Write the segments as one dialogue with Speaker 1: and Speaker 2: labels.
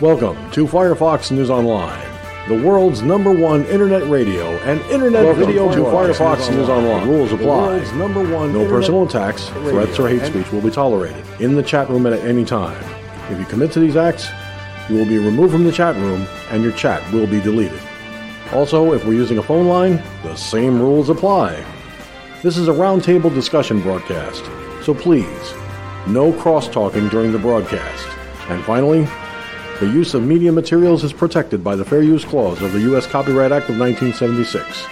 Speaker 1: Welcome to Firefox News Online, the world's number one internet radio and internet
Speaker 2: Welcome
Speaker 1: video
Speaker 2: to
Speaker 1: Firefox,
Speaker 2: Firefox
Speaker 1: News Online. Rules apply.
Speaker 2: world's
Speaker 1: number one no personal attacks, threats, or hate speech will be tolerated in the chat room at any time. If you commit to these acts, you will be removed from the chat room and your chat will be deleted. Also, if we're using a phone line, the same rules apply. This is a roundtable discussion broadcast, so please, no cross talking during the broadcast. And finally, the use of media materials is protected by the Fair Use Clause of the U.S. Copyright Act of 1976,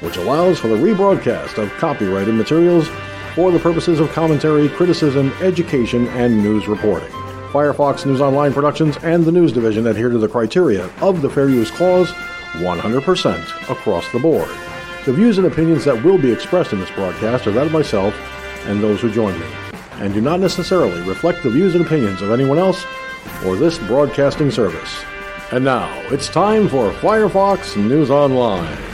Speaker 1: which allows for the rebroadcast of copyrighted materials for the purposes of commentary, criticism, education, and news reporting. Firefox News Online Productions and the News Division adhere to the criteria of the Fair Use Clause 100% across the board. The views and opinions that will be expressed in this broadcast are that of myself and those who join me, and do not necessarily reflect the views and opinions of anyone else or this broadcasting service. And now, it's time for Firefox News Online.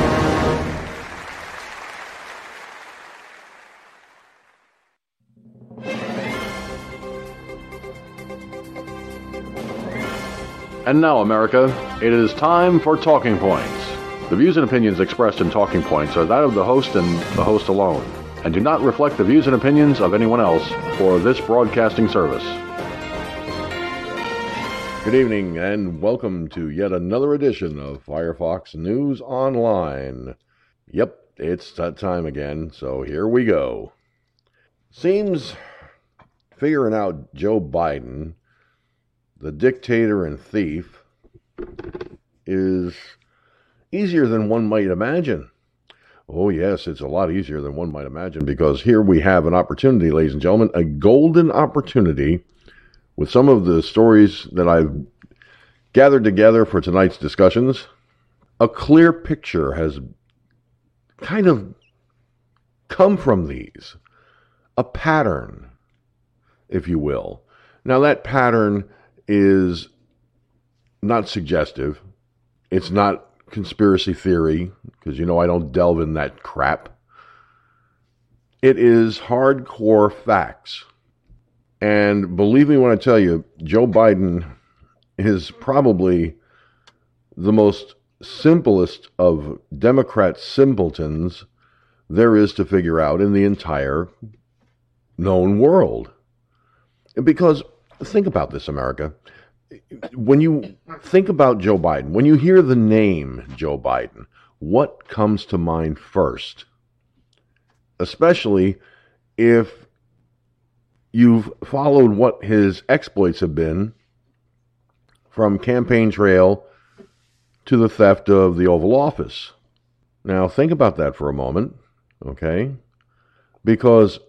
Speaker 1: And now, America, it is time for Talking Points. The views and opinions expressed in Talking Points are that of the host and the host alone, and do not reflect the views and opinions of anyone else or this broadcasting service. Good evening, and welcome to yet another edition of Firefox News Online. Yep, it's that time again, so here we go. Seems figuring out Joe Biden the dictator and thief is easier than one might imagine. Oh, yes, it's a lot easier than one might imagine because here we have an opportunity, ladies and gentlemen, a golden opportunity with some of the stories that I've gathered together for tonight's discussions. A clear picture has kind of come from these, a pattern, if you will. Now, that pattern is not suggestive. It's not conspiracy theory, because you know I don't delve in that crap. It is hardcore facts. And believe me when I tell you, Joe Biden is probably the most simplest of Democrat simpletons there is to figure out in the entire known world. Because think about this, America. When you think about Joe Biden, when you hear the name Joe Biden, what comes to mind first? Especially if you've followed what his exploits have been from campaign trail to the theft of the Oval Office. Now, think about that for a moment, okay? Because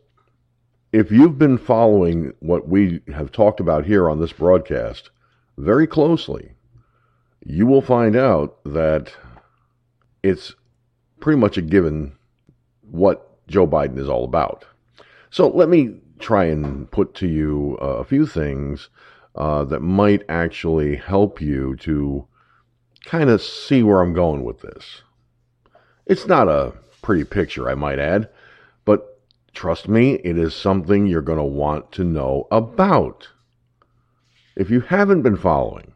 Speaker 1: if you've been following what we have talked about here on this broadcast very closely, you will find out that it's pretty much a given what Joe Biden is all about. So let me try and put to you a few things uh, that might actually help you to kind of see where I'm going with this. It's not a pretty picture, I might add, trust me, it is something you're going to want to know about. If you haven't been following,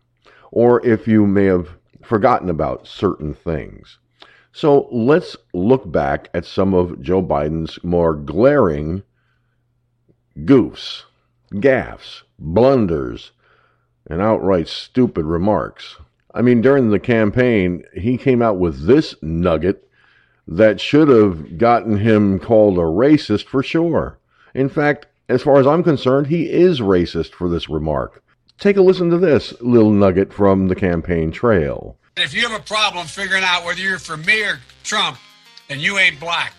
Speaker 1: or if you may have forgotten about certain things. So let's look back at some of Joe Biden's more glaring goofs, gaffes, blunders, and outright stupid remarks. I mean, during the campaign, he came out with this nugget that should have gotten him called a racist for sure. In fact, as far as I'm concerned, he is racist for this remark. Take a listen to this little nugget from the campaign trail.
Speaker 2: If you have a problem figuring out whether you're for me or Trump, then you ain't black.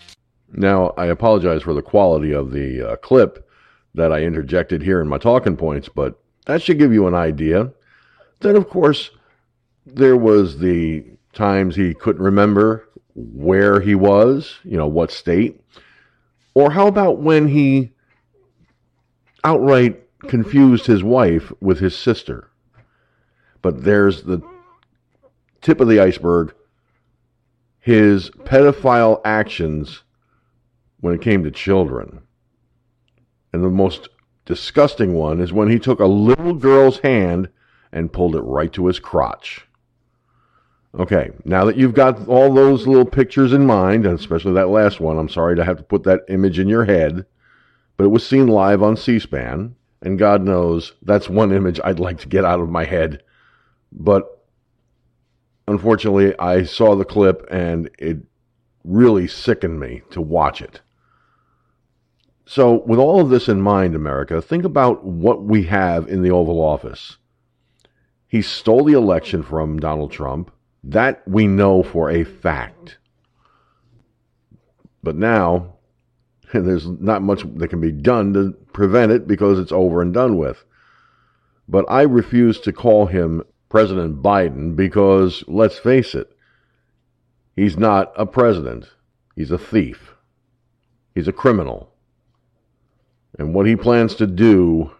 Speaker 1: Now, I apologize for the quality of the uh, clip that I interjected here in my talking points, but that should give you an idea. Then, of course, there was the times he couldn't remember where he was, you know, what state. Or how about when he outright confused his wife with his sister? But there's the tip of the iceberg his pedophile actions when it came to children. And the most disgusting one is when he took a little girl's hand and pulled it right to his crotch. Okay, now that you've got all those little pictures in mind, and especially that last one, I'm sorry to have to put that image in your head, but it was seen live on C SPAN, and God knows that's one image I'd like to get out of my head. But unfortunately, I saw the clip and it really sickened me to watch it. So, with all of this in mind, America, think about what we have in the Oval Office. He stole the election from Donald Trump. That we know for a fact. But now, there's not much that can be done to prevent it because it's over and done with. But I refuse to call him President Biden because, let's face it, he's not a president. He's a thief. He's a criminal. And what he plans to do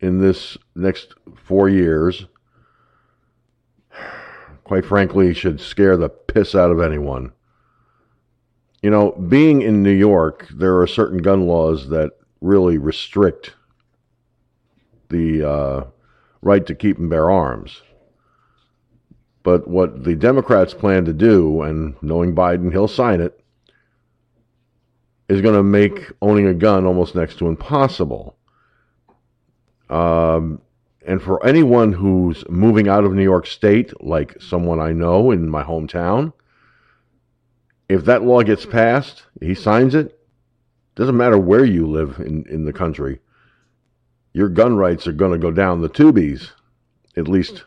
Speaker 1: in this next four years, quite frankly, should scare the piss out of anyone. You know, being in New York, there are certain gun laws that really restrict the uh, right to keep and bear arms. But what the Democrats plan to do, and knowing Biden, he'll sign it, is going to make owning a gun almost next to impossible. Um, and for anyone who's moving out of New York State, like someone I know in my hometown, if that law gets passed, he signs it, doesn't matter where you live in, in the country, your gun rights are going to go down the tubies, at least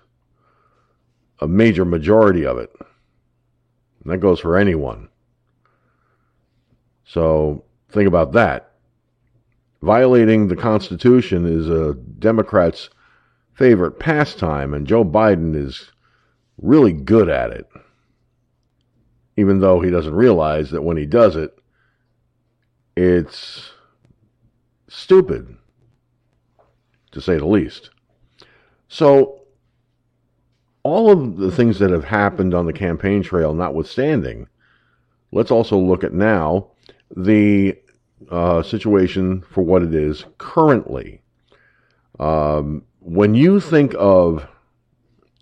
Speaker 1: a major majority of it. And that goes for anyone. So think about that. Violating the Constitution is a Democrat's favorite pastime, and Joe Biden is really good at it. Even though he doesn't realize that when he does it, it's stupid, to say the least. So, all of the things that have happened on the campaign trail notwithstanding, let's also look at now the uh, situation for what it is currently. Um, when you think of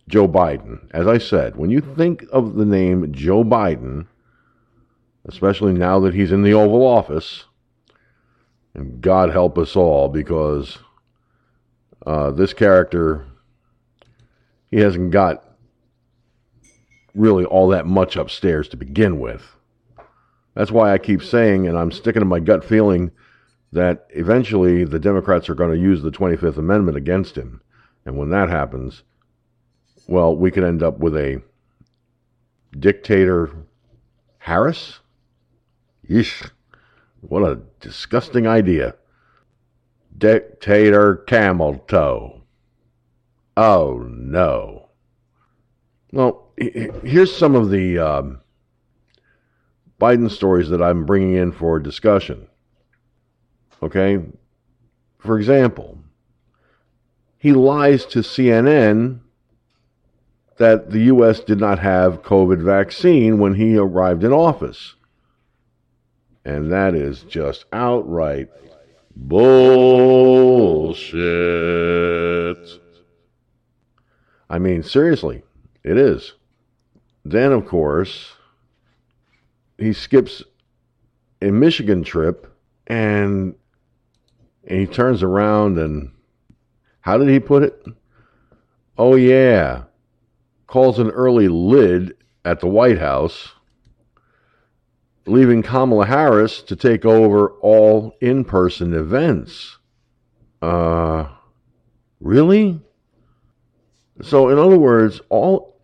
Speaker 1: Joe Biden, as I said, when you think of the name Joe Biden, especially now that he's in the Oval Office, and God help us all because uh, this character, he hasn't got really all that much upstairs to begin with. That's why I keep saying, and I'm sticking to my gut feeling, that eventually the Democrats are going to use the 25th Amendment against him. And when that happens, well, we could end up with a dictator Harris? Yeesh. What a disgusting idea. Dictator Camel Toe. Oh no. Well, here's some of the um, Biden stories that I'm bringing in for discussion. Okay? For example, he lies to CNN that the U.S. did not have COVID vaccine when he arrived in office. And that is just outright bullshit. I mean, seriously, it is. Then, of course, he skips a Michigan trip and, and he turns around and how did he put it? Oh, yeah. Calls an early lid at the White House, leaving Kamala Harris to take over all in person events. Uh, really? So, in other words, all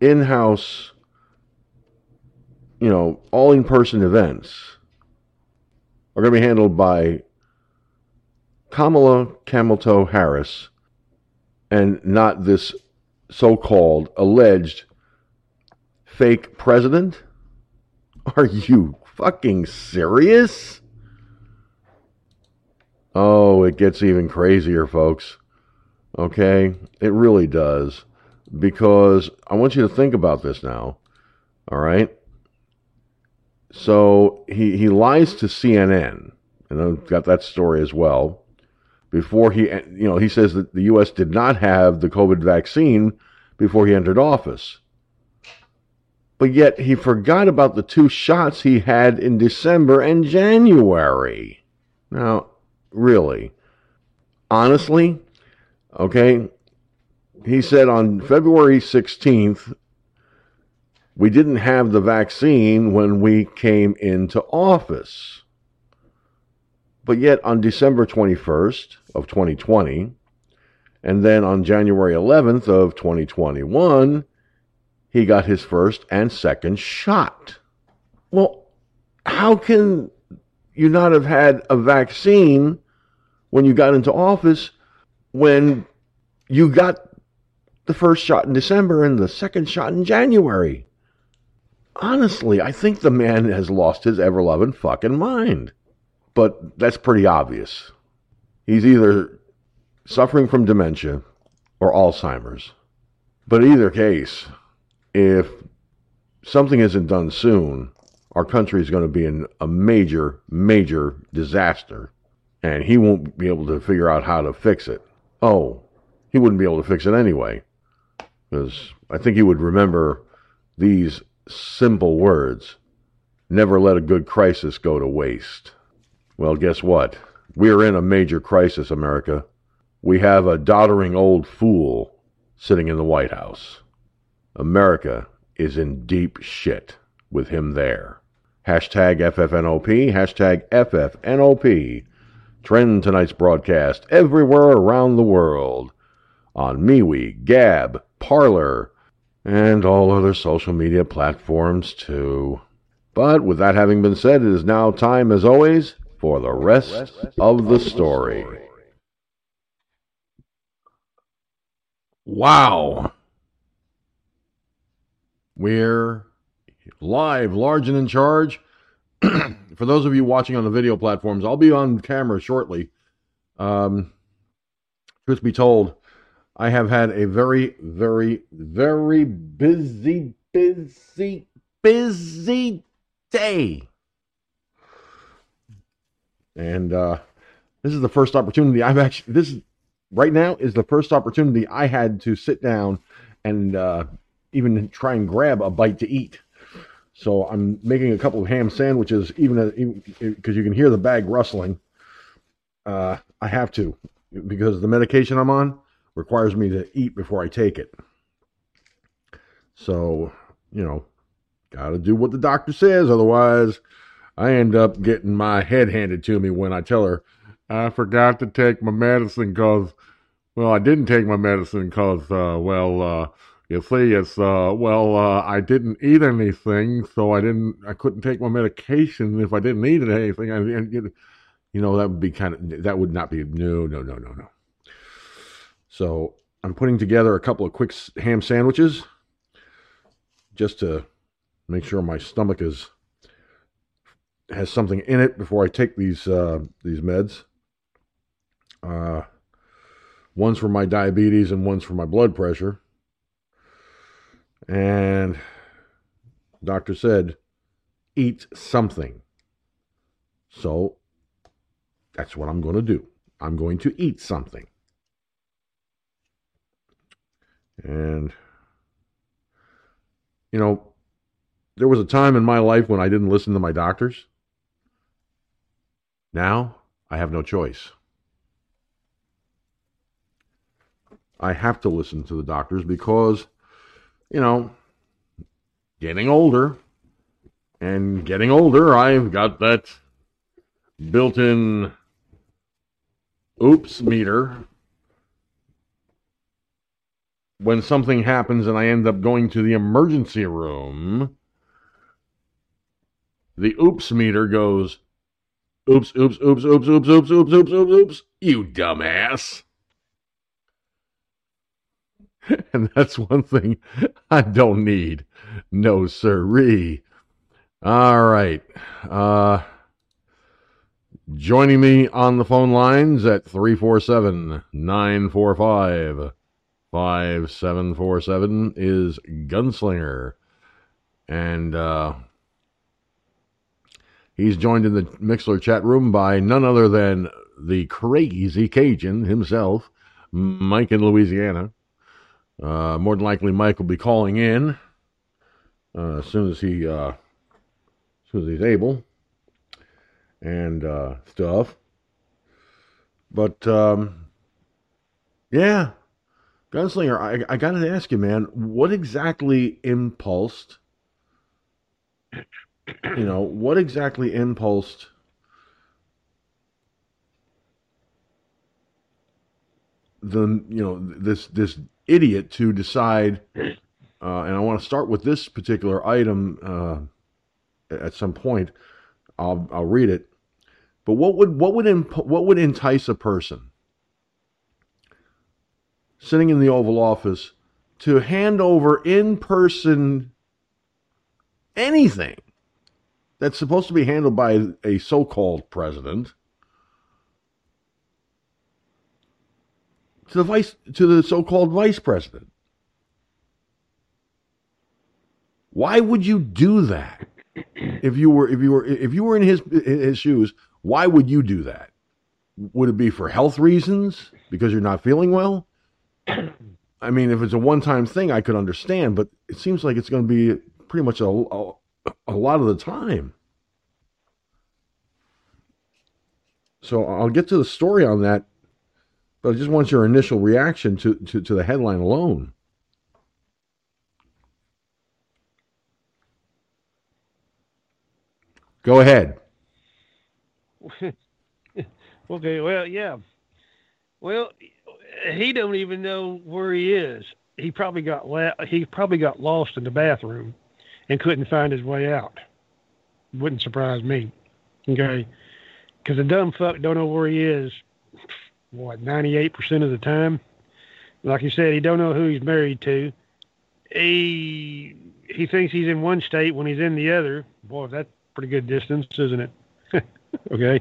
Speaker 1: in house, you know, all in person events are going to be handled by Kamala Cameltoe Harris and not this so called alleged fake president? Are you fucking serious? Oh, it gets even crazier, folks. Okay? It really does. Because I want you to think about this now. All right? So he, he lies to CNN. And I've got that story as well before he, you know, he says that the U.S. did not have the COVID vaccine before he entered office. But yet he forgot about the two shots he had in December and January. Now, really, honestly, okay, he said on February 16th, we didn't have the vaccine when we came into office. But yet on December 21st of 2020, and then on January 11th of 2021, he got his first and second shot. Well, how can you not have had a vaccine when you got into office when you got the first shot in December and the second shot in January? Honestly, I think the man has lost his ever loving fucking mind but that's pretty obvious. He's either suffering from dementia or Alzheimer's. But either case, if something isn't done soon, our country is going to be in a major, major disaster, and he won't be able to figure out how to fix it. Oh, he wouldn't be able to fix it anyway, because I think he would remember these simple words never let a good crisis go to waste. Well, guess what? We're in a major crisis, America. We have a doddering old fool sitting in the White House. America is in deep shit with him there. Hashtag FFNOP, hashtag FFNOP. Trend tonight's broadcast everywhere around the world on MeWe, Gab, Parler, and all other social media platforms too. But with that having been said, it is now time, as always, for the rest of the story. Wow. We're live, large and in charge. for those of you watching on the video platforms, I'll be on camera shortly. Um, truth be told, I have had a very, very, very busy, busy, busy day. And uh, this is the first opportunity I've actually, this right now is the first opportunity I had to sit down and uh, even try and grab a bite to eat. So I'm making a couple of ham sandwiches, even because you can hear the bag rustling. Uh, I have to because the medication I'm on requires me to eat before I take it. So, you know, got to do what the doctor says. Otherwise, I end up getting my head handed to me when I tell her, I forgot to take my medicine because, well, I didn't take my medicine because, uh, well, uh, you see, it's, uh, well, uh, I didn't eat anything, so I didn't, I couldn't take my medication if I didn't eat anything. I,
Speaker 3: You know, that would be kind of, that would not be, no, no, no, no, no. So I'm putting together a couple of quick ham sandwiches just to make sure my stomach is has something in it before I take these uh, these meds. Uh, one's for my diabetes and one's for my blood pressure. And doctor said, eat something. So that's what I'm going to do. I'm going to eat something. And, you know, there was a time in my life when I didn't listen to my doctors. Now I have no choice. I have to listen to the doctors because, you know, getting older and getting older, I've got that built in oops meter. When something happens and I end up going to the emergency room, the oops meter goes oops, oops, oops, oops, oops, oops, oops, oops, oops, oops, you dumbass. and that's one thing I don't need. No siree. All right. Uh, joining me on the phone lines at 347 945 5747 is Gunslinger. And uh, he's joined in the Mixlr chat room by none other than the crazy Cajun himself, Mike in Louisiana. Uh, more than likely, Mike will be calling in uh, as soon as he uh, as soon as he's able and uh, stuff. But um, yeah, Gunslinger, I, I got to ask you, man, what exactly impulsed? You know, what exactly impulsed? the you know this this idiot to decide uh, and I want to start with this particular item uh, at some point. I'll I'll read it. But what would what would imp- what would entice a person sitting in the Oval Office to hand over in person anything that's supposed to be handled by a so-called president to the vice to the so-called vice president? Why would you do that? If you were if you were if you were in his his shoes, why would you do that? Would it be for health reasons because you're not feeling well? I mean, if it's a one-time thing, I could understand, but it seems like it's going to be pretty much a, a, a lot of the time. So I'll get to the story on that, but I just want your initial reaction to, to, to the headline alone. Go ahead.
Speaker 4: okay, well, yeah. Well, he don't even know where he is. He probably got la- he probably got lost in the bathroom and couldn't find his way out. Wouldn't surprise me. Okay, because the dumb fuck don't know where he is. What ninety eight percent of the time? Like you said, he don't know who he's married to. He he thinks he's in one state when he's in the other. Boy, that's pretty good distance, isn't it? okay.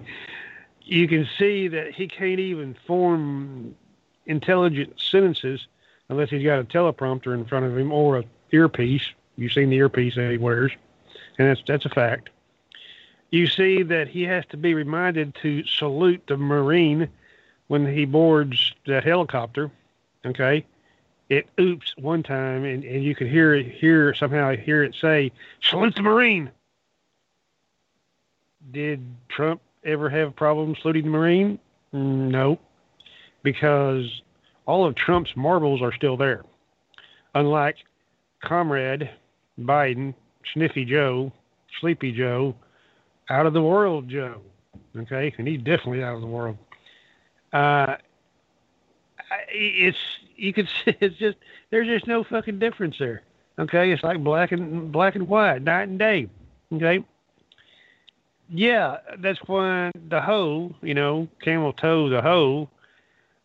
Speaker 4: You can see that he can't even form intelligent sentences unless he's got a teleprompter in front of him or a earpiece. You've seen the earpiece that he wears, and that's that's a fact. You see that he has to be reminded to salute the Marine when he boards that helicopter. Okay, it oops one time, and, and you can hear it hear somehow hear it say salute the Marine. Did Trump ever have a problem saluting the Marine? No, because all of Trump's marbles are still there. Unlike Comrade Biden, Sniffy Joe, Sleepy Joe, out of the world Joe. Okay, and he's definitely out of the world. Uh, it's you could see it's just there's just no fucking difference there. Okay, it's like black and black and white, night and day. Okay, yeah, that's when the hoe, you know, camel toe the hoe.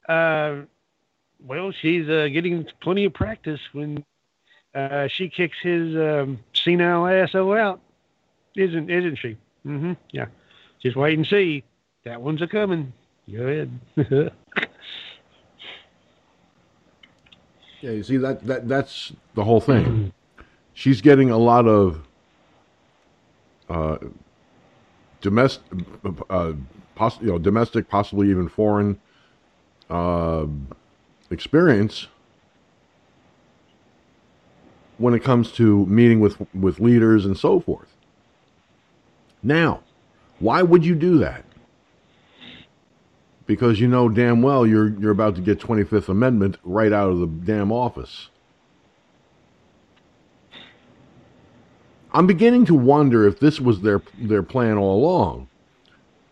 Speaker 4: Uh, well, she's uh, getting plenty of practice when uh, she kicks his um, senile asshole out, isn't isn't she? Mm-hmm. Yeah. Just wait and see. That one's a coming. Go ahead.
Speaker 3: Yeah, you see that that that's the whole thing. She's getting a lot of uh, domestic, uh, poss- you know, domestic, possibly even foreign uh, experience when it comes to meeting with with leaders and so forth. Now, why would you do that? Because you know damn well you're you're about to get 25th Amendment right out of the damn office. I'm beginning to wonder if this was their their plan all along.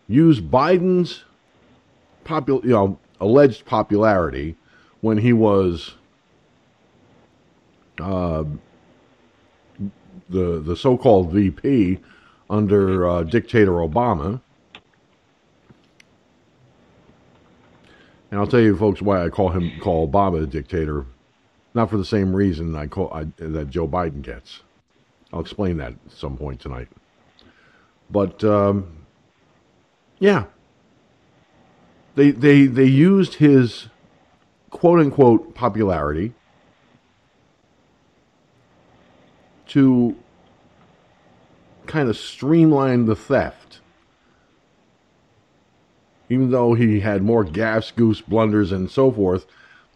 Speaker 3: Use Biden's popul- you know, alleged popularity when he was uh, the the so-called VP under uh, dictator Obama. And I'll tell you, folks, why I call him call Obama a dictator. Not for the same reason I call I, that Joe Biden gets. I'll explain that at some point tonight. But um, yeah, they they they used his quote unquote popularity to kind of streamline the theft. Even though he had more gas, goose, blunders, and so forth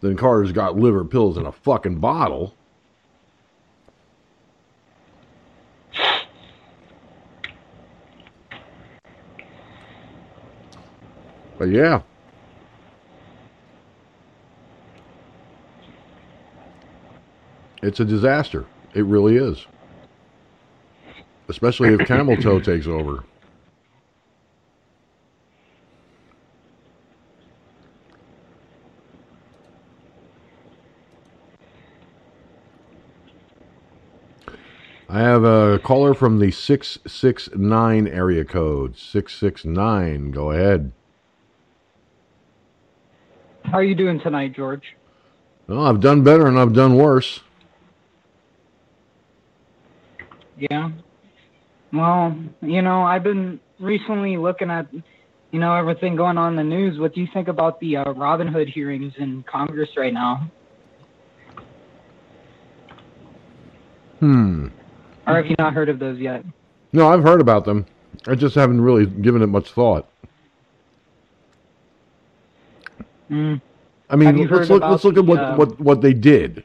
Speaker 3: than Carter's got liver pills in a fucking bottle. But yeah. It's a disaster. It really is. Especially if Camel Toe takes over. I have a caller from the 669 area code. 669. Go ahead.
Speaker 5: How are you doing tonight, George?
Speaker 3: Well, I've done better and I've done worse.
Speaker 5: Yeah. Well, you know, I've been recently looking at, you know, everything going on in the news. What do you think about the uh, Robinhood hearings in Congress right now?
Speaker 3: Hmm.
Speaker 5: Or have you not heard of those yet?
Speaker 3: No, I've heard about them. I just haven't really given it much thought.
Speaker 5: Mm.
Speaker 3: I mean, let's look. Let's look at what,
Speaker 5: um,
Speaker 3: what what they did.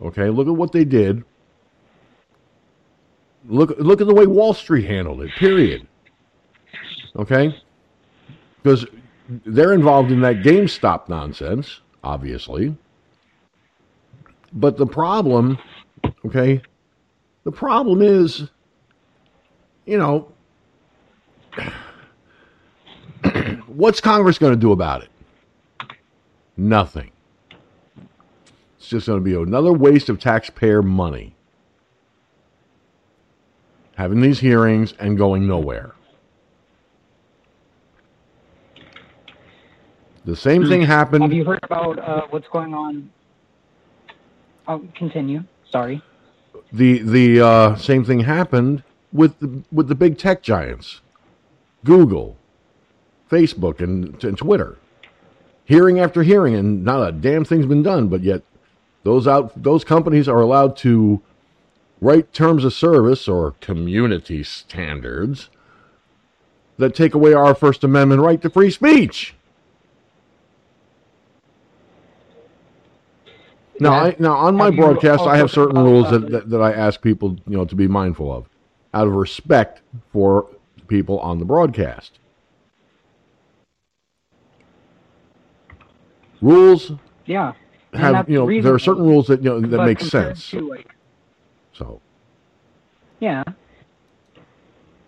Speaker 3: Okay, look at what they did. Look look at the way Wall Street handled it. Period. Okay, because they're involved in that GameStop nonsense, obviously. But the problem, okay, the problem is, you know, what's Congress going to do about it? Nothing. It's just going to be another waste of taxpayer money. Having these hearings and going nowhere. The same thing happened.
Speaker 5: Have you heard about uh, what's going on? I'll continue. Sorry.
Speaker 3: the the uh, same thing happened with the, with the big tech giants, Google, Facebook, and, and Twitter. Hearing after hearing, and not a damn thing's been done. But yet, those out those companies are allowed to write terms of service or community standards that take away our First Amendment right to free speech. Now. I, now on my
Speaker 5: Have
Speaker 3: broadcast, I have certain rules that, that, that I ask people, you know, to be mindful of, out of respect for people on the broadcast. Rules
Speaker 5: Yeah.
Speaker 3: Have, you know, there are certain rules that you know that
Speaker 5: But
Speaker 3: make sense.
Speaker 5: to, like,
Speaker 3: So,
Speaker 5: yeah.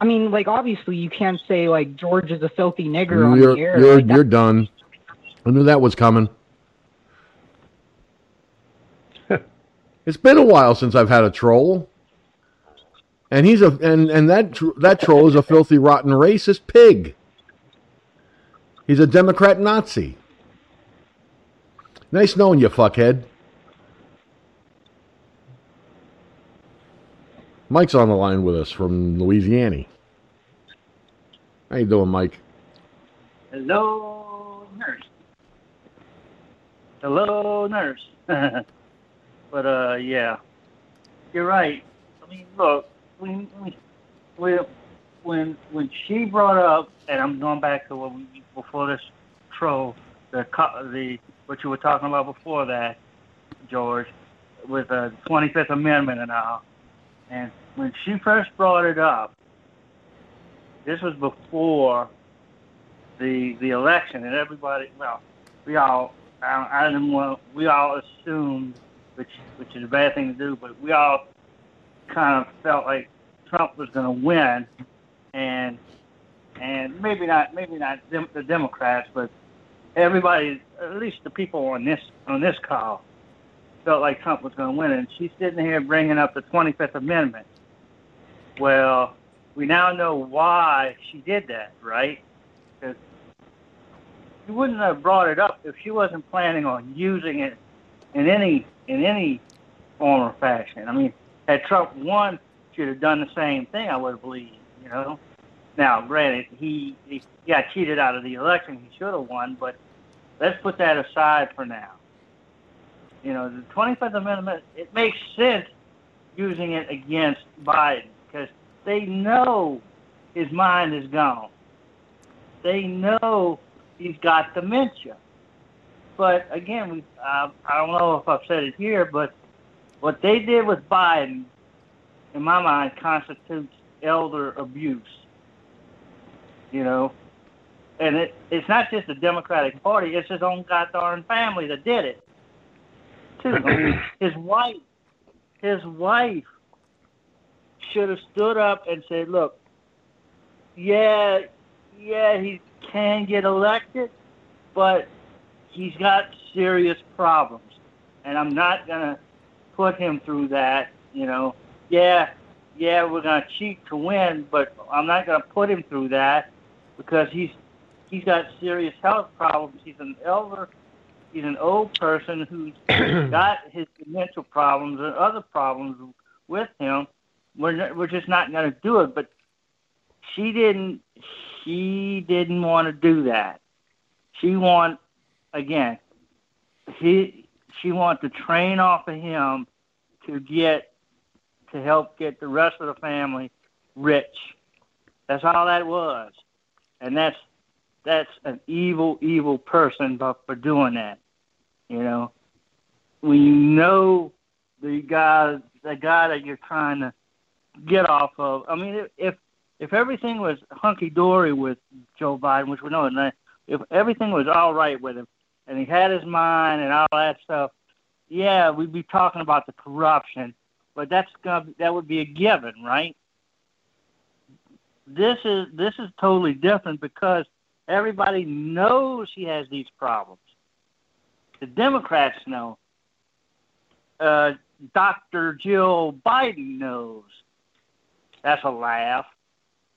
Speaker 5: I mean, like obviously you can't say like George is a filthy nigger on
Speaker 3: you're
Speaker 5: the air.
Speaker 3: you're
Speaker 5: like,
Speaker 3: you're done. I knew that was coming. it's been a while since I've had a troll.
Speaker 1: And he's a and and that that troll is a filthy, rotten, racist pig. He's a Democrat Nazi. Nice knowing you, fuckhead. Mike's on the line with us from Louisiana. How you doing, Mike?
Speaker 6: Hello, nurse. Hello, nurse. but uh, yeah, you're right. I mean, look, when when when when she brought up, and I'm going back to what we, before this troll, the the what you were talking about before that, George, with the 25th Amendment and all. And when she first brought it up, this was before the the election, and everybody, well, we all, I, I didn't want, we all assumed, which which is a bad thing to do, but we all kind of felt like Trump was going to win, and and maybe not maybe not dem- the Democrats, but everybody, at least the people on this on this call, felt like Trump was going to win, and she's sitting here bringing up the 25th Amendment. Well, we now know why she did that, right? Because she wouldn't have brought it up if she wasn't planning on using it in any in any form or fashion. I mean, had Trump won, she'd have done the same thing. I would believe, you know. Now, granted, he, he got cheated out of the election. He should have won, but let's put that aside for now. You know, the 25th Amendment, it makes sense using it against Biden because they know his mind is gone. They know he's got dementia. But again, we, uh, I don't know if I've said it here, but what they did with Biden, in my mind, constitutes elder abuse. You know, and it, it's not just the Democratic Party; it's his own goddamn family that did it. Too. I mean, his wife, his wife, should have stood up and said, "Look, yeah, yeah, he can get elected, but he's got serious problems, and I'm not gonna put him through that. You know, yeah, yeah, we're gonna cheat to win, but I'm not gonna put him through that because he's he's got serious health problems. He's an elder, he's an old person who's got his mental problems and other problems with him. We're not, we're just not gonna do it. But she didn't. She didn't want to do that. She want again. He she wanted to train off of him to get to help get the rest of the family rich. That's all that was, and that's that's an evil, evil person, but for doing that, you know, when you know the guy, the guy that you're trying to get off of. I mean, if if everything was hunky dory with Joe Biden, which we know, and if everything was all right with him, and he had his mind and all that stuff, yeah, we'd be talking about the corruption, but that's gonna be, that would be a given, right? This is this is totally different because everybody knows he has these problems. The Democrats know. Uh, Dr. Jill Biden knows. That's a laugh,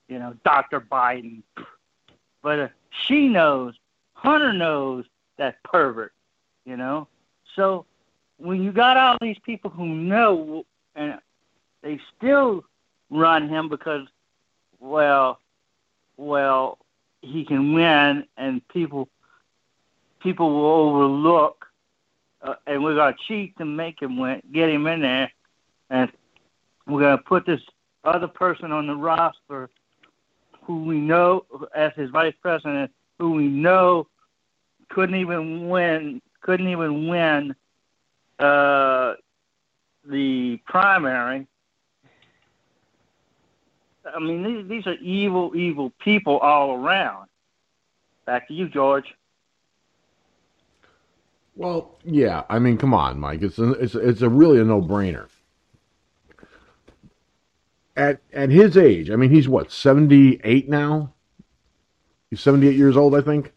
Speaker 6: you know, Dr. Biden. But uh, she knows. Hunter knows that pervert, you know. So when you got all these people who know and they still run him because, well, well, he can win and people people will overlook uh, and we're gonna cheat to make him win, get him in there, and we're gonna put this other person on the roster who we know as his vice president, who we know couldn't even win, couldn't even win uh, the primary. I mean, these, these are evil, evil people all around. Back to you, George.
Speaker 1: Well, yeah. I mean, come on, Mike. It's a, it's a, it's a really a no brainer. At at his age, I mean, he's what seventy eight now. He's seventy eight years old, I think.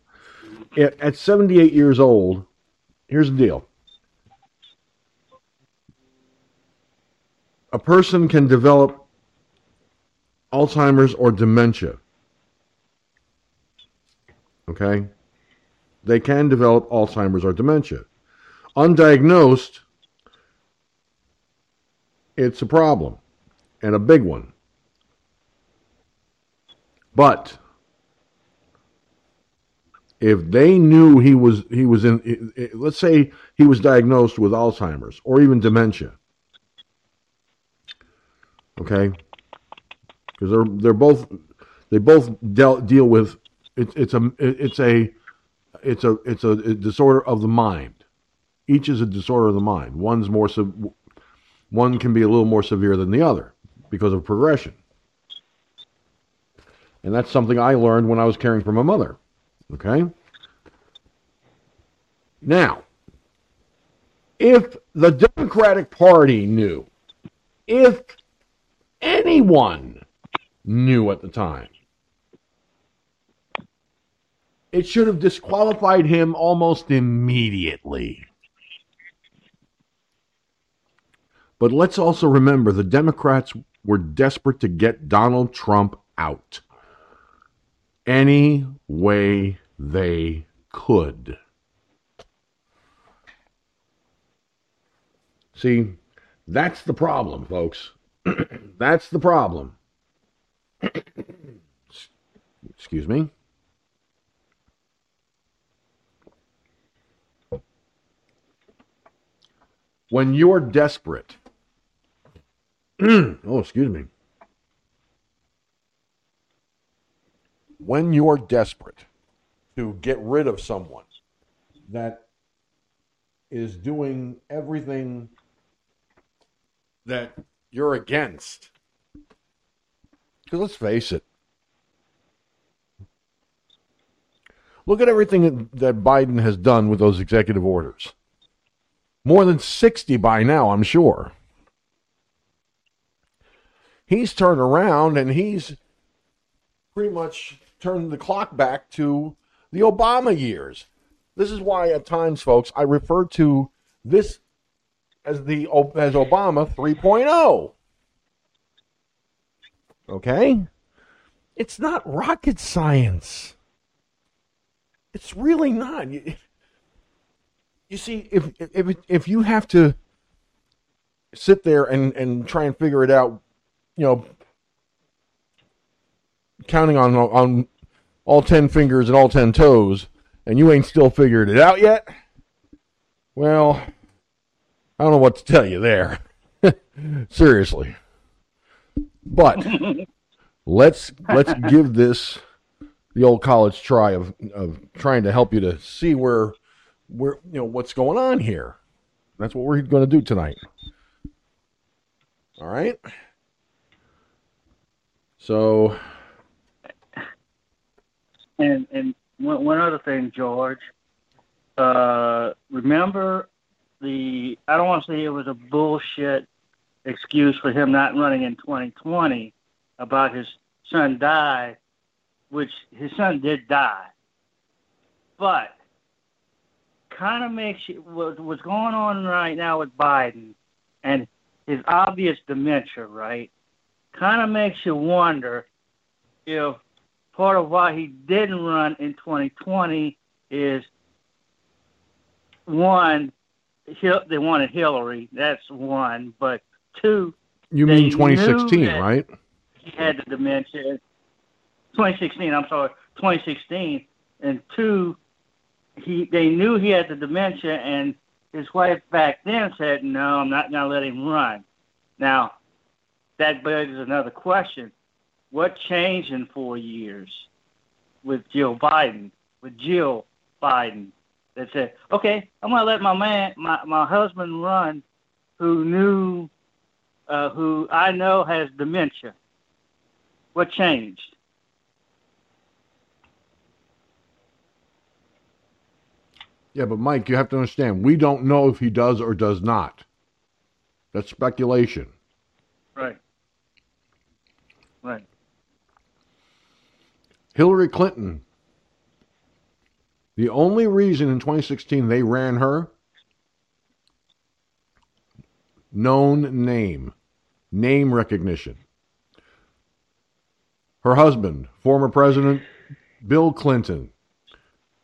Speaker 1: At, at seventy eight years old, here's the deal. A person can develop
Speaker 3: Alzheimer's or dementia. Okay? They can develop Alzheimer's or dementia. Undiagnosed, it's a problem and a big one. But if they knew he was he was in let's say he was diagnosed with Alzheimer's or even dementia. Okay? Because they're they're both they both deal deal with it's it's a it's a it's a it's a disorder of the mind. Each is a disorder of the mind. One's more one can be a little more severe than the other because of progression. And that's something I learned when I was caring for my mother. Okay? Now, if the Democratic Party knew, if anyone knew at the time, it should have disqualified him almost immediately. But let's also remember the Democrats were desperate to get Donald Trump out any way they could. See, that's the problem, folks. that's the problem. Excuse me. When you're desperate, oh, excuse me. When you're desperate to get rid of someone that is doing everything that you're against, because let's face it, look at everything that Biden has done with those executive orders. More than 60 by now, I'm sure he's turned around and he's pretty much turned the clock back to the Obama years. This is why at times, folks, I refer to this as the as Obama 3.0. Okay? It's not rocket science. It's really not. You, you see, if if if you have to sit there and and try and figure it out you know, counting on on all ten fingers and all ten toes, and you ain't still figured it out yet. Well, I don't know what to tell you there. Seriously. But let's let's give this the old college try of of trying to help you to see where where you know what's going on here. That's what we're going to do tonight. All right. So,
Speaker 6: and and one, one other thing, George. Uh, remember the? I don't want to say it was a bullshit excuse for him not running in 2020 about his son died, which his son did die, but kind of makes you what, what's going on right now with Biden and his obvious dementia, right? kind of makes you wonder if part of why he didn't run in 2020 is one, they wanted Hillary. That's one. But two,
Speaker 3: you mean 2016, right?
Speaker 6: He had the dementia. 2016. I'm sorry, 2016. And two, he they knew he had the dementia, and his wife back then said, "No, I'm not going to let him run." Now, that begs another question. What changed in four years with Jill Biden, with Jill Biden, that said, okay, I'm going to let my man, my, my husband run who knew, uh, who I know has dementia. What changed?
Speaker 3: Yeah, but Mike, you have to understand, we don't know if he does or does not. That's speculation.
Speaker 6: Right. Right.
Speaker 3: Hillary Clinton. The only reason in 2016 they ran her, known name, name recognition. her husband, former President Bill Clinton.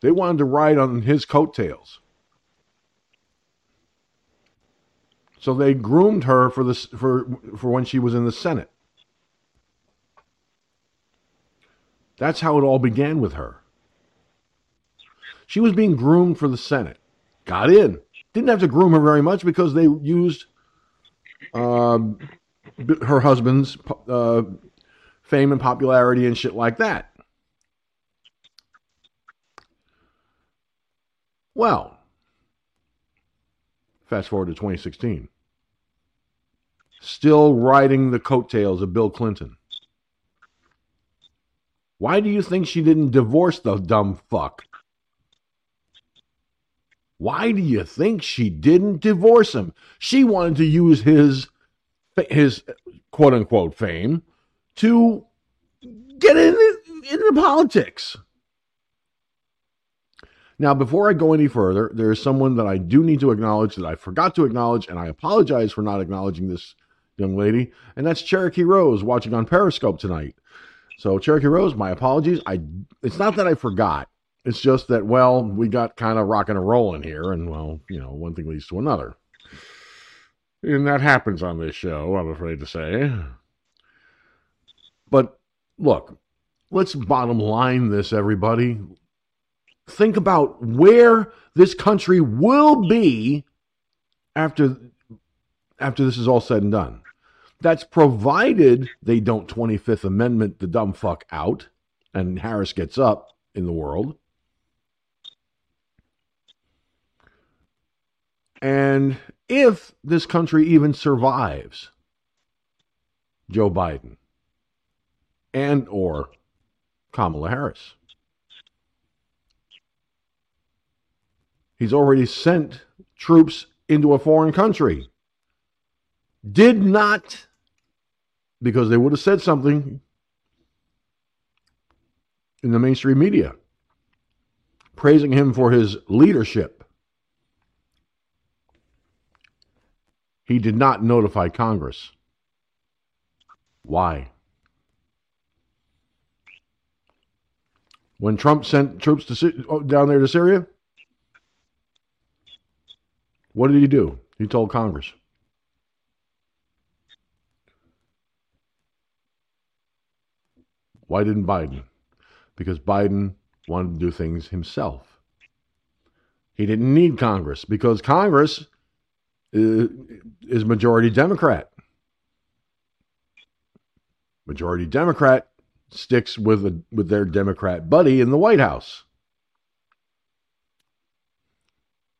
Speaker 3: They wanted to ride on his coattails. So they groomed her for this for for when she was in the Senate. That's how it all began with her. She was being groomed for the Senate. Got in. Didn't have to groom her very much because they used um, her husband's uh, fame and popularity and shit like that. Well, fast forward to 2016. Still riding the coattails of Bill Clinton. Why do you think she didn't divorce the dumb fuck? Why do you think she didn't divorce him? She wanted to use his his quote unquote fame to get in, into politics. Now, before I go any further, there is someone that I do need to acknowledge that I forgot to acknowledge, and I apologize for not acknowledging this young lady, and that's Cherokee Rose watching on Periscope tonight. So, Cherokee Rose, my apologies. I it's not that I forgot. It's just that, well, we got kind of rocking and rolling here, and well, you know, one thing leads to another. And that happens on this show, I'm afraid to say. But look, let's bottom line this, everybody. Think about where this country will be after after this is all said and done. That's provided they don't 25th Amendment the dumb fuck out and Harris gets up in the world. And if this country even survives Joe Biden and or Kamala Harris. He's already sent troops into a foreign country. Did not, because they would have said something in the mainstream media, praising him for his leadership. He did not notify Congress. Why? When Trump sent troops to, oh, down there to Syria, what did he do? He told Congress. Why didn't Biden? Because Biden wanted to do things himself. He didn't need Congress because Congress is majority Democrat. Majority Democrat sticks with a, with their Democrat buddy in the White House.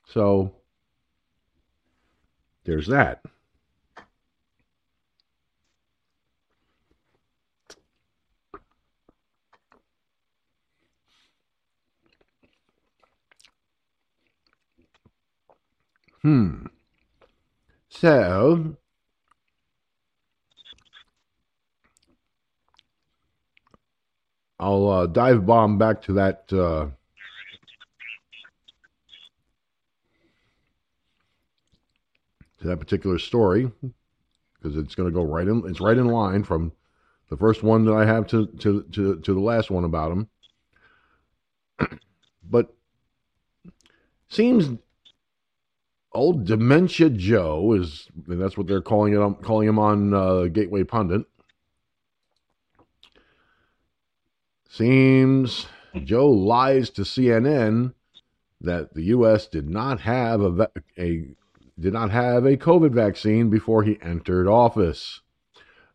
Speaker 3: So there's that. Hmm. So, I'll uh, dive bomb back to that. Uh, to that particular story because it's going to go right in. It's right in line from the first one that I have to to to, to the last one about him. but seems old dementia Joe is and that's what they're calling it. calling him on uh, Gateway Pundit. Seems Joe lies to CNN that the U.S. did not have a, a did not have a COVID vaccine before he entered office.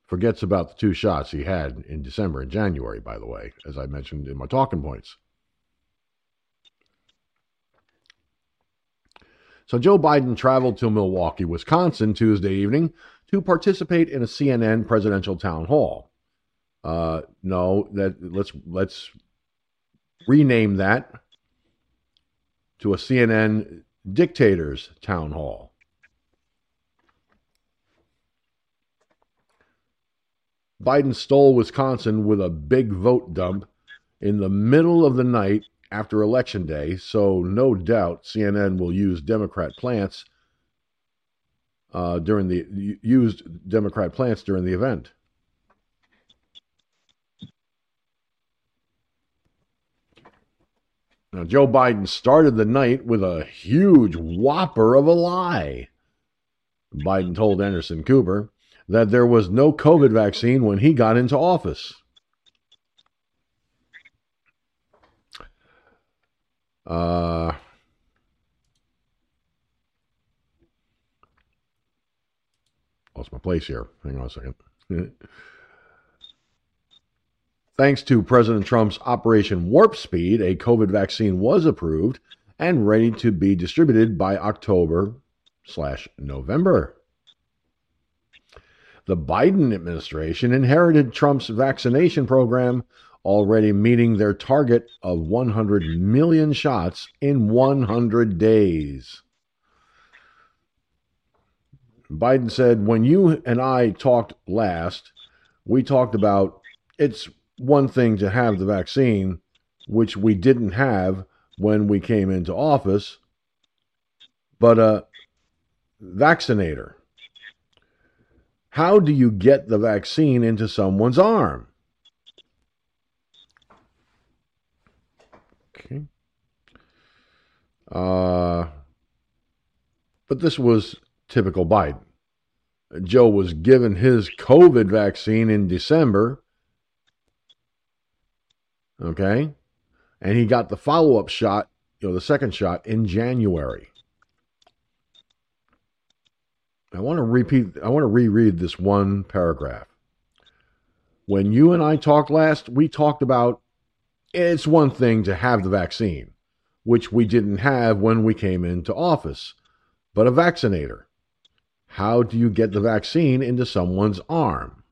Speaker 3: Forgets about the two shots he had in December and January, by the way, as I mentioned in my talking points. So Joe Biden traveled to Milwaukee, Wisconsin Tuesday evening to participate in a CNN presidential town hall. Uh, no, that let's let's rename that to a CNN dictators town hall. Biden stole Wisconsin with a big vote dump in the middle of the night after Election Day, so no doubt CNN will use Democrat plants uh, during the used Democrat plants during the event. Now, Joe Biden started the night with a huge whopper of a lie. Biden told Anderson Cooper that there was no COVID vaccine when he got into office. Uh, lost my place here. Hang on a second. Thanks to President Trump's Operation Warp Speed, a COVID vaccine was approved and ready to be distributed by October slash November. The Biden administration inherited Trump's vaccination program, already meeting their target of 100 million shots in 100 days. Biden said, When you and I talked last, we talked about it's one thing to have the vaccine, which we didn't have when we came into office, but a vaccinator. How do you get the vaccine into someone's arm? Uh, but this was typical Biden. Joe was given his COVID vaccine in December Okay. And he got the follow up shot, you know, the second shot in January. I want to repeat, I want to reread this one paragraph. When you and I talked last, we talked about it's one thing to have the vaccine, which we didn't have when we came into office, but a vaccinator. How do you get the vaccine into someone's arm?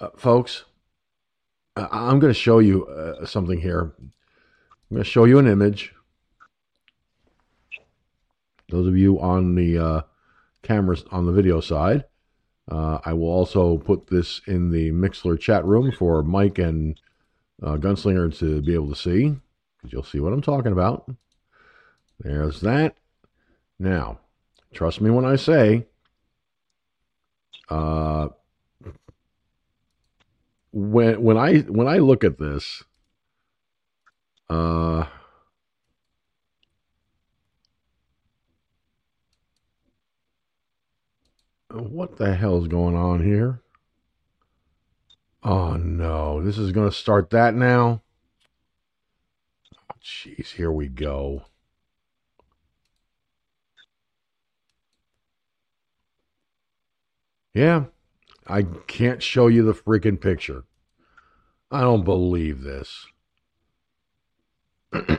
Speaker 3: uh, folks, I'm going to show you uh, something here. I'm going to show you an image. Those of you on the uh, cameras on the video side, uh, I will also put this in the Mixlr chat room for Mike and uh, Gunslinger to be able to see, because you'll see what I'm talking about. There's that. Now, trust me when I say, uh, when when I when I look at this, uh, what the hell is going on here? Oh no, this is going to start that now. Oh, jeez, here we go. Yeah, I can't show you the freaking picture. I don't believe this.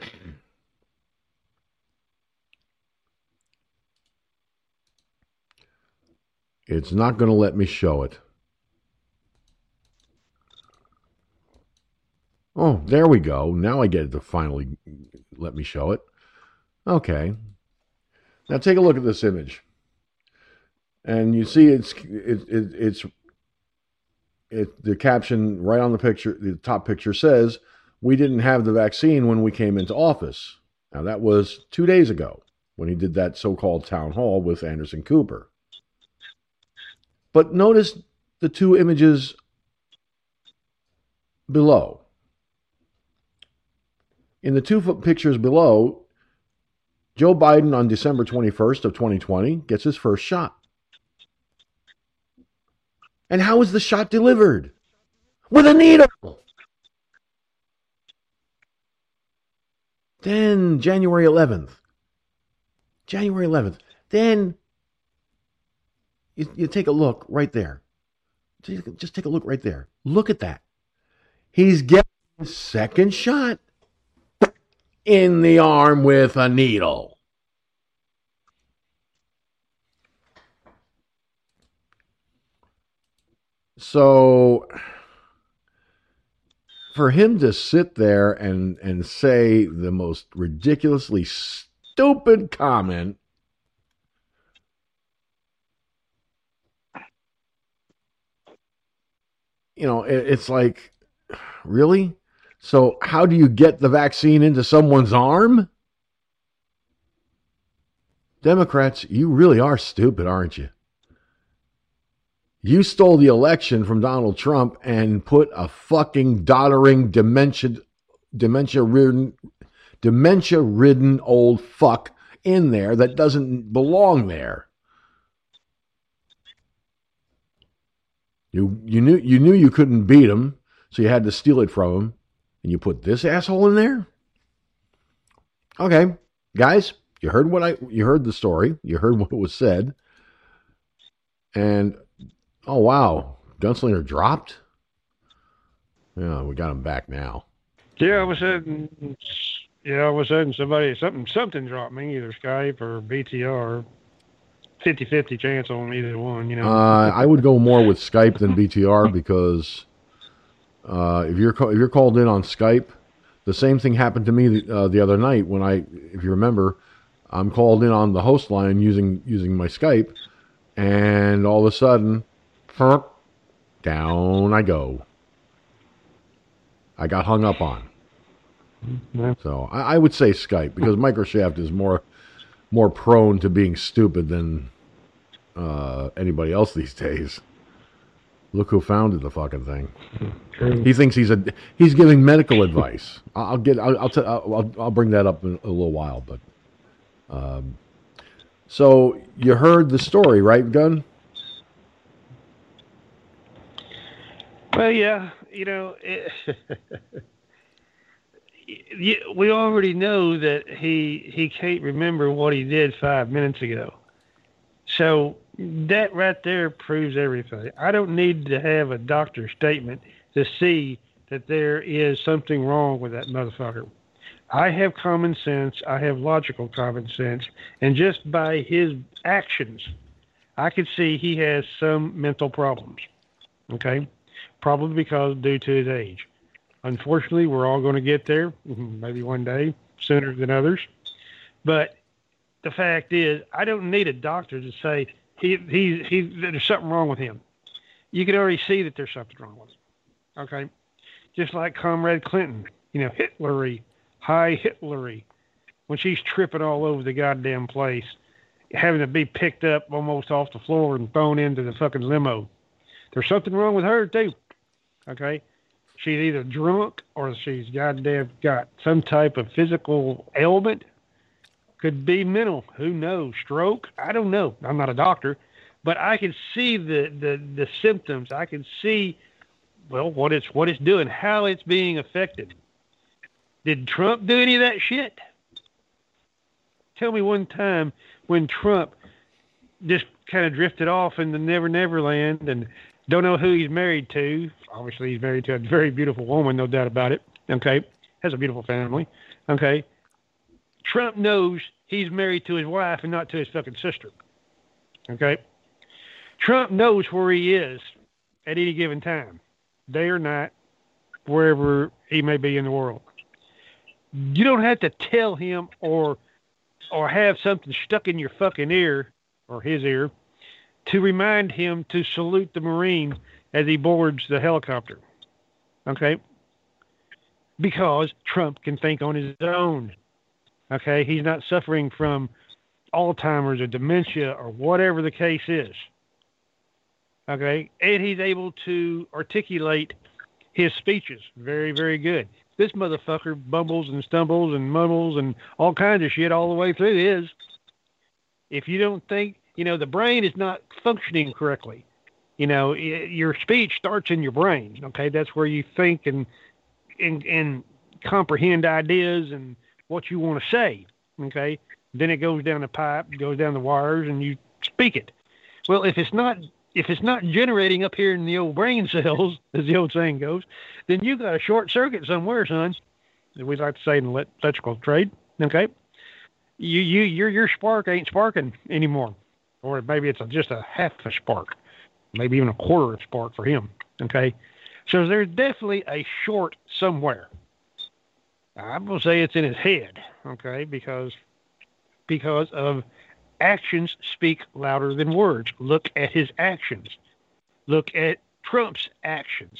Speaker 3: it's not going to let me show it. Oh, there we go. Now I get it to finally let me show it. Okay. Now take a look at this image. And you see it's it, it, it's it, the caption right on the picture, the top picture says, We didn't have the vaccine when we came into office. Now, that was two days ago when he did that so called town hall with Anderson Cooper. But notice the two images below. In the two pictures below, Joe Biden on December 21st of 2020 gets his first shot. And how was the shot delivered? With a needle. Then January 11th. January 11th. Then you, you take a look right there. Just take a look right there. Look at that. He's getting second shot in the arm with a needle. So for him to sit there and and say the most ridiculously stupid comment you know it, it's like really so how do you get the vaccine into someone's arm? Democrats you really are stupid aren't you? You stole the election from Donald Trump and put a fucking doddering dementia dementia ridden dementia ridden old fuck in there that doesn't belong there. You you knew you knew you couldn't beat him, so you had to steal it from him, and you put this asshole in there. Okay, guys, you heard what I you heard the story, you heard what was said, and oh wow, Gunslinger dropped. Yeah, we got him back now.
Speaker 4: Yeah, all of a sudden, yeah, all of a sudden somebody something something dropped me either Skype or BTR. 50-50 chance on either one, you know.
Speaker 3: Uh, I would go more with Skype than BTR because uh, if you're if you're called in on Skype, the same thing happened to me the, uh, the other night when I, if you remember, I'm called in on the host line using using my Skype, and all of a sudden, down I go. I got hung up on. So I, I would say Skype because Microsoft is more more prone to being stupid than uh, anybody else these days. Look who founded the fucking thing.
Speaker 4: True.
Speaker 3: He thinks he's a he's giving medical advice. I'll get I'll I'll, t- I'll I'll bring that up in a little while, but um, so you heard the story, right, Gun?
Speaker 4: Well, yeah, you know, it, we already know that he he can't remember what he did five minutes ago. So that right there proves everything. I don't need to have a doctor's statement to see that there is something wrong with that motherfucker. I have common sense. I have logical common sense, and just by his actions, I could see he has some mental problems. Okay probably because due to his age. Unfortunately, we're all going to get there, maybe one day sooner than others. But the fact is, I don't need a doctor to say he he he there's something wrong with him. You can already see that there's something wrong with him. Okay, just like Comrade Clinton, you know, Hitlery, high Hitlery, when she's tripping all over the goddamn place, having to be picked up almost off the floor and thrown into the fucking limo. There's something wrong with her too. Okay, she's either drunk or she's goddamn got some type of physical ailment. Could be mental. Who knows? Stroke? I don't know. I'm not a doctor, but I can see the the the symptoms. I can see well what it's what it's doing, how it's being affected. Did Trump do any of that shit? Tell me one time when Trump just kind of drifted off in the Never Never Land and don't know who he's married to. Obviously, he's married to a very beautiful woman, no doubt about it. Okay. Has a beautiful family. Okay. Trump knows he's married to his wife and not to his fucking sister. Okay. Trump knows where he is at any given time, day or night, wherever he may be in the world. You don't have to tell him or or have something stuck in your fucking ear or his ear to remind him to salute the Marine as he boards the helicopter. Okay? Because Trump can think on his own. Okay? He's not suffering from Alzheimer's or dementia or whatever the case is. Okay? And he's able to articulate his speeches very, very good. This motherfucker bumbles and stumbles and mumbles and all kinds of shit all the way through his. If you don't think you know, the brain is not functioning correctly. You know, your speech starts in your brain. Okay, that's where you think and and and comprehend ideas and what you want to say. Okay, then it goes down the pipe, goes down the wires, and you speak it. Well, if it's not if it's not generating up here in the old brain cells, as the old saying goes, then you got a short circuit somewhere, son. We like to say in the electrical trade. Okay, you you your your spark ain't sparking anymore or maybe it's a, just a half a spark, maybe even a quarter of spark for him. Okay, so there's definitely a short somewhere. I'm gonna say it's in his head. Okay, because because of actions speak louder than words. Look at his actions. Look at Trump's actions.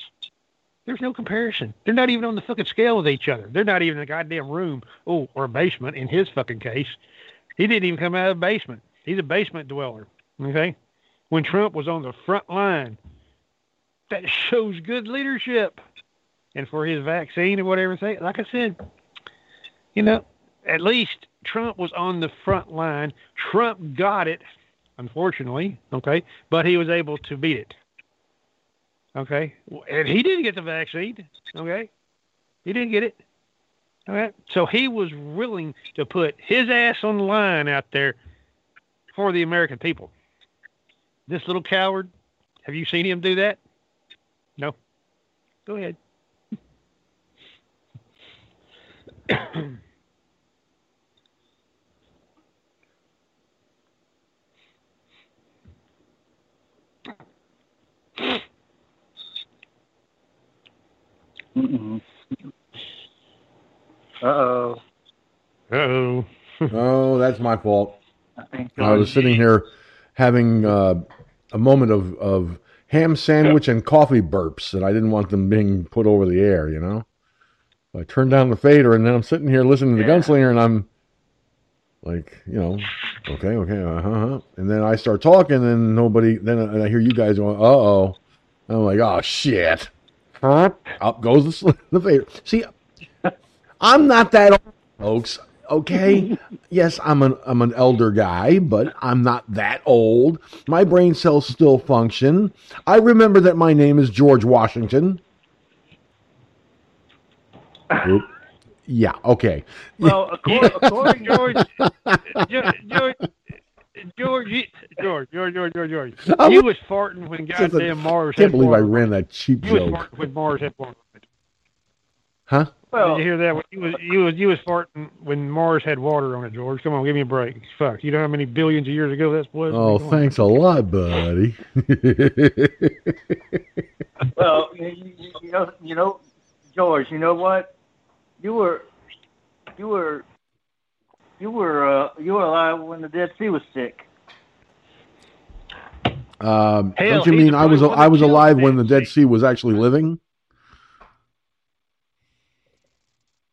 Speaker 4: There's no comparison. They're not even on the fucking scale with each other. They're not even in a goddamn room. Oh, or a basement in his fucking case. He didn't even come out of the basement. He's a basement dweller. Okay, when Trump was on the front line. That shows good leadership. And for his vaccine or whatever, like I said, you know, at least Trump was on the front line. Trump got it, unfortunately, okay, but he was able to beat it. Okay, and he didn't get the vaccine. Okay, he didn't get it. All right, so he was willing to put his ass on the line out there for the American people. This little coward, have you seen him do that? No. Go ahead.
Speaker 6: Mm-mm. Uh-oh.
Speaker 4: Uh-oh.
Speaker 3: oh, that's my fault.
Speaker 6: I
Speaker 3: I was sitting here having uh, a moment of, of ham sandwich and coffee burps, and I didn't want them being put over the air, you know? I turn down the fader, and then I'm sitting here listening to the
Speaker 6: Yeah.
Speaker 3: gunslinger, and I'm like, you know, okay, okay, uh huh. And then I start talking, and nobody, then I, I hear you guys going, uh oh. I'm like, oh, shit. Up goes the, the fader. See, I'm not that old, folks. Okay. yes, I'm an I'm an elder guy, but I'm not that old. My brain cells still function. I remember that my name is George Washington. Oop. Yeah. Okay.
Speaker 6: Well, according, according to
Speaker 4: George, George, George, George, you- George, George, George, George, George.
Speaker 3: I'm-
Speaker 4: You was farting when goddamn Mars
Speaker 3: I can't believe I ran that cheap
Speaker 4: You was farting when Mars had water.
Speaker 3: Huh?
Speaker 6: well,
Speaker 4: Did you hear that? When You was you was you was farting when Mars had water on it, George. Come on, give me a break. Fuck, you know how many billions of years ago that was?
Speaker 3: Oh,
Speaker 4: Come on.
Speaker 3: thanks a lot, buddy.
Speaker 6: well, you, you, you know, you know, George. You know what? You were, you were, you were, uh, you were alive when the Dead Sea was sick.
Speaker 3: um,
Speaker 4: Hell,
Speaker 3: don't you mean I was I was alive when the
Speaker 4: Dead
Speaker 3: Dead Sea was actually living?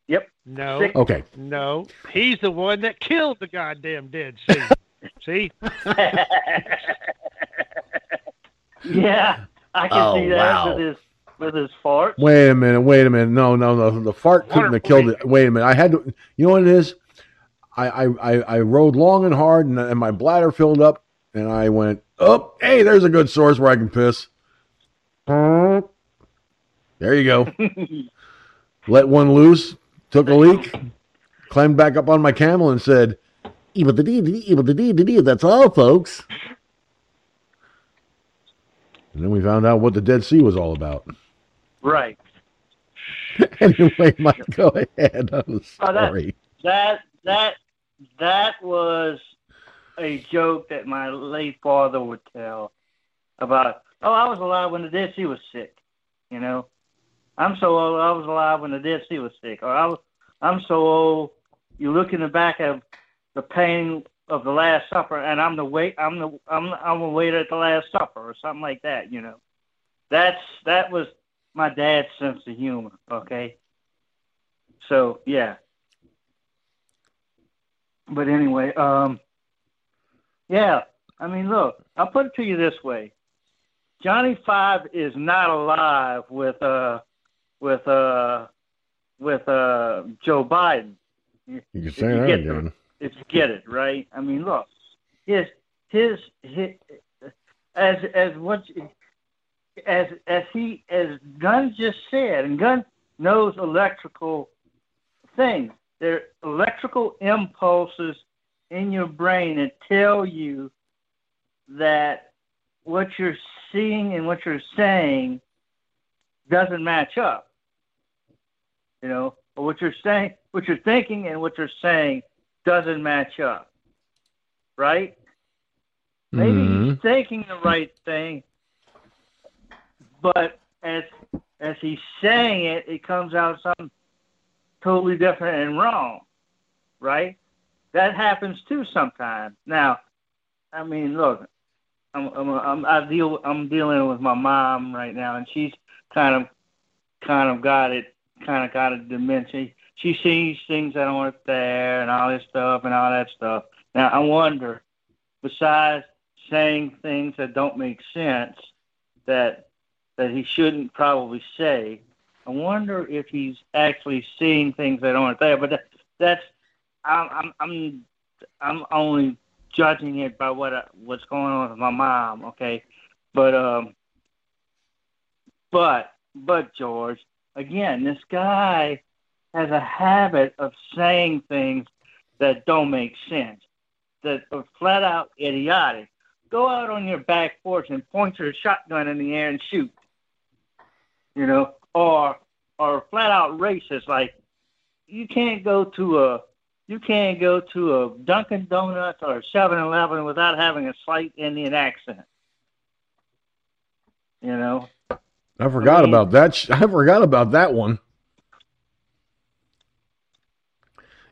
Speaker 6: Yep.
Speaker 4: No,
Speaker 6: Sick.
Speaker 3: Okay.
Speaker 4: no, he's the one that killed the goddamn Dead Sea. See,
Speaker 6: yeah, I can
Speaker 3: Oh,
Speaker 6: see that
Speaker 3: wow.
Speaker 6: with his with his fart.
Speaker 3: Wait a minute. Wait a minute. No, no, no. The fart couldn't have killed it. Wait a minute. I had to. You know what it is? I I I, I rode long and hard, and, and my bladder filled up, and I went, "Oh, hey, there's a good source where I can piss." There you go. Let one loose. Took a leak. Climbed back up on my camel and said, "Evil the dee evil the dee That's all, folks." And then we found out what the Dead Sea was all about.
Speaker 6: Right.
Speaker 3: anyway, Mike, go ahead. I'm
Speaker 6: Oh, that-
Speaker 3: sorry.
Speaker 6: That that that was a joke that my late father would tell about. Oh, I was alive when the Dead Sea was sick. You know, I'm so old. I was alive when the Dead Sea was sick. Or I was, I'm so old. You look in the back of the pain of the Last Supper, and I'm the wait. I'm the I'm I'm a waiter at the Last Supper, or something like that. You know, that's that was my dad's sense of humor. Okay. So yeah, but anyway, um, yeah. I mean, look, I'll put it to you this way: Johnny Five is not alive with uh, with uh, with uh, Joe Biden.
Speaker 3: You can say that
Speaker 6: get
Speaker 3: again.
Speaker 6: If you get it right, I mean, look, his his, his as as what as as he as Gunn just said, and Gunn knows electrical things. They're electrical impulses in your brain that tell you that what you're seeing and what you're saying doesn't match up. You know, or what you're saying, what you're thinking, and what you're saying doesn't match up. Right? Maybe
Speaker 3: Mhm.
Speaker 6: he's thinking the right thing, but as as he's saying it, it comes out something totally different and wrong, right? That happens too sometimes. Now, I mean, look, I'm I'm I'm I deal I'm dealing with my mom right now, and she's kind of kind of got it, kind of got a dementia. She sees things that aren't there, and all this stuff, and all that stuff. Now, I wonder, besides saying things that don't make sense that that he shouldn't probably say. I wonder if he's actually seeing things that aren't there. But that, that's I'm I'm I'm only judging it by what I, what's going on with my mom. Okay, but um, but but George, again, this guy has a habit of saying things that don't make sense, that are flat out idiotic. Go out on your back porch and point your shotgun in the air and shoot. You know, or or flat out racist, like you can't go to a you can't go to a Dunkin' Donuts or a 7-Eleven without having a slight Indian accent. You know,
Speaker 3: I forgot
Speaker 6: I mean-
Speaker 3: about that. sh- I forgot about that one.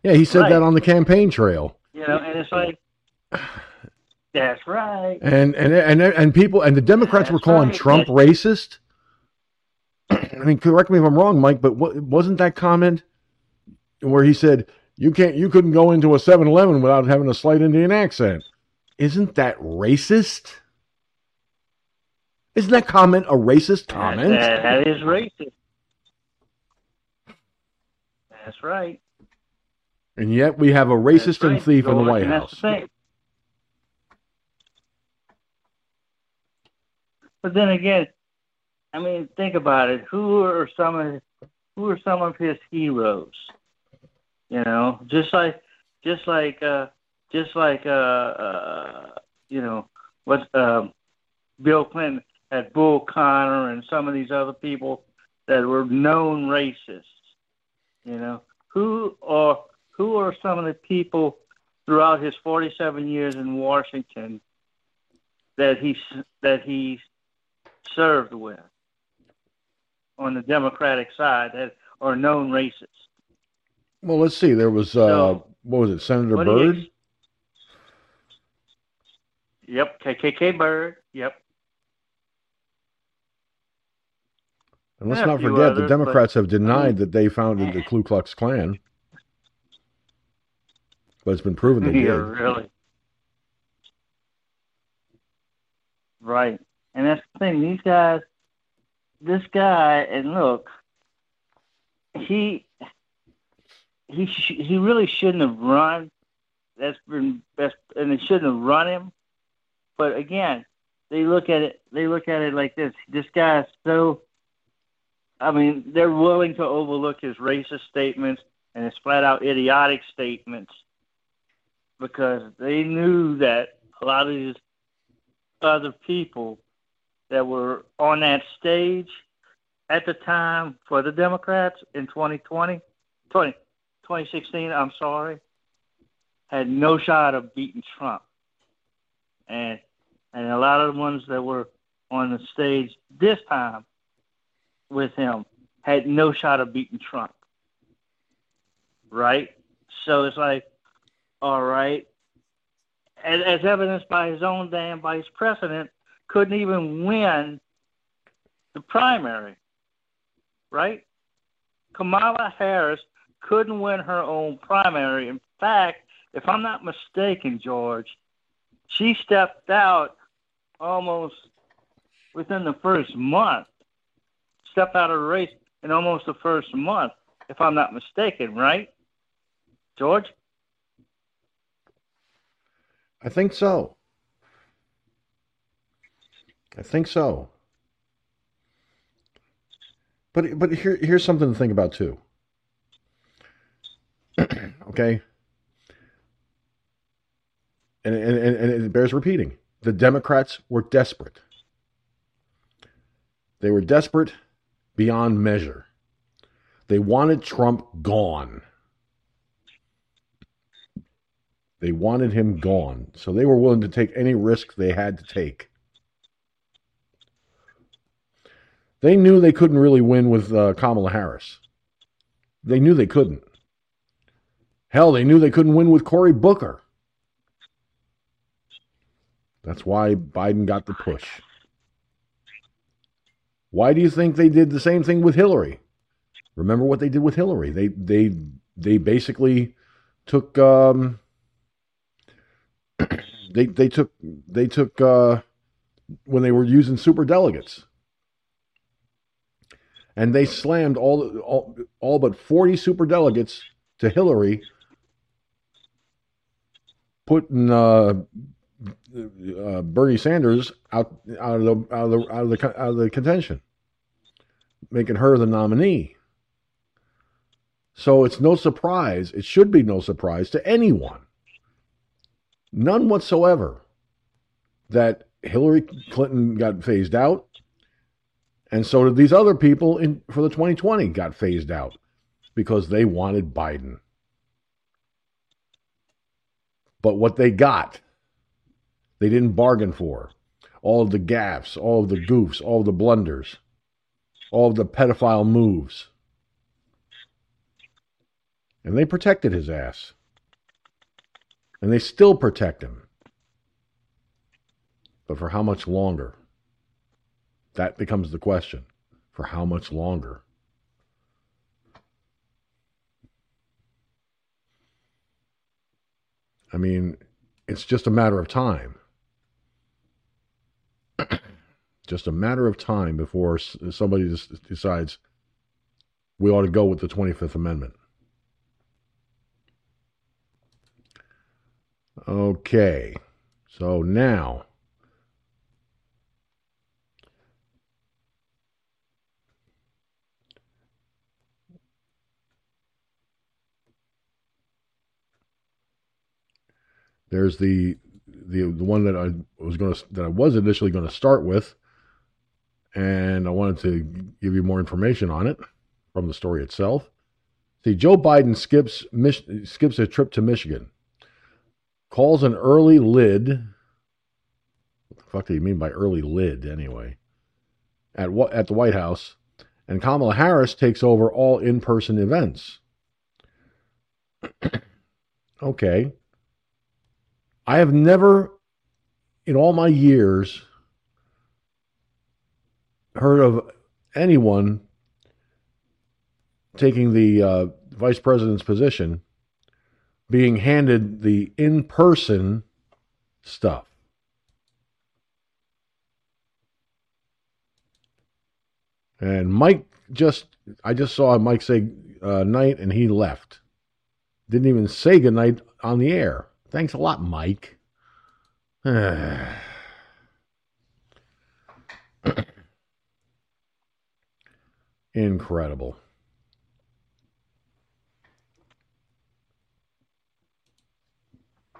Speaker 3: Yeah, he said
Speaker 6: Right.
Speaker 3: that on the campaign trail,
Speaker 6: you know, and it's like, that's right.
Speaker 3: and and and and people and the Democrats were calling
Speaker 6: right.
Speaker 3: Trump racist. I mean, correct me if I'm wrong, Mike, but what, wasn't that comment where he said you can't, you couldn't go into a 7-Eleven without having a slight Indian accent? Isn't that racist? Isn't that comment a racist comment?
Speaker 6: That, that is racist. That's right.
Speaker 3: And yet we have a racist
Speaker 6: That's
Speaker 3: and
Speaker 6: right,
Speaker 3: thief in the White House.
Speaker 6: the. But then again, I mean, think about it. Who are some of who are some of his heroes? You know, just like just like uh, just like uh, uh, you know what um, Bill Clinton had Bull Connor and some of these other people that were known racists. You know, who are who are some of the people throughout his 47 years in Washington that he that he served with on the Democratic side that are known racists?
Speaker 3: Well, let's see. There was uh,
Speaker 6: So,
Speaker 3: what was it, Senator Byrd?
Speaker 6: Yep, KKK Byrd. Yep.
Speaker 3: And let's not forget the
Speaker 6: others, but-
Speaker 3: Democrats have denied that they founded the Ku Klux Klan, but it's been proven they
Speaker 6: yeah,
Speaker 3: did.
Speaker 6: really. Right, and that's the thing. These guys, this guy, and look, he he sh- he really shouldn't have run. That's been that's and they shouldn't have run him. But again, they look at it. They look at it like this. This guy's so. I mean, they're willing to overlook his racist statements and his flat out idiotic statements because they knew that a lot of these other people that were on that stage at the time for the Democrats in 2020, 20, 2016, I'm sorry, had no shot of beating Trump. And and a lot of the ones that were on the stage this time with him had no shot of beating Trump. Right? So it's like, all right. As, as evidenced by his own damn vice president, couldn't even win the primary. Right? Kamala Harris couldn't win her own primary. In fact, if I'm not mistaken, George, she stepped out almost within the first month, stepped out of the race in almost the first month, if I'm not mistaken, right? George?
Speaker 3: I think so. I think so. But but here here's something to think about too. okay. And, and, and, it bears repeating. The Democrats were desperate. They were desperate beyond measure. They wanted Trump gone. They wanted him gone. So they were willing to take any risk they had to take. They knew they couldn't really win with uh, Kamala Harris. They knew they couldn't. Hell, they knew they couldn't win with Cory Booker. That's why Biden got the push. Why do you think they did the same thing with Hillary? Remember what they did with Hillary? They they they basically took um, they they took they took uh, when they were using super delegates, and they slammed all all, all but forty super delegates to Hillary, putting uh, uh, Bernie Sanders out out of the out of the out of the out of the contention, making her the nominee. So it's no surprise. It should be no surprise to anyone, none whatsoever, that Hillary Clinton got phased out, and so did these other people in for the 2020 got phased out because they wanted Biden. But what they got they didn't bargain for. All of the gaffes, all of the goofs, all of the blunders, all of the pedophile moves. And they protected his ass. And they still protect him. But for how much longer? That becomes the question. For how much longer? I mean, it's just a matter of time. just a matter of time before somebody decides we ought to go with the 25th Amendment. Okay, so now. There's the the the one that I was going to that I was initially going to start with, and I wanted to give you more information on it from the story itself. See, Joe Biden skips skips a trip to Michigan, calls an early lid. What the fuck do you mean by early lid anyway? At what at the White House, and Kamala Harris takes over all in-person events. okay. I have never, in all my years, heard of anyone taking the uh, vice president's position being handed the in person stuff. And Mike just, I just saw Mike say uh, night and he left. Didn't even say goodnight on the air. Thanks a lot, Mike. Incredible.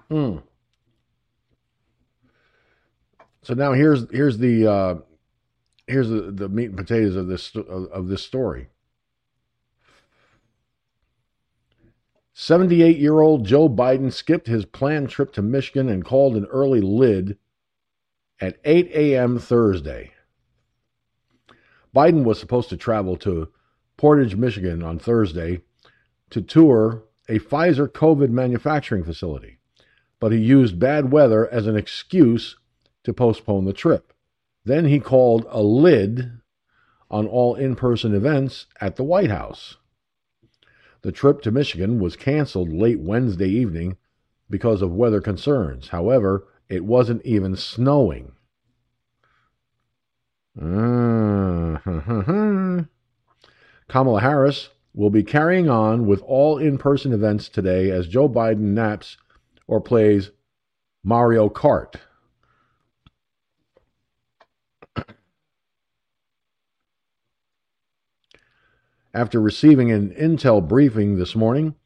Speaker 3: Hmm. So now here's here's the uh, here's the, the meat and potatoes of this of, of this story. 78 year old Joe Biden skipped his planned trip to Michigan and called an early lid at 8 a.m. Thursday. Biden was supposed to travel to Portage, Michigan on Thursday to tour a Pfizer COVID manufacturing facility, but he used bad weather as an excuse to postpone the trip. Then he called a lid on all in person events at the White House. The trip to Michigan was canceled late Wednesday evening because of weather concerns. However, it wasn't even snowing. Uh, Kamala Harris will be carrying on with all in person events today as Joe Biden naps or plays Mario Kart. After receiving an intel briefing this morning,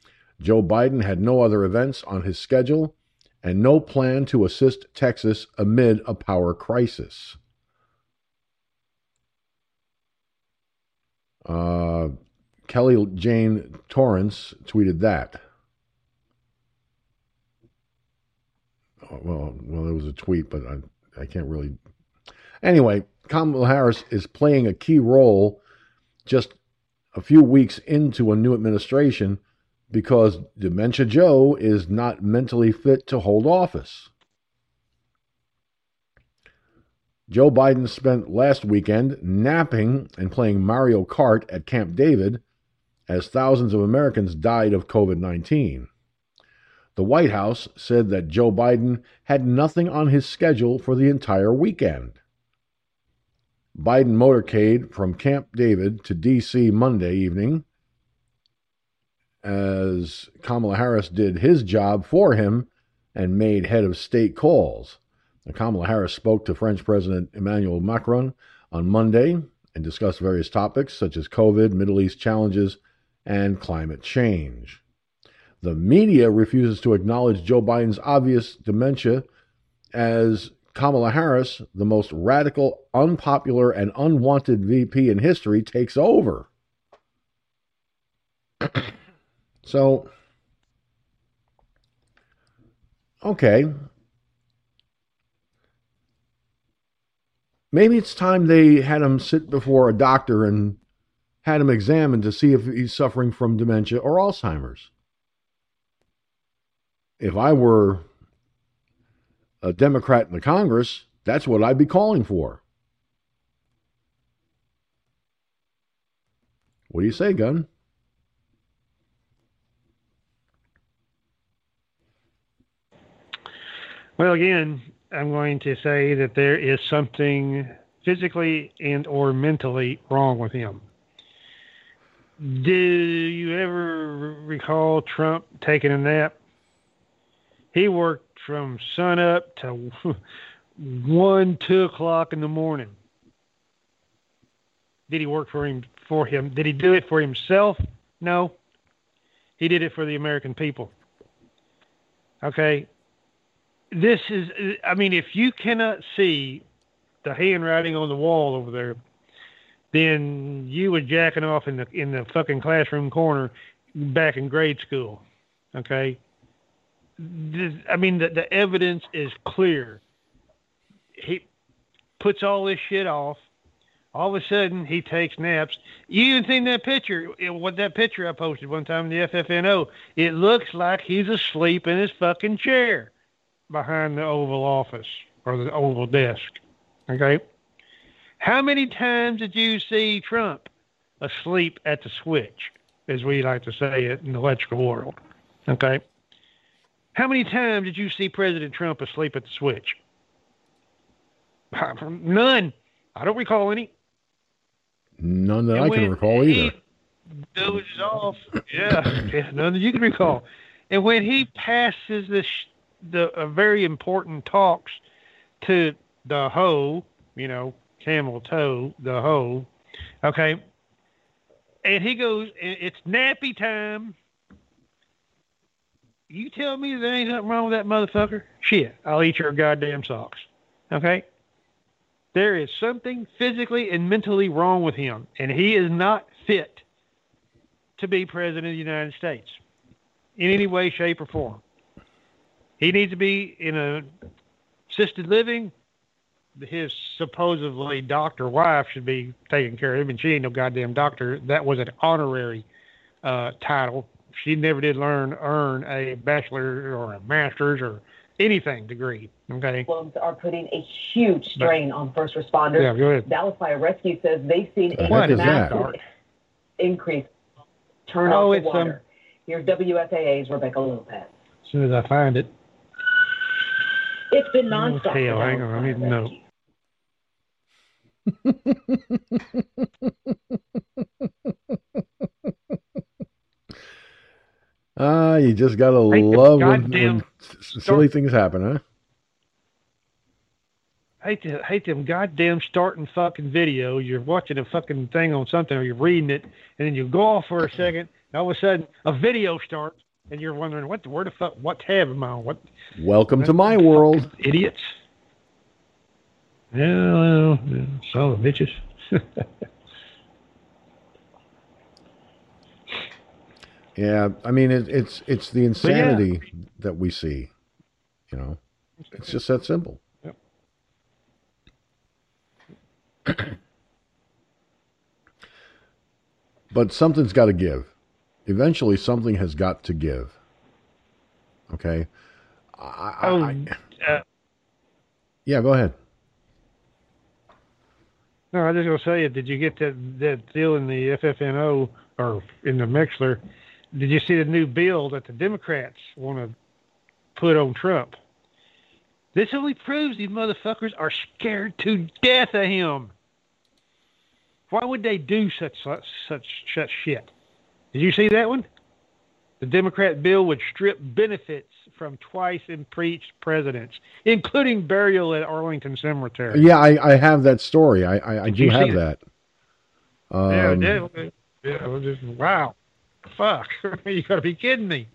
Speaker 3: Joe Biden had no other events on his schedule and no plan to assist Texas amid a power crisis. Uh, Kelly Jane Torrance tweeted that. Oh, well, well, it was a tweet, but I, I can't really. Anyway, Kamala Harris is playing a key role just a few weeks into a new administration because Dementia Joe is not mentally fit to hold office. Joe Biden spent last weekend napping and playing Mario Kart at Camp David as thousands of Americans died of COVID 19. The White House said that Joe Biden had nothing on his schedule for the entire weekend. Biden motorcade from Camp David to D.C. Monday evening as Kamala Harris did his job for him and made head of state calls. Now, Kamala Harris spoke to French President Emmanuel Macron on Monday and discussed various topics such as COVID, Middle East challenges, and climate change. The media refuses to acknowledge Joe Biden's obvious dementia as Kamala Harris, the most radical, unpopular, and unwanted VP in history, takes over. so, okay. Maybe it's time they had him sit before a doctor and had him examined to see if he's suffering from dementia or Alzheimer's. If I were a Democrat in the Congress, that's what I'd be calling for. What do you say, Gun?
Speaker 4: Well, again, I'm going to say that there is something physically and or mentally wrong with him. Do you ever recall Trump taking a nap? He worked from sun up to one, two o'clock in the morning. Did he work for him for him? Did he do it for himself? No. He did it for the American people. Okay. This is I mean, if you cannot see the handwriting on the wall over there, then you were jacking off in the in the fucking classroom corner back in grade school. Okay. This, I mean, the the evidence is clear. He puts all this shit off. All of a sudden, he takes naps. You even seen that picture? What that picture I posted one time in the FFNO? It looks like he's asleep in his fucking chair behind the Oval Office or the Oval Desk. Okay. How many times did you see Trump asleep at the switch, as we like to say it in the electrical world? Okay. How many times did you see President Trump asleep at the switch? None. I don't recall any.
Speaker 3: None that and I can recall either.
Speaker 4: Dozes off. Yeah, yeah, none that you can recall. And when he passes this, the uh, very important talks to the hoe, you know, camel toe, the hoe. Okay. And he goes, it's nappy time. You tell me there ain't nothing wrong with that motherfucker? Shit, I'll eat your goddamn socks. Okay? There is something physically and mentally wrong with him, and he is not fit to be president of the United States in any way, shape, or form. He needs to be in a assisted living his supposedly doctor wife should be taking care of him, and she ain't no goddamn doctor. That was an honorary uh, title. She never did learn earn a bachelor or a master's or anything degree. Okay.
Speaker 7: Are putting a huge strain but, on first responders.
Speaker 4: Yeah, go ahead.
Speaker 7: Dallas Fire Rescue says they've seen a massive increase. Turn oh, off the water. Um, Here's WFAA's Rebecca Lopez.
Speaker 4: As soon as I find it.
Speaker 7: It's been nonstop.
Speaker 4: Oh, hell, hang on. I need to know.
Speaker 3: Ah, you just gotta love when, when silly things happen, huh?
Speaker 4: Hate to hate them goddamn starting fucking videos. You're watching a fucking thing on something, or you're reading it, and then you go off for a second. And all of a sudden, a video starts, and you're wondering what the where the fuck what tab am I on? What?
Speaker 3: Welcome to my world,
Speaker 4: idiots. Yeah, well, yeah, son of bitches.
Speaker 3: yeah, I mean it, it's it's the insanity yeah. that we see. You know, it's just that simple. Yep. but something's got to give. Eventually, something has got to give. Okay. I, oh, I, uh, yeah, go ahead.
Speaker 4: No, I was just gonna say, did you get that that deal in the FFNO or in the Mixlr? Did you see the new bill that the Democrats want to put on Trump. This only proves these motherfuckers are scared to death of him. Why would they do such such such such shit? Did you see that one? The Democrat bill would strip benefits from twice impeached presidents, including burial at Arlington Cemetery.
Speaker 3: Yeah, I, I have that story. I I, I do have that.
Speaker 4: Um, yeah, yeah, yeah. Just, wow, fuck! you got to be kidding me.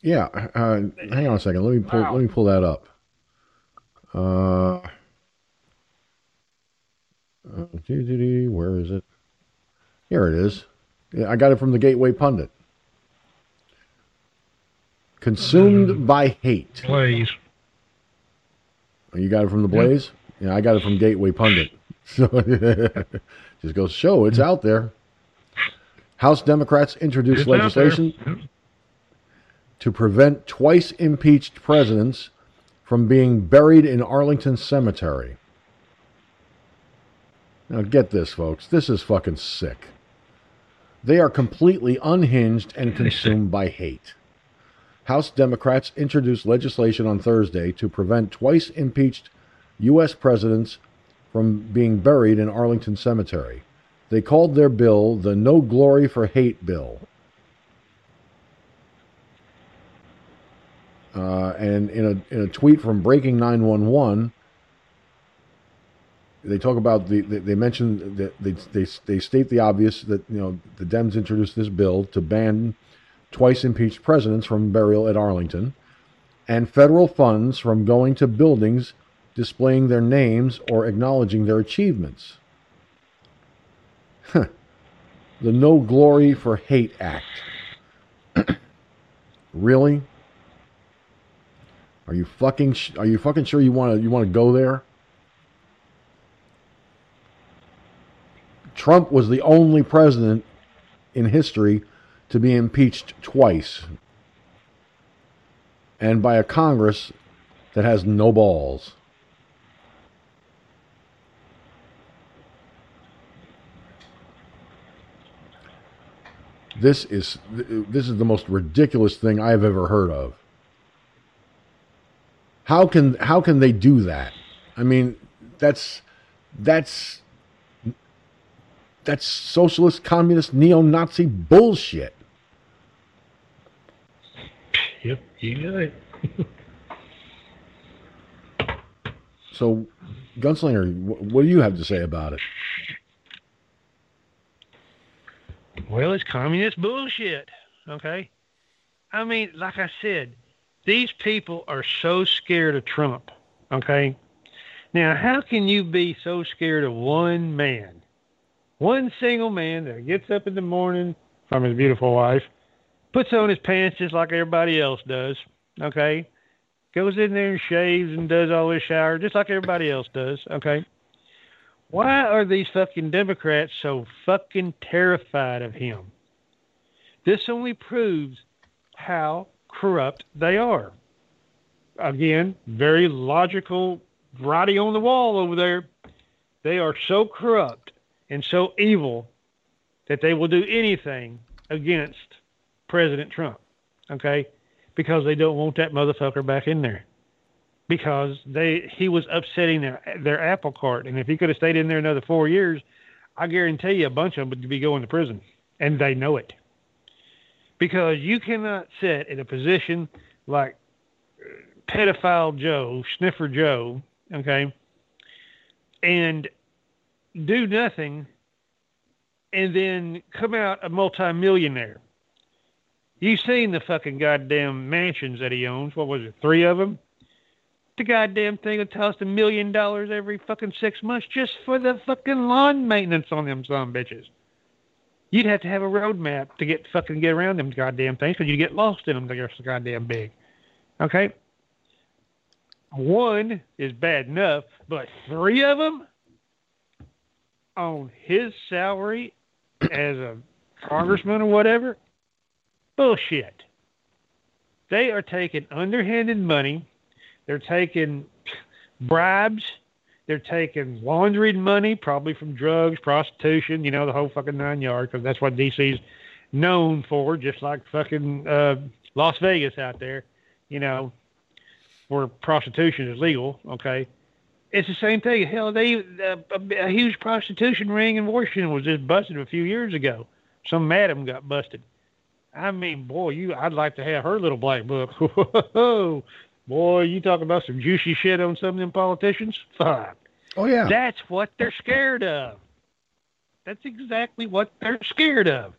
Speaker 3: Yeah, uh, hang on a second. Let me pull. Wow. Let me pull that up. Uh, uh, where is it? Here it is. Yeah, I got it from the Gateway Pundit. Consumed mm. by hate.
Speaker 4: Blaze.
Speaker 3: Oh, you got it from the Blaze? Yeah, yeah I got it from Gateway Pundit. So just goes show it's out there. House Democrats introduced legislation to prevent twice impeached presidents from being buried in Arlington Cemetery. Now get this, folks. This is fucking sick. They are completely unhinged and consumed by hate. House Democrats introduced legislation on Thursday to prevent twice impeached U.S. presidents from being buried in Arlington Cemetery. They called their bill the No Glory for Hate Bill. Uh, and in a, in a tweet from Breaking 911, they talk about the, they, they mention that they, they, they state the obvious that you know the Dems introduced this bill to ban twice impeached presidents from burial at Arlington, and federal funds from going to buildings displaying their names or acknowledging their achievements. The No Glory for Hate Act. really? Are you fucking are you fucking sure you want to you want to go there? Trump was the only president in history to be impeached twice and by a Congress that has no balls. This is this is the most ridiculous thing I've ever heard of. How can how can they do that? I mean, that's that's that's socialist, communist, neo-Nazi bullshit.
Speaker 4: Yep, you got it.
Speaker 3: so, Gunslinger, what do you have to say about it?
Speaker 4: Well, it's communist bullshit. Okay. I mean, like I said, these people are so scared of Trump. Okay. Now, how can you be so scared of one man? One single man that gets up in the morning from his beautiful wife, puts on his pants just like everybody else does. Okay. Goes in there and shaves and does all his shower just like everybody else does. Okay. Why are these fucking Democrats so fucking terrified of him? This only proves how corrupt they are. Again, very logical, writing on the wall over there. They are so corrupt and so evil that they will do anything against President Trump. Okay? Because they don't want that motherfucker back in there because they he was upsetting their their apple cart, and if he could have stayed in there another four years, I guarantee you a bunch of them would be going to prison, and they know it. Because you cannot sit in a position like uh, pedophile Joe, sniffer Joe, okay, and do nothing, and then come out a multimillionaire. You've seen the fucking goddamn mansions that he owns. What was it? Three of them the goddamn thing would cost a million dollars every fucking six months just for the fucking lawn maintenance on them some bitches. You'd have to have a roadmap to get fucking get around them goddamn things because you get lost in them. They're so goddamn big. Okay. One is bad enough, but three of them on his salary as a congressman or whatever, bullshit. They are taking underhanded money they're taking bribes. They're taking laundering money, probably from drugs, prostitution, you know, the whole fucking nine yards, because that's what DC's known for, just like fucking uh, Las Vegas out there. You know, where prostitution is legal. Okay, it's the same thing. Hell, they uh, a, a huge prostitution ring in Washington was just busted a few years ago. Some madam got busted. I mean, boy, you I'd like to have her little black book. boy, you talking about some juicy shit on some of them politicians? Fuck.
Speaker 3: Oh yeah.
Speaker 4: That's what they're scared of. That's exactly what they're scared of.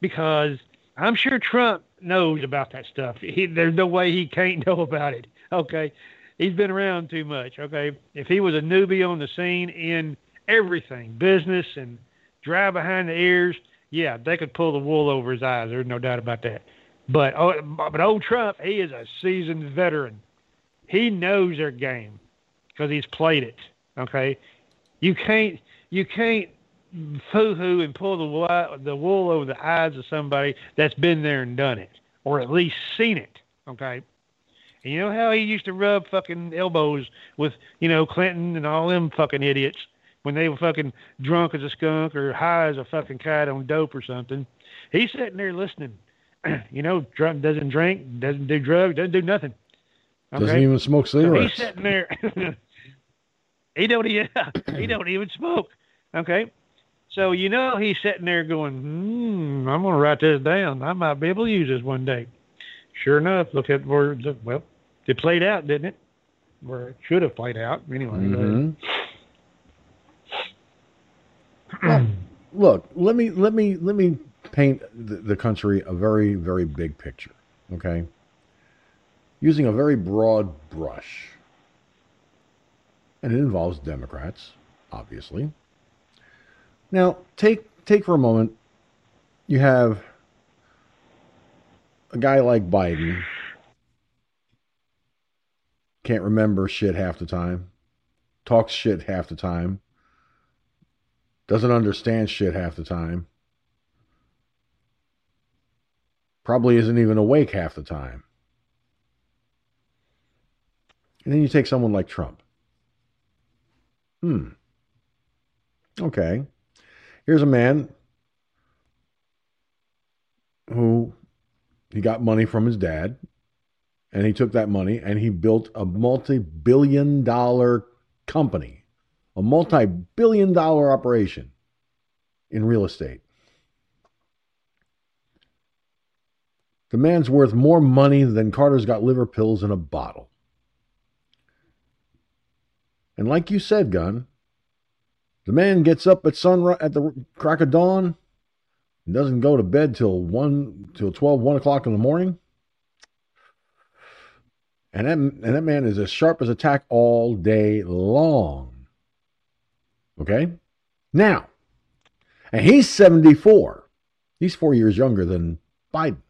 Speaker 4: Because I'm sure Trump knows about that stuff. He, there's no way he can't know about it. Okay. He's been around too much. Okay. If he was a newbie on the scene in everything, business and dry behind the ears, yeah, they could pull the wool over his eyes. There's no doubt about that. But oh, but old Trump, he is a seasoned veteran. He knows their game because he's played it. Okay, you can't you can't foo-hoo and pull the the wool over the eyes of somebody that's been there and done it, or at least seen it. Okay. And you know how he used to rub fucking elbows with, you know, Clinton and all them fucking idiots when they were fucking drunk as a skunk or high as a fucking cat on dope or something. He's sitting there listening. you know, drunk doesn't drink, doesn't do drugs, doesn't do nothing.
Speaker 3: Okay? Doesn't even smoke cigarettes.
Speaker 4: So he's sitting there. he don't even he don't even smoke. Okay. So you know he's sitting there going, hmm, I'm gonna write this down. I might be able to use this one day. Sure enough, look at where well, it played out, didn't it? Where it should have played out anyway.
Speaker 3: Mm-hmm. well, look, let me let me let me paint the, country a very very big picture. Okay, using a very broad brush, and it involves Democrats, obviously. Now, take take for a moment. You have a guy like Biden can't remember shit half the time, talks shit half the time, doesn't understand shit half the time, probably isn't even awake half the time. And then you take someone like Trump. Hmm. Okay. Here's a man who he got money from his dad and he took that money and he built a multi-billion dollar company a multi billion dollar operation in real estate. The man's worth more money than Carter's got liver pills in a bottle. And like you said, Gun, the man gets up at sunrise at the crack of dawn and doesn't go to bed till one till 12, 1 o'clock in the morning. And that, and that man is as sharp as a tack all day long. Okay? Now, and he's 74. He's four years younger than Biden.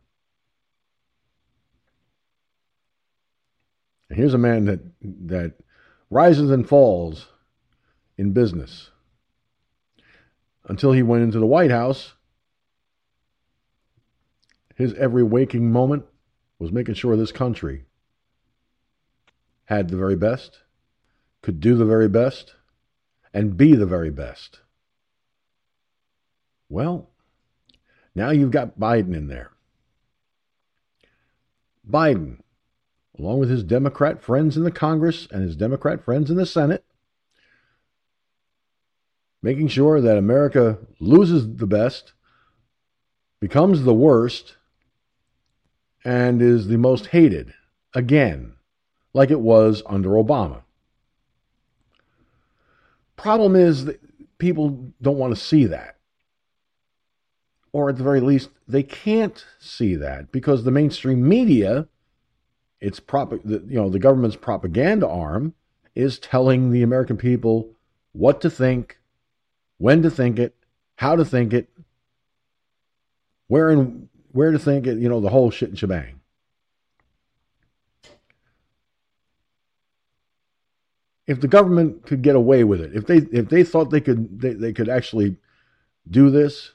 Speaker 3: And here's a man that that rises and falls in business. Until he went into the White House, his every waking moment was making sure this country had the very best, could do the very best, and be the very best. Well, now you've got Biden in there. Biden, along with his Democrat friends in the Congress and his Democrat friends in the Senate, making sure that America loses the best, becomes the worst, and is the most hated again, like it was under Obama. Problem is that people don't want to see that. Or at the very least, they can't see that because the mainstream media, it's prop, you know, the government's propaganda arm is telling the American people what to think, when to think it, how to think it, where and where to think it, you know, the whole shit and shebang. if the government could get away with it, if they if they thought they could they, they could actually do this,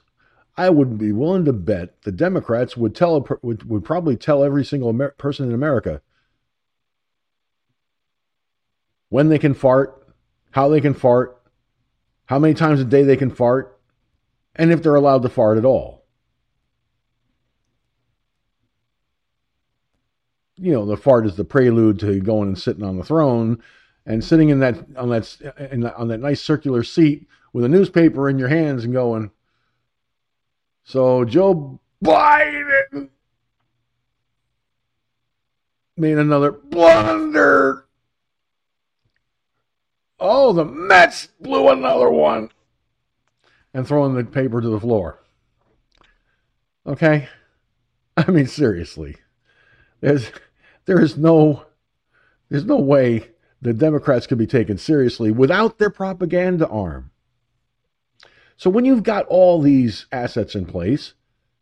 Speaker 3: I would be willing to bet the Democrats would tell would would probably tell every single Amer- person in America when they can fart, how they can fart, how many times a day they can fart, and if they're allowed to fart at all. you know, the fart is the prelude to going and sitting on the throne and sitting in that on that in on that nice circular seat with a newspaper in your hands and going. So Joe Biden made another blunder. Oh, the Mets blew another one and throwing the paper to the floor. Okay? I mean, seriously. There's, there is no, there's no way the Democrats could be taken seriously without their propaganda arm. So when you've got all these assets in place,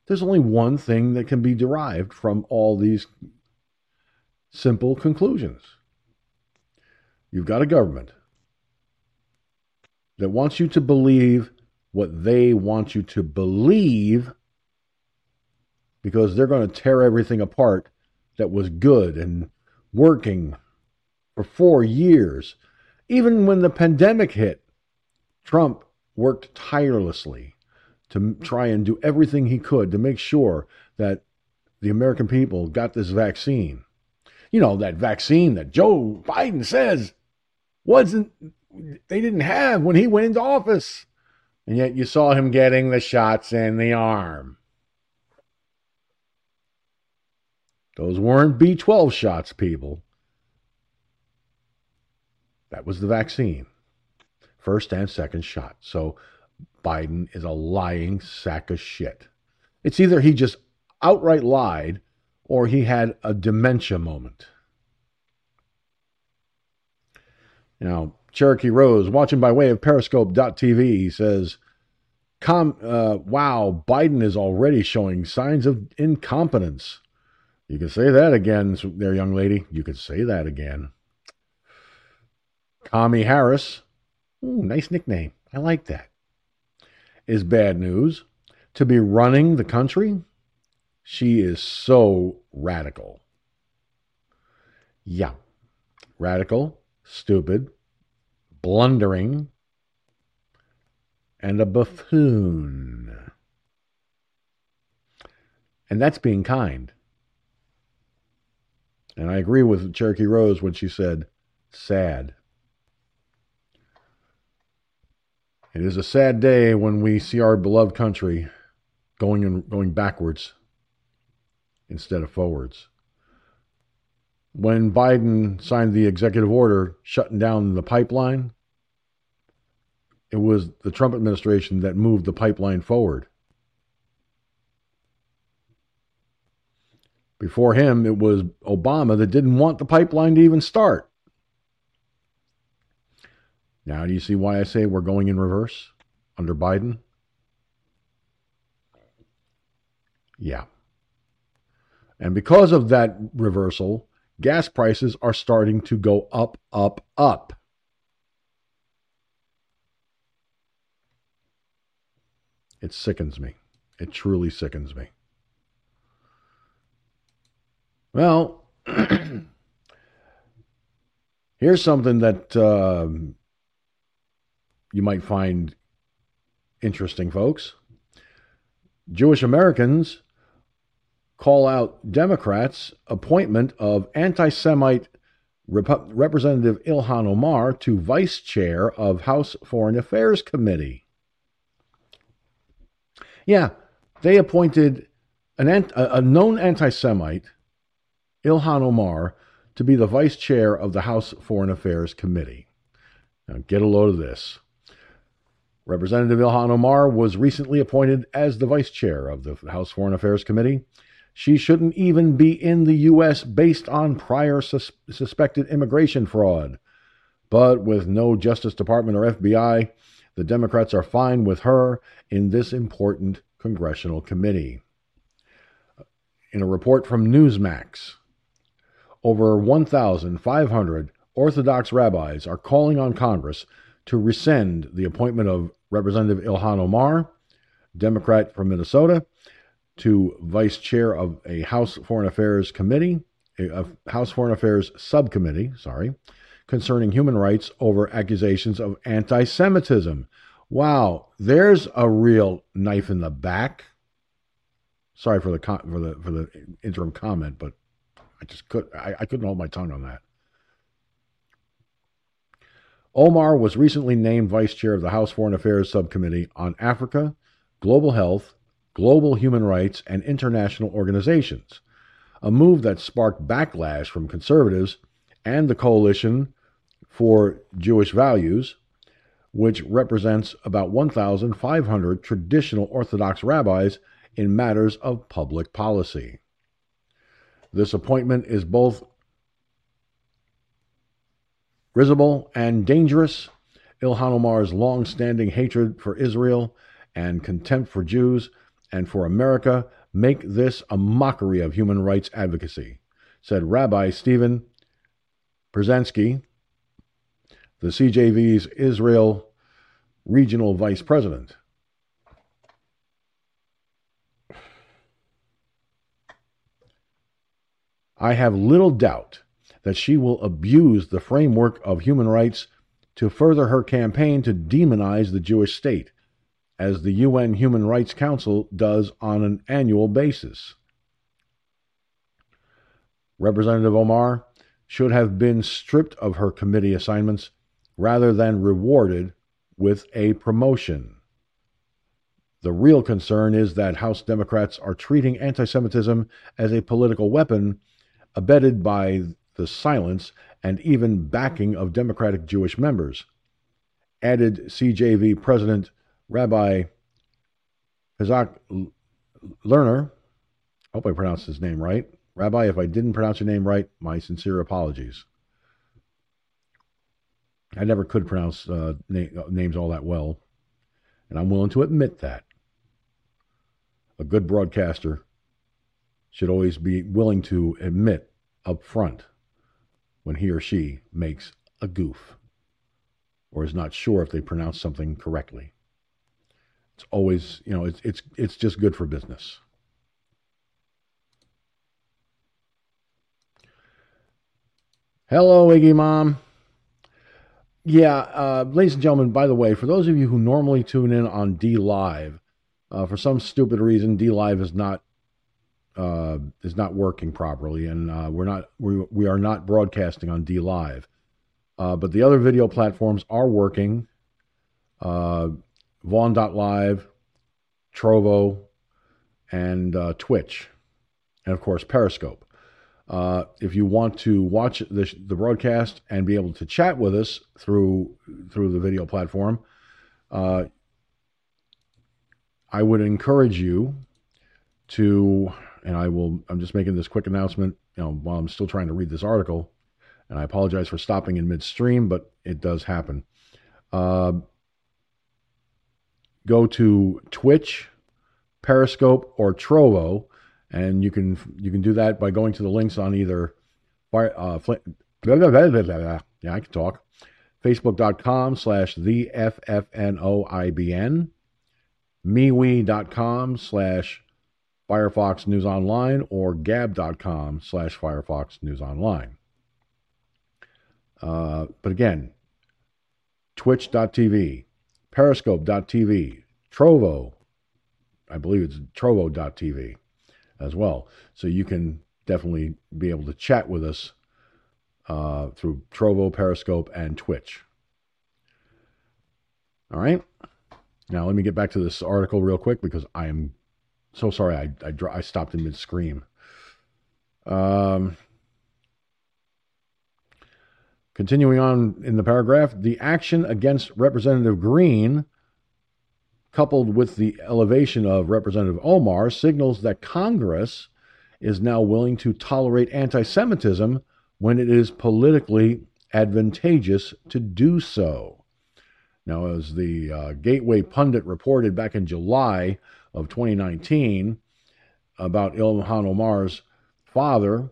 Speaker 3: there's only one thing that can be derived from all these simple conclusions. You've got a government that wants you to believe what they want you to believe because they're going to tear everything apart that was good and working for four years. Even when the pandemic hit, Trump worked tirelessly to try and do everything he could to make sure that the American people got this vaccine. You know, that vaccine that Joe Biden says wasn't, they didn't have when he went into office. And yet you saw him getting the shots in the arm. Those weren't B12 shots, people. That was the vaccine. First and second shot. So Biden is a lying sack of shit. It's either he just outright lied or he had a dementia moment. Now, Cherokee Rose, watching by way of Periscope.tv, says, Com- uh, Wow, Biden is already showing signs of incompetence. You can say that again, there, young lady. You can say that again. Kami Harris, ooh, nice nickname. I like that. Is bad news. To be running the country, she is so radical. Yeah. Radical, stupid, blundering, and a buffoon. And that's being kind. And I agree with Cherokee Rose when she said, sad. It is a sad day when we see our beloved country going and going backwards instead of forwards. When Biden signed the executive order shutting down the pipeline, it was the Trump administration that moved the pipeline forward. Before him, it was Obama that didn't want the pipeline to even start. Now, do you see why I say we're going in reverse under Biden? Yeah. And because of that reversal, gas prices are starting to go up, up, up. It sickens me. It truly sickens me. Well, here's something that uh, you might find interesting, folks. Jewish Americans call out Democrats' appointment of anti Semite Rep- Representative Ilhan Omar to vice chair of House Foreign Affairs Committee. Yeah, they appointed an a known anti Semite Ilhan Omar to be the vice chair of the House Foreign Affairs Committee. Now, get a load of this. Representative Ilhan Omar was recently appointed as the vice chair of the House Foreign Affairs Committee. She shouldn't even be in the U.S. based on prior sus- suspected immigration fraud. But with no Justice Department or FBI, the Democrats are fine with her in this important congressional committee. In a report from Newsmax, over 1,500 Orthodox rabbis are calling on Congress to rescind the appointment of Representative Ilhan Omar, Democrat from Minnesota, to vice chair of a House Foreign Affairs Committee, a House Foreign Affairs Subcommittee, sorry, concerning human rights over accusations of anti Semitism. Wow, there's a real knife in the back. Sorry for the for the for the interim comment, but I just could I, I couldn't hold my tongue on that. Omar was recently named vice chair of the House Foreign Affairs Subcommittee on Africa, Global Health, Global Human Rights, and International Organizations, a move that sparked backlash from conservatives and the Coalition for Jewish Values, which represents about 1,500 traditional Orthodox rabbis in matters of public policy. This appointment is both risible and dangerous. Ilhan Omar's long standing hatred for Israel and contempt for Jews and for America make this a mockery of human rights advocacy, said Rabbi Stephen Pruzansky, the CJV's Israel regional vice president. I have little doubt that she will abuse the framework of human rights to further her campaign to demonize the Jewish state, as the UN Human Rights Council does on an annual basis. Representative Omar should have been stripped of her committee assignments rather than rewarded with a promotion. The real concern is that House Democrats are treating anti Semitism as a political weapon abetted by the silence and even backing of Democratic Jewish members. Added CJV President Rabbi Isaac Lerner, I hope I pronounced his name right. Rabbi, if I didn't pronounce your name right, my sincere apologies. I never could pronounce uh, na- names all that well, and I'm willing to admit that. A good broadcaster should always be willing to admit up front when he or she makes a goof or is not sure if they pronounce something correctly. It's always, you know, it's it's it's just good for business. Hello, Iggy Mom. Yeah, uh, ladies and gentlemen, by the way, for those of you who normally tune in on DLive, uh, for some stupid reason, DLive is not uh, is not working properly, and uh, we're not we, we are not broadcasting on DLive. Uh, but the other video platforms are working. Uh, Vaughn.live, Trovo, and uh, Twitch, and of course Periscope. Uh, if you want to watch the, the broadcast and be able to chat with us through through the video platform, uh, I would encourage you to, and I will. I'm just making this quick announcement. You know, while I'm still trying to read this article, and I apologize for stopping in midstream, but it does happen. Uh, go to Twitch, Periscope, or Trovo and you can you can do that by going to the links on either uh, blah, blah, blah, yeah I can talk facebook.com slash the FFNOIBN MeWe.com slash Firefox News Online or Gab.com slash Firefox News Online. Uh, but again, Twitch.tv, Periscope.tv, Trovo, I believe it's Trovo.tv as well. So you can definitely be able to chat with us uh, through Trovo, Periscope, and Twitch. All right. Now let me get back to this article real quick because I am so sorry I I, I stopped in mid scream. Um, continuing on in the paragraph, the action against Representative Green coupled with the elevation of Representative Omar, signals that Congress is now willing to tolerate anti Semitism when it is politically advantageous to do so. Now, as the uh, Gateway Pundit reported back in July of 2019 about Ilhan Omar's father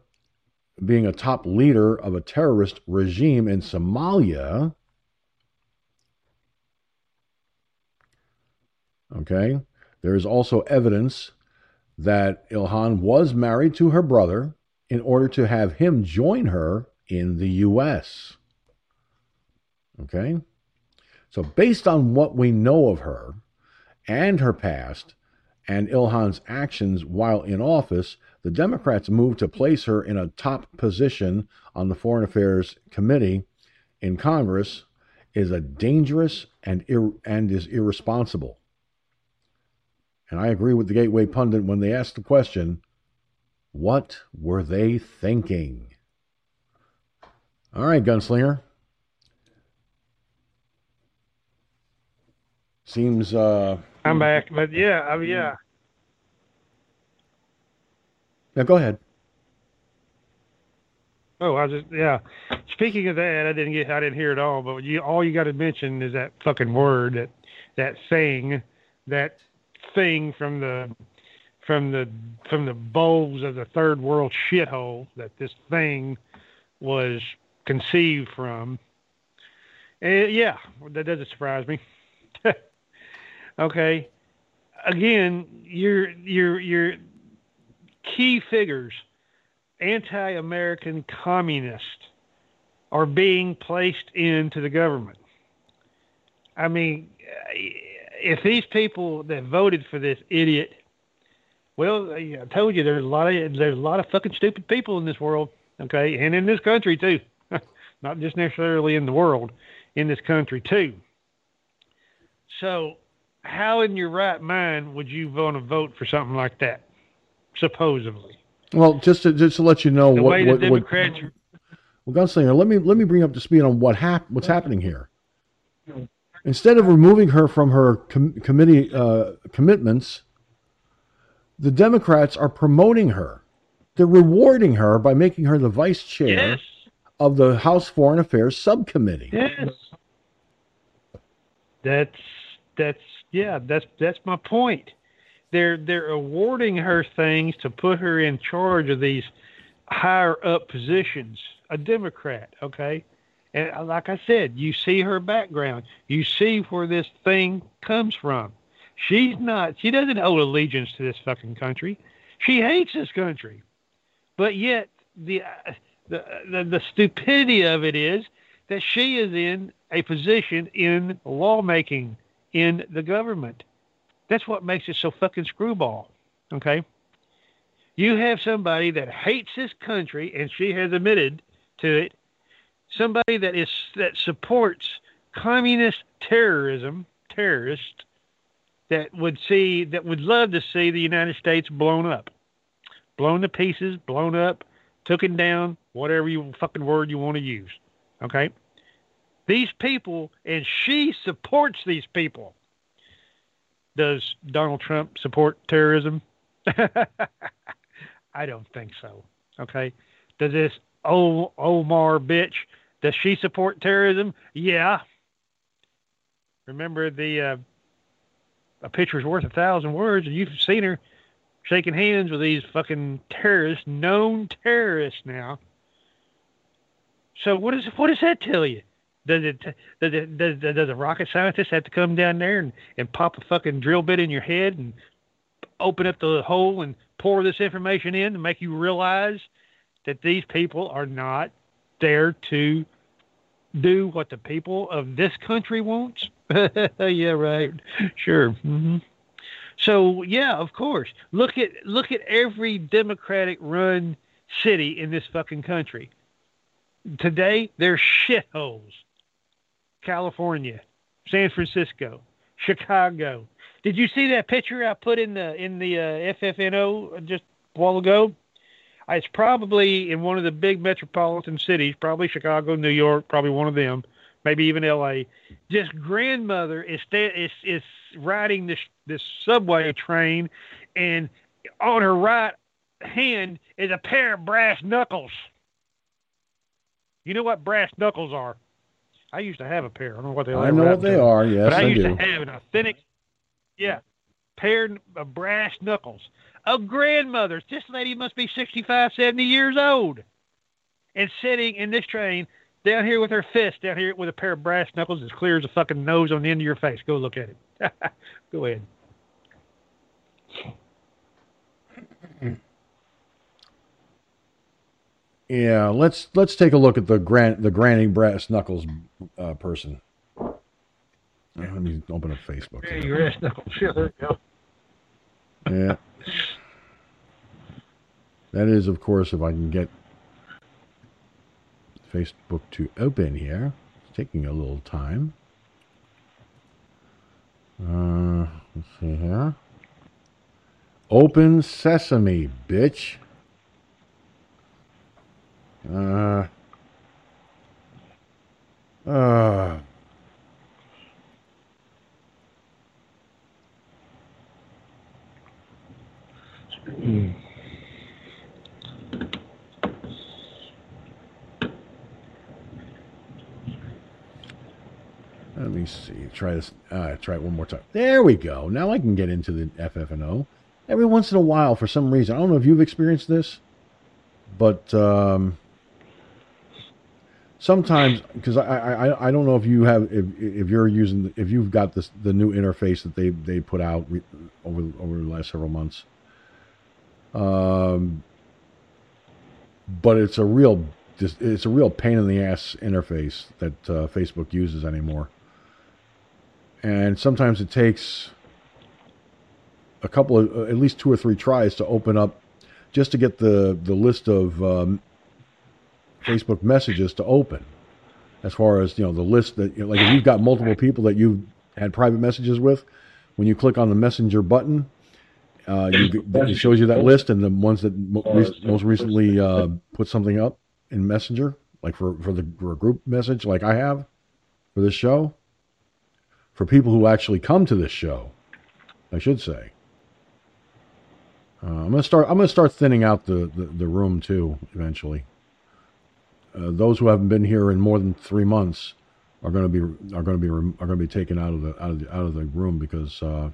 Speaker 3: being a top leader of a terrorist regime in Somalia, Okay. There is also evidence that Ilhan was married to her brother in order to have him join her in the U.S. Okay. So, based on what we know of her and her past and Ilhan's actions while in office, The Democrats' move to place her in a top position on the Foreign Affairs Committee in Congress is a dangerous and ir- and is irresponsible. And I agree with the Gateway pundit when they asked the question, what were they thinking? All right, gunslinger. Seems uh
Speaker 4: I'm mm-hmm. back, but yeah, I mean, yeah.
Speaker 3: Yeah, go ahead.
Speaker 4: Oh, I just yeah. Speaking of that, I didn't get I didn't hear it all, but you all you got to mention is that fucking word that that thing that thing from the from the from the bowls of the third world shithole that this thing was conceived from. And yeah, that doesn't surprise me. okay, again, your your your key figures, anti-American communists, are being placed into the government. I mean, if these people that voted for this idiot, well, I told you there's a lot of there's a lot of fucking stupid people in this world, okay, and in this country too, not just necessarily in the world, in this country too. So, how in your right mind would you want to vote for something like that? Supposedly.
Speaker 3: Well, just to just to let you know
Speaker 4: the
Speaker 3: what,
Speaker 4: way
Speaker 3: what,
Speaker 4: the Democrats.
Speaker 3: what well, Gunslinger, let me let me bring up to speed on what hap- what's happening here. Instead of removing her from her com- committee uh, commitments, the Democrats are promoting her. They're rewarding her by making her the vice chair
Speaker 4: yes.
Speaker 3: of the House Foreign Affairs Subcommittee.
Speaker 4: Yes. That's that's yeah, that's that's my point. They're they're awarding her things to put her in charge of these higher up positions. A Democrat, okay? And uh, like I said, you see her background. You see where this thing comes from. She's not she doesn't owe allegiance to this fucking country. She hates this country. But yet the uh, the the, the stupidity of it is that she is in a position in lawmaking in the government. That's what makes it so fucking screwball. Okay? You have somebody that hates this country and she has admitted to it. Somebody that is that supports communist terrorism, terrorist that would see that would love to see the United States blown up. Blown to pieces, blown up, taken down, whatever you fucking word you want to use. Okay? These people, and she supports these people. Does Donald Trump support terrorism? I don't think so. Okay. Does this o- Omar bitch, does she support terrorism? Yeah. Remember the uh, a picture's worth a thousand words, and you've seen her shaking hands with these fucking terrorists, known terrorists now. So what does what does that tell you? Does it does it does, does a rocket scientist have to come down there and, and pop a fucking drill bit in your head and open up the hole and pour this information in to make you realize that these people are not there to do what the people of this country wants? yeah, right. Sure. Mm-hmm. So yeah, of course. Look at look at every Democratic run city in this fucking country. Today they're shitholes. California, San Francisco, Chicago. Did you see that picture I put in the in the uh, FFNO just a while ago? It's probably in one of the big metropolitan cities, probably Chicago, New York, probably one of them, maybe even L.A. This grandmother is sta- is is riding this this subway train, and on her right hand is a pair of brass knuckles. You know what brass knuckles are? I used to have a pair. I don't know what they are.
Speaker 3: I know what they
Speaker 4: to.
Speaker 3: are. Yes,
Speaker 4: but I,
Speaker 3: I
Speaker 4: used
Speaker 3: do.
Speaker 4: to have an authentic, yeah, pair of brass knuckles. A grandmother. This lady must be 65, 70 years old, and sitting in this train down here with her fist down here with a pair of brass knuckles as clear as a fucking nose on the end of your face. Go look at it. Go ahead.
Speaker 3: Yeah, let's let's take a look at the gran the granny brass knuckles uh, person. Yeah, let me open up Facebook.
Speaker 4: Yeah, your ass knuckles. Yeah, there you go.
Speaker 3: Yeah. That is, of course, if I can get Facebook to open here. It's taking a little time. Uh, let's see here. Open sesame, bitch. Uh. Uh. Let me see. Try this. Uh, try it one more time. There we go. Now I can get into the FFNO. Every once in a while, for some reason, I don't know if you've experienced this, but um, sometimes because I, I I don't know if you have if if you're using if you've got this the new interface that they they put out re, over over the last several months. Um, but it's a real it's a real pain in the ass interface that uh, Facebook uses anymore and sometimes it takes a couple of at least two or three tries to open up just to get the the list of um, Facebook messages to open. As far as you know, the list that you know, like if you've got multiple people that you've had private messages with, when you click on the messenger button, uh, you, it shows you that list and the ones that mo- most recently uh, put something up in Messenger, like for for the for a group message, like I have for this show for people who actually come to this show, I should say. Uh, I'm gonna start. I'm gonna start thinning out the, the, the room too eventually. Uh, those who haven't been here in more than three months are going to be are going to be are going to be taken out of the out of the, out of the room because uh,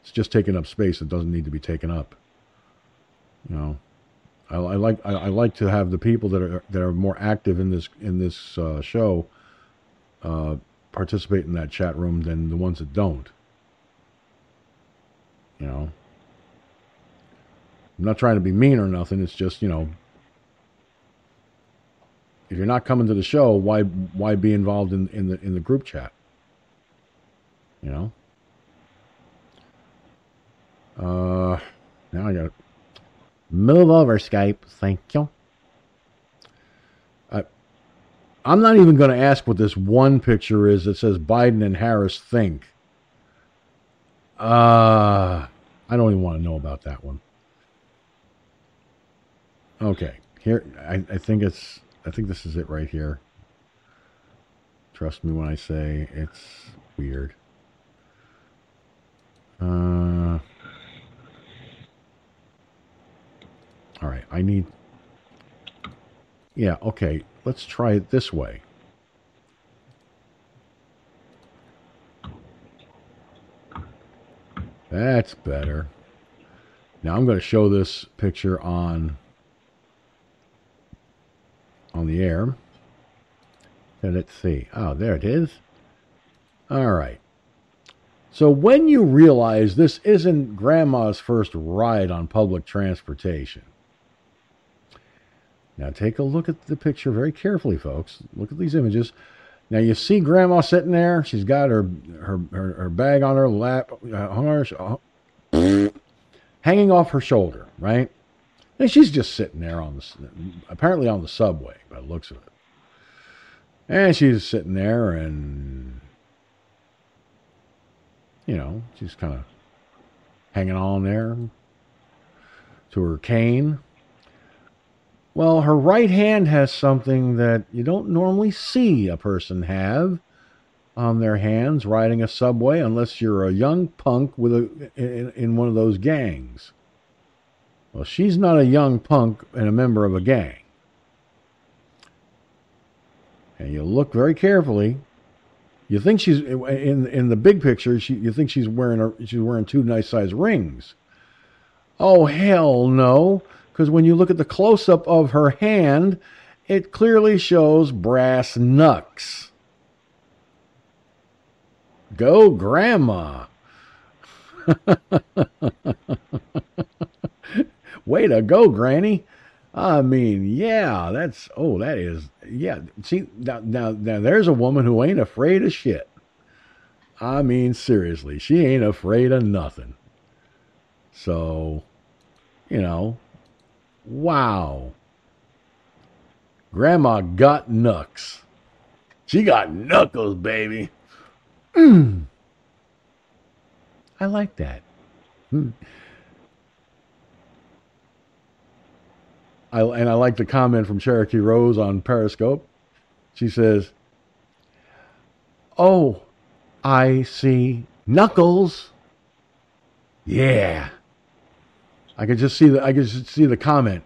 Speaker 3: it's just taking up space that doesn't need to be taken up. You know, I, I like I, I, like to have the people that are that are more active in this in this uh, show uh, participate in that chat room than the ones that don't. You know, I'm not trying to be mean or nothing. It's just you know, if you're not coming to the show, why why be involved in in the in the group chat? You know. Uh, now I got to move over Skype. Thank you. I'm not even going to ask what this one picture is that says Biden and Harris think. Uh, I don't even want to know about that one. Okay, here I, I think it's I think this is it right here. Trust me when I say it's weird. Uh, all right, I need. Yeah, okay. Let's try it this way. That's better. Now I'm going to show this picture on on the air. And let's see. Oh, there it is. All right. So when you realize this isn't grandma's first ride on public transportation, now take a look at the picture very carefully, folks. Look at these images. Now you see Grandma sitting there. She's got her her her, her bag on her lap, uh, uh, hanging off her shoulder, right? And she's just sitting there on the apparently on the subway by the looks of it. And she's sitting there, and you know she's kind of hanging on there to her cane. Well, her right hand has something that you don't normally see a person have on their hands riding a subway unless you're a young punk with a in, in one of those gangs. Well, she's not a young punk and a member of a gang. And you look very carefully. You think she's in in the big picture. She, you think she's wearing a, she's wearing two nice size rings. Oh hell no! because when you look at the close up of her hand, it clearly shows brass knucks. Go, Grandma. Way to go, Granny. I mean, yeah, that's, oh, that is, yeah. See, now, now, now there's a woman who ain't afraid of shit. I mean, seriously, she ain't afraid of nothing. So, you know, Wow. Grandma got knucks. She got knuckles, baby. Mm. I like that. Mm. I, and I like the comment from Cherokee Rose on Periscope. She says, Oh, I see knuckles. Yeah. I could just see the I could just see the comment.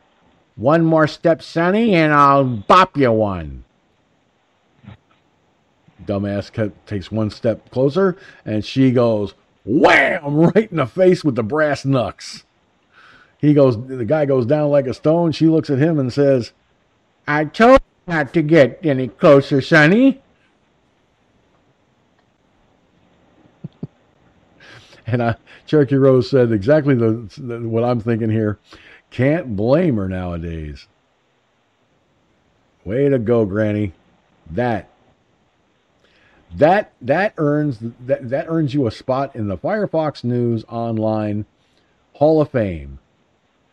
Speaker 3: One more step, Sonny, and I'll bop you one. Dumbass takes one step closer, and she goes wham right in the face with the brass knucks. He goes, the guy goes down like a stone. She looks at him and says, "I told you not to get any closer, Sonny." and I, Cherokee Rose said exactly the, the, what I'm thinking here. Can't blame her nowadays. Way to go, Granny. That that that earns that that earns you a spot in the Firefox News Online Hall of Fame.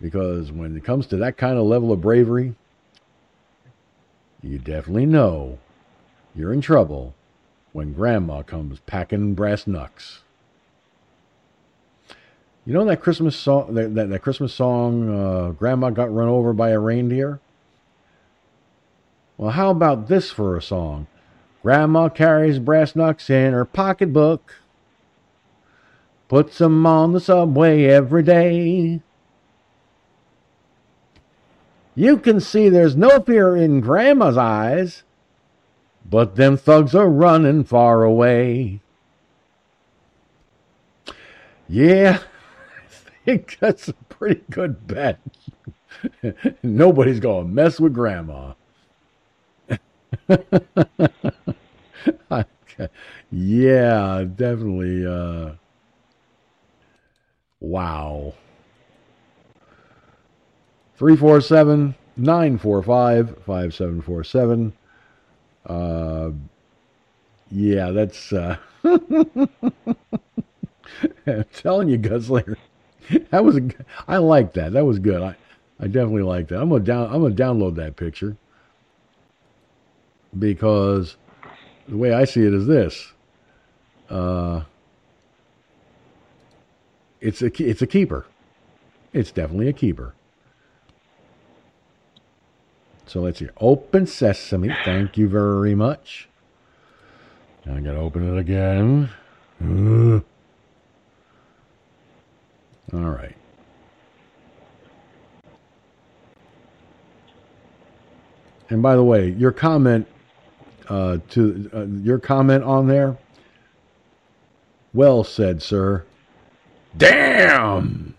Speaker 3: Because when it comes to that kind of level of bravery, you definitely know you're in trouble when grandma comes packing brass knucks. You know that Christmas song, that, that, that Christmas song, uh, Grandma Got Run Over by a Reindeer? Well, how about this for a song? Grandma carries brass knucks in her pocketbook, puts them on the subway every day. You can see there's no fear in Grandma's eyes, but them thugs are running far away. Yeah, I think that's a pretty good bet. Nobody's going to mess with grandma. yeah, definitely. Uh, wow. 347 945 5747. Uh, yeah, that's. Uh, I'm telling you, Gunslinger. that was a, I like that. That was good. I, I definitely like that. I'm gonna down I'm gonna download that picture because the way I see it is this. Uh, it's a it's a keeper. It's definitely a keeper. So let's see. Open sesame. Thank you very much. I'm going to open it again. All right. And by the way, your comment uh, to uh, your comment on there. Well said, sir. Damn.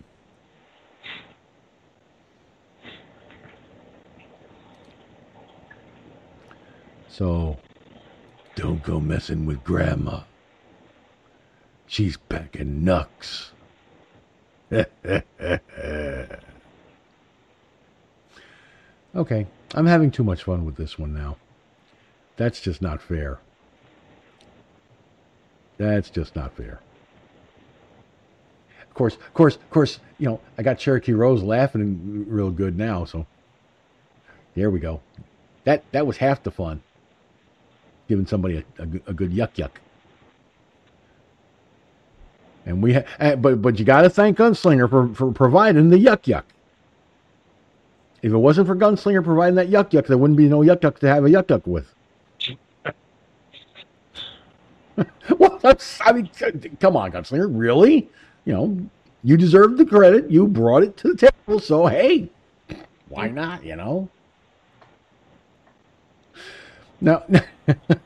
Speaker 3: So, don't go messing with Grandma. She's packing knucks. okay, I'm having too much fun with this one now. That's just not fair. That's just not fair. Of course, of course, of course, you know, I got Cherokee Rose laughing real good now, so there we go. That that was half the fun. Giving somebody a, a, a good yuck yuck. And we, ha- eh, but but you got to thank Gunslinger for, for providing the yuck yuck. If it wasn't for Gunslinger providing that yuck yuck, there wouldn't be no yuck yuck to have a yuck yuck with. well, that's, I mean, come on, Gunslinger, really? You know, you deserve the credit. You brought it to the table, so hey, why not? You know. Now,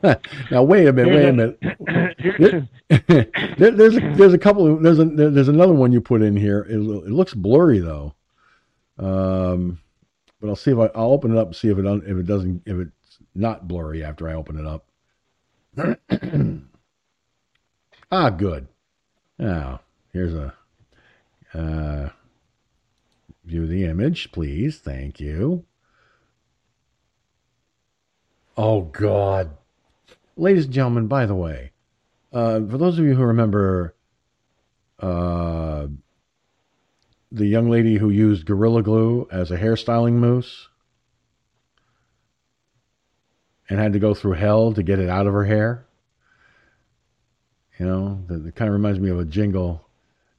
Speaker 3: now wait a minute. Wait a minute. there, there's a, there's a couple. Of, there's a there's another one you put in here. It, it looks blurry though. Um, but I'll see if I, I'll open it up and see if it if it doesn't if it's not blurry after I open it up. ah, good. Now here's a uh, view the image, please. Thank you. Oh, God. Ladies and gentlemen, by the way, uh, for those of you who remember uh, the young lady who used Gorilla Glue as a hairstyling mousse and had to go through hell to get it out of her hair? You know, it kind of reminds me of a jingle.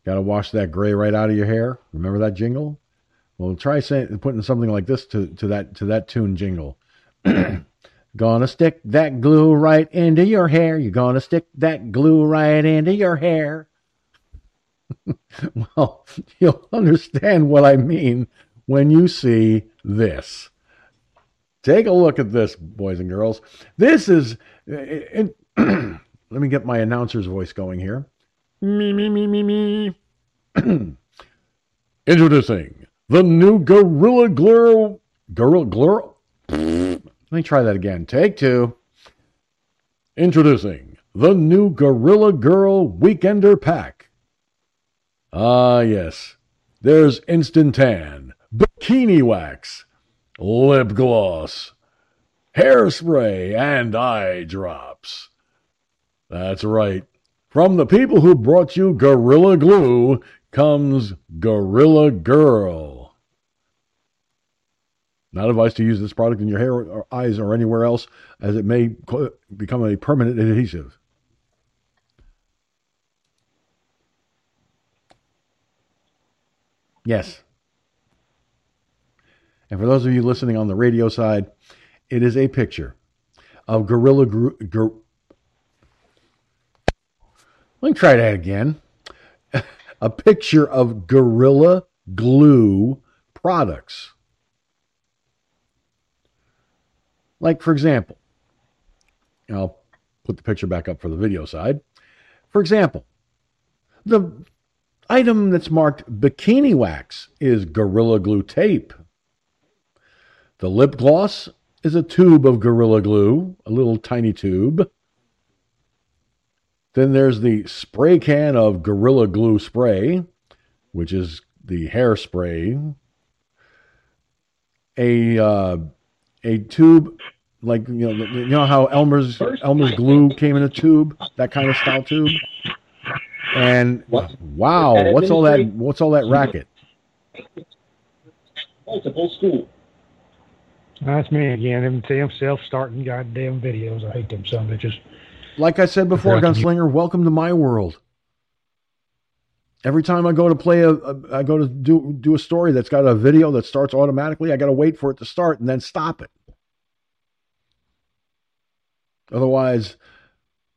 Speaker 3: Got to wash that gray right out of your hair. Remember that jingle? Well, try putting something like this to, to that to that tune jingle. gonna stick that glue right into your hair. You're gonna stick that glue right into your hair. well, you'll understand what I mean when you see this. Take a look at this, boys and girls. This is. It, uh, uh, it, let me get my announcer's voice going here. Me, me, me, me, me. Introducing the new Gorilla Glue. Gorilla Glue. Let me try that again. Take two. Introducing the new Gorilla Girl Weekender Pack. Ah, yes. There's Instant Tan, Bikini Wax, Lip Gloss, Hairspray, and Eye Drops. That's right. From the people who brought you Gorilla Glue comes Gorilla Girl. Not advised to use this product in your hair or eyes or anywhere else, as it may become a permanent adhesive. Yes. And for those of you listening on the radio side, it is a picture of Gorilla Gr- let me try that again. a picture of Gorilla Glue products. Like, for example, I'll put the picture back up for the video side. For example, the item that's marked bikini wax is Gorilla Glue tape. The lip gloss is a tube of Gorilla Glue, a little tiny tube. Then there's the spray can of Gorilla Glue spray, which is the hairspray. A uh, a tube like you know you know how Elmer's Elmer's glue came in a tube, that kind of style tube. And wow, what's all that? What's all that racket?
Speaker 8: Multiple school.
Speaker 4: That's me again. Them self-starting goddamn videos. I hate them some bitches.
Speaker 3: Like I said before, Gunslinger, welcome to my world. Every time I go to play a, a I go to do do a story that's got a video that starts automatically, I got to wait for it to start and then stop it. Otherwise,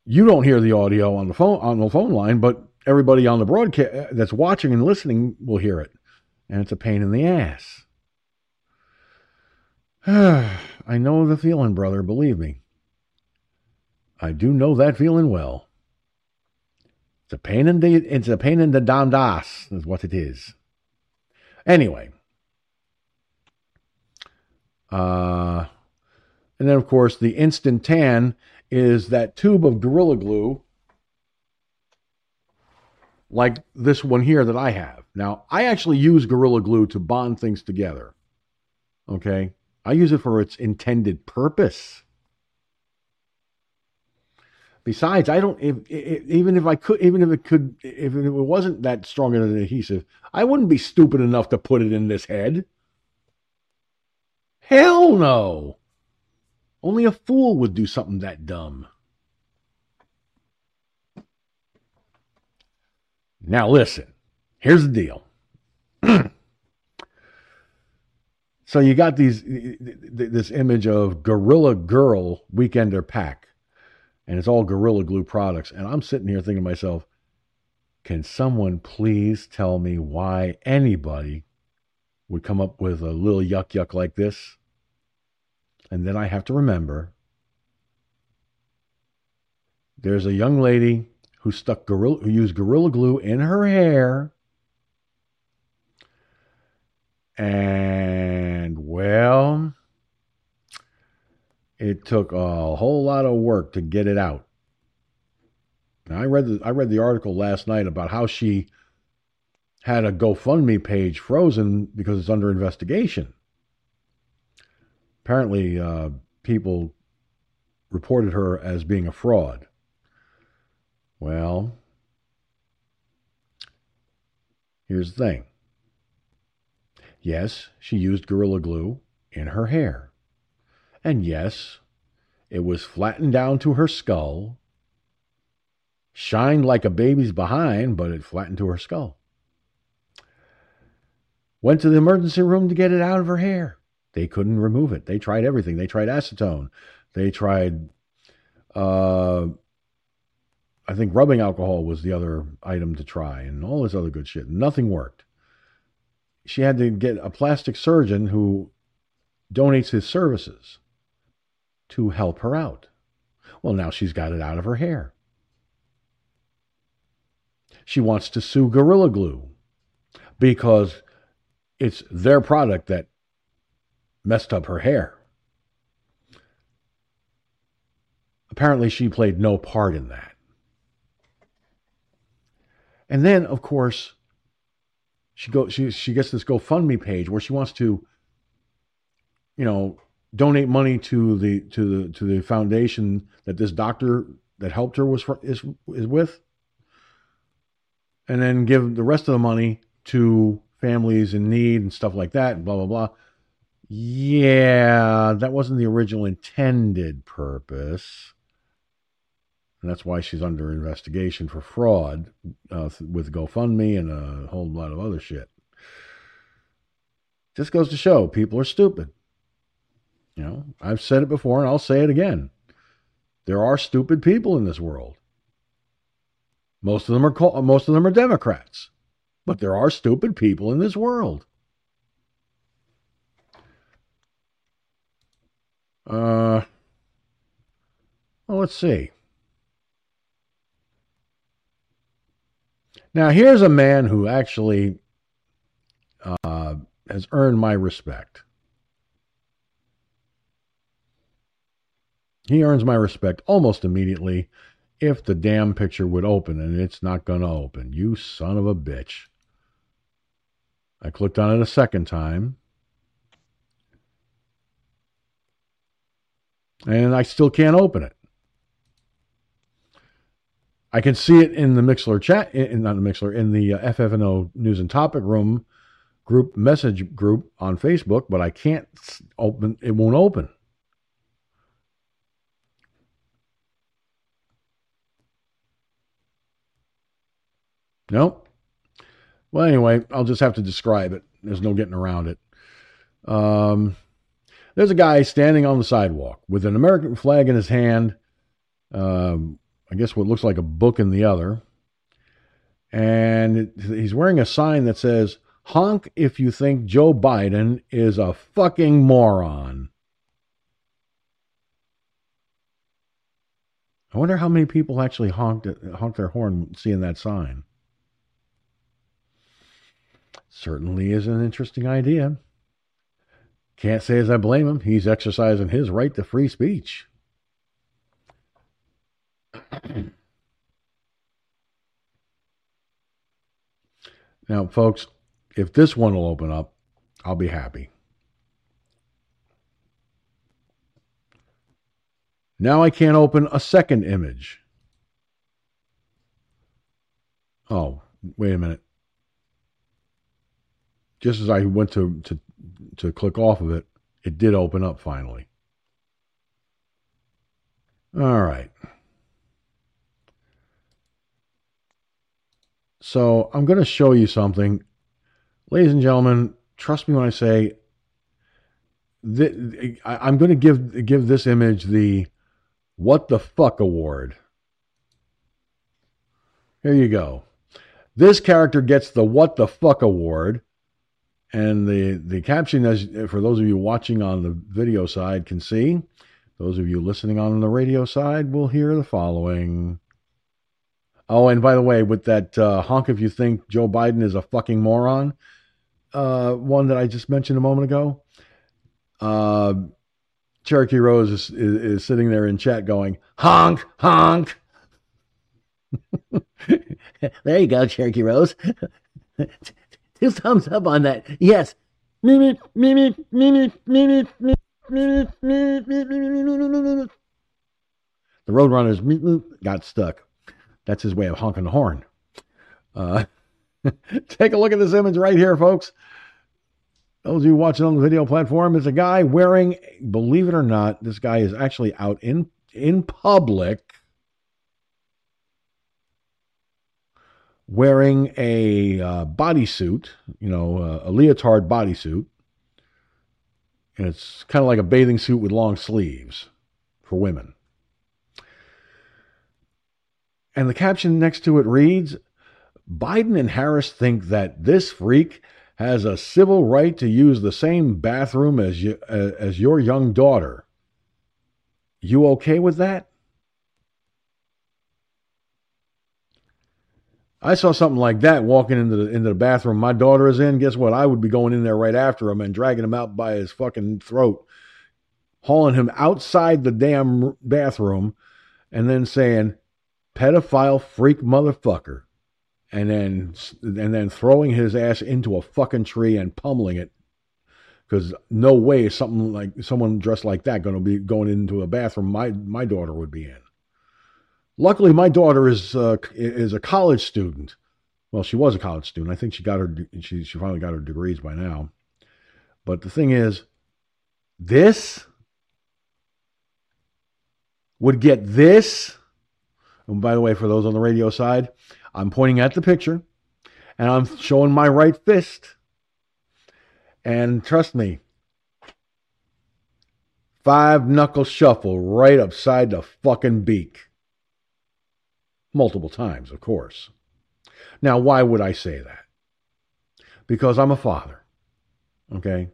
Speaker 3: you don't hear the audio on the phone on the phone line, but everybody on the broadcast uh, that's watching and listening will hear it, and it's a pain in the ass. I know the feeling, brother. Believe me. I do know that feeling well. It's a pain in the it's a pain in the damned ass is what it is. Anyway. Uh and then of course the instant tan is that tube of gorilla glue like this one here that I have. Now, I actually use gorilla glue to bond things together. Okay? I use it for its intended purpose. Besides, I don't. If, if, even if I could, even if it could, if it wasn't that strong an adhesive, I wouldn't be stupid enough to put it in this head. Hell no. Only a fool would do something that dumb. Now listen. Here's the deal. so you got these this image of Gorilla Girl Weekender pack and it's all Gorilla Glue products. And I'm sitting here thinking to myself, can someone please tell me why anybody would come up with a little yuck yuck like this? And then I have to remember there's a young lady who stuck gorilla who used gorilla glue in her hair and well it took a whole lot of work to get it out. Now, I read the I read the article last night about how she had a GoFundMe page frozen because it's under investigation. Apparently, uh, people reported her as being a fraud. Well, here's the thing Yes, she used Gorilla Glue in her hair. And yes, it was flattened down to her skull, shined like a baby's behind, but it flattened to her skull. Went to the emergency room to get it out of her hair. They couldn't remove it. They tried everything. They tried acetone. They tried, uh, I think rubbing alcohol was the other item to try, and all this other good shit. Nothing worked. She had to get a plastic surgeon who donates his services to help her out. Well, now she's got it out of her hair. She wants to sue Gorilla Glue because it's their product that messed up her hair. Apparently, she played no part in that. And then, of course, she go she she gets this GoFundMe page where she wants to, you know, donate money to the to the to the foundation that this doctor that helped her was is is with, and then give the rest of the money to families in need and stuff like that, and blah blah blah. Yeah, that wasn't the original intended purpose. And that's why she's under investigation for fraud uh, with GoFundMe and a whole lot of other shit. Just goes to show people are stupid. You know, I've said it before and I'll say it again. There are stupid people in this world. Most of them are most of them are Democrats. But there are stupid people in this world. Uh well, let's see. Now, here's a man who actually uh, has earned my respect. He earns my respect almost immediately if the damn picture would open, and it's not going to open. You son of a bitch. I clicked on it a second time. And I still can't open it. I can see it in the Mixlr chat, in, not the Mixlr, in the uh, FFNO News and Topic Room group message group on Facebook, but I can't open. It won't open. Nope. Well, anyway, I'll just have to describe it. There's no getting around it. Um, there's a guy standing on the sidewalk with an American flag in his hand, um, I guess what looks like a book in the other. And he's wearing a sign that says, Honk if you think Joe Biden is a fucking moron. I wonder how many people actually honked, honked their horn seeing that sign. Certainly is an interesting idea. Can't say as I blame him. He's exercising his right to free speech. now, folks, if this one will open up, I'll be happy. Now I can't open a second image. Oh, wait a minute. Just as I went to, to, to click off of it, it did open up finally. All right. So I'm going to show you something. Ladies and gentlemen, trust me when I say that I'm going to give give this image the what the fuck award. Here you go. This character gets the what the fuck award. And the, the caption, as for those of you watching on the video side, can see. Those of you listening on the radio side will hear the following. Oh, and by the way, with that uh, honk, if you think Joe Biden is a fucking moron, uh, one that I just mentioned a moment ago, uh, Cherokee Rose is, is, is sitting there in chat going, honk, honk.
Speaker 8: there you go, Cherokee Rose. Two thumbs up on that. Yes. The
Speaker 3: Roadrunners got stuck. That's his way of honking the horn. Uh, take a look at this image right here, folks. those of you watching on the video platform, is a guy wearing, believe it or not, this guy is actually out in in public wearing a uh, bodysuit, you know, uh, a leotard bodysuit. And it's kind of like a bathing suit with long sleeves for women. And the caption next to it reads Biden and Harris think that this freak has a civil right to use the same bathroom as, you, uh, as your young daughter. You okay with that? I saw something like that walking into the into the bathroom my daughter is in. Guess what? I would be going in there right after him and dragging him out by his fucking throat, hauling him outside the damn bathroom, and then saying, "Pedophile freak motherfucker," and then and then throwing his ass into a fucking tree and pummeling it. Because no way something like someone dressed like that going to be going into a bathroom my my daughter would be in. Luckily, my daughter is uh, is a college student. Well, she was a college student. I think she got her she she finally got her degrees by now. But the thing is, this would get this. And by the way, for those on the radio side, I'm pointing at the picture and I'm showing my right fist. And trust me, five knuckle shuffle right upside the fucking beak. Multiple times, of course. Now, why would I say that? Because I'm a father. Okay?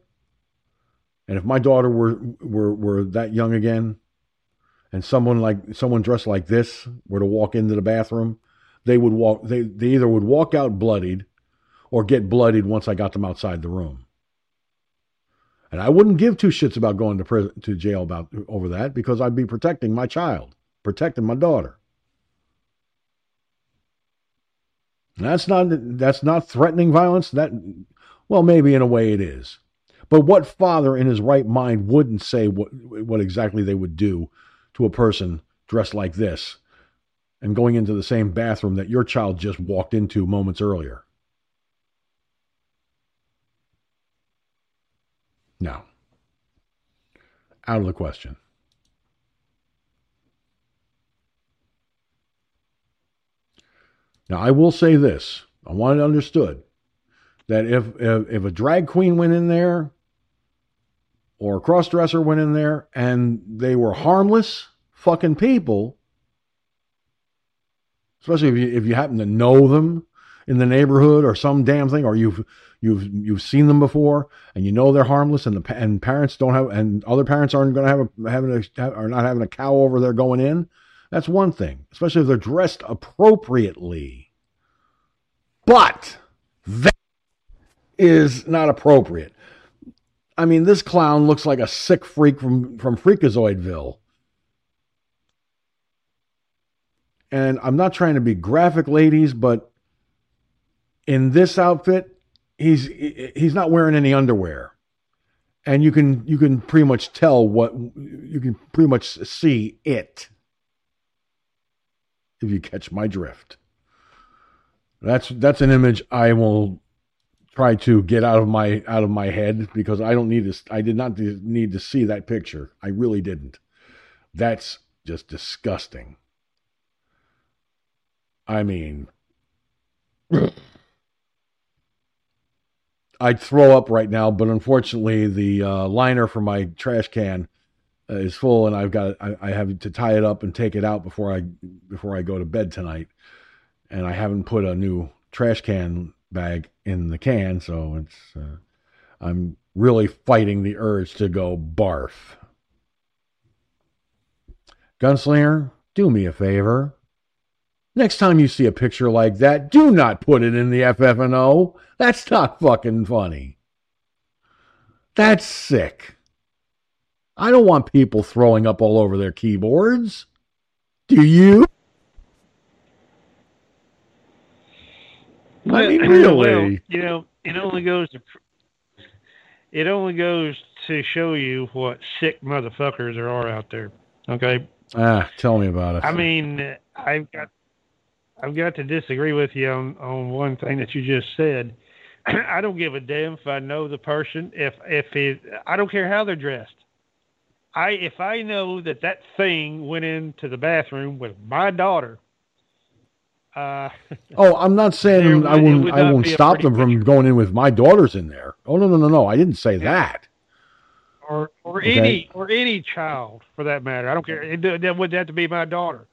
Speaker 3: And if my daughter were were were that young again, and someone like someone dressed like this were to walk into the bathroom, they would walk they, they either would walk out bloodied or get bloodied once I got them outside the room. And I wouldn't give two shits about going to prison to jail about over that because I'd be protecting my child, protecting my daughter. That's not that's not threatening violence. That well, maybe in a way it is. But what father in his right mind wouldn't say what what exactly they would do to a person dressed like this and going into the same bathroom that your child just walked into moments earlier? No. Out of the question. Now, I will say this I want it understood that if, if, if a drag queen went in there or a cross dresser went in there and they were harmless fucking people, especially if you, if you happen to know them in the neighborhood or some damn thing, or you've you've you've seen them before and you know they're harmless, and the and parents don't have and other parents aren't going to have a having a are not having a cow over there going in. That's one thing, especially if they're dressed appropriately. But that is not appropriate. I mean, this clown looks like a sick freak from, from Freakazoidville. And I'm not trying to be graphic, ladies, but in this outfit, he's he's not wearing any underwear. And you can you can pretty much tell what you can pretty much see it if you catch my drift. That's that's an image I will try to get out of my out of my head because I don't need to. I did not need to see that picture. I really didn't. That's just disgusting. I mean, I'd throw up right now, but unfortunately, the uh, liner for my trash can is full, and I've got I, I, have to tie it up and take it out before I before I go to bed tonight. And I haven't put a new trash can bag in the can, so it's uh, I'm really fighting the urge to go barf. Gunslinger, do me a favor. Next time you see a picture like that, do not put it in the FFNO. That's not fucking funny. That's sick. I don't want people throwing up all over their keyboards. Do you?
Speaker 4: Well, I mean, really? Well, you know, it only goes to it only goes to show you what sick motherfuckers there are out there. Okay.
Speaker 3: Ah, tell me about it.
Speaker 4: I mean, I've got I've got to disagree with you on on one thing that you just said. I don't give a damn if I know the person. If if he, I don't care how they're dressed. I if I know that that thing went into the bathroom with my daughter. Uh,
Speaker 3: oh, I'm not saying I won't. I won't stop them from going in with my daughters in there. Oh no, no, no, no! I didn't say that.
Speaker 4: Or or okay. any or any child for that matter. I don't care. It, it would have to be my daughter.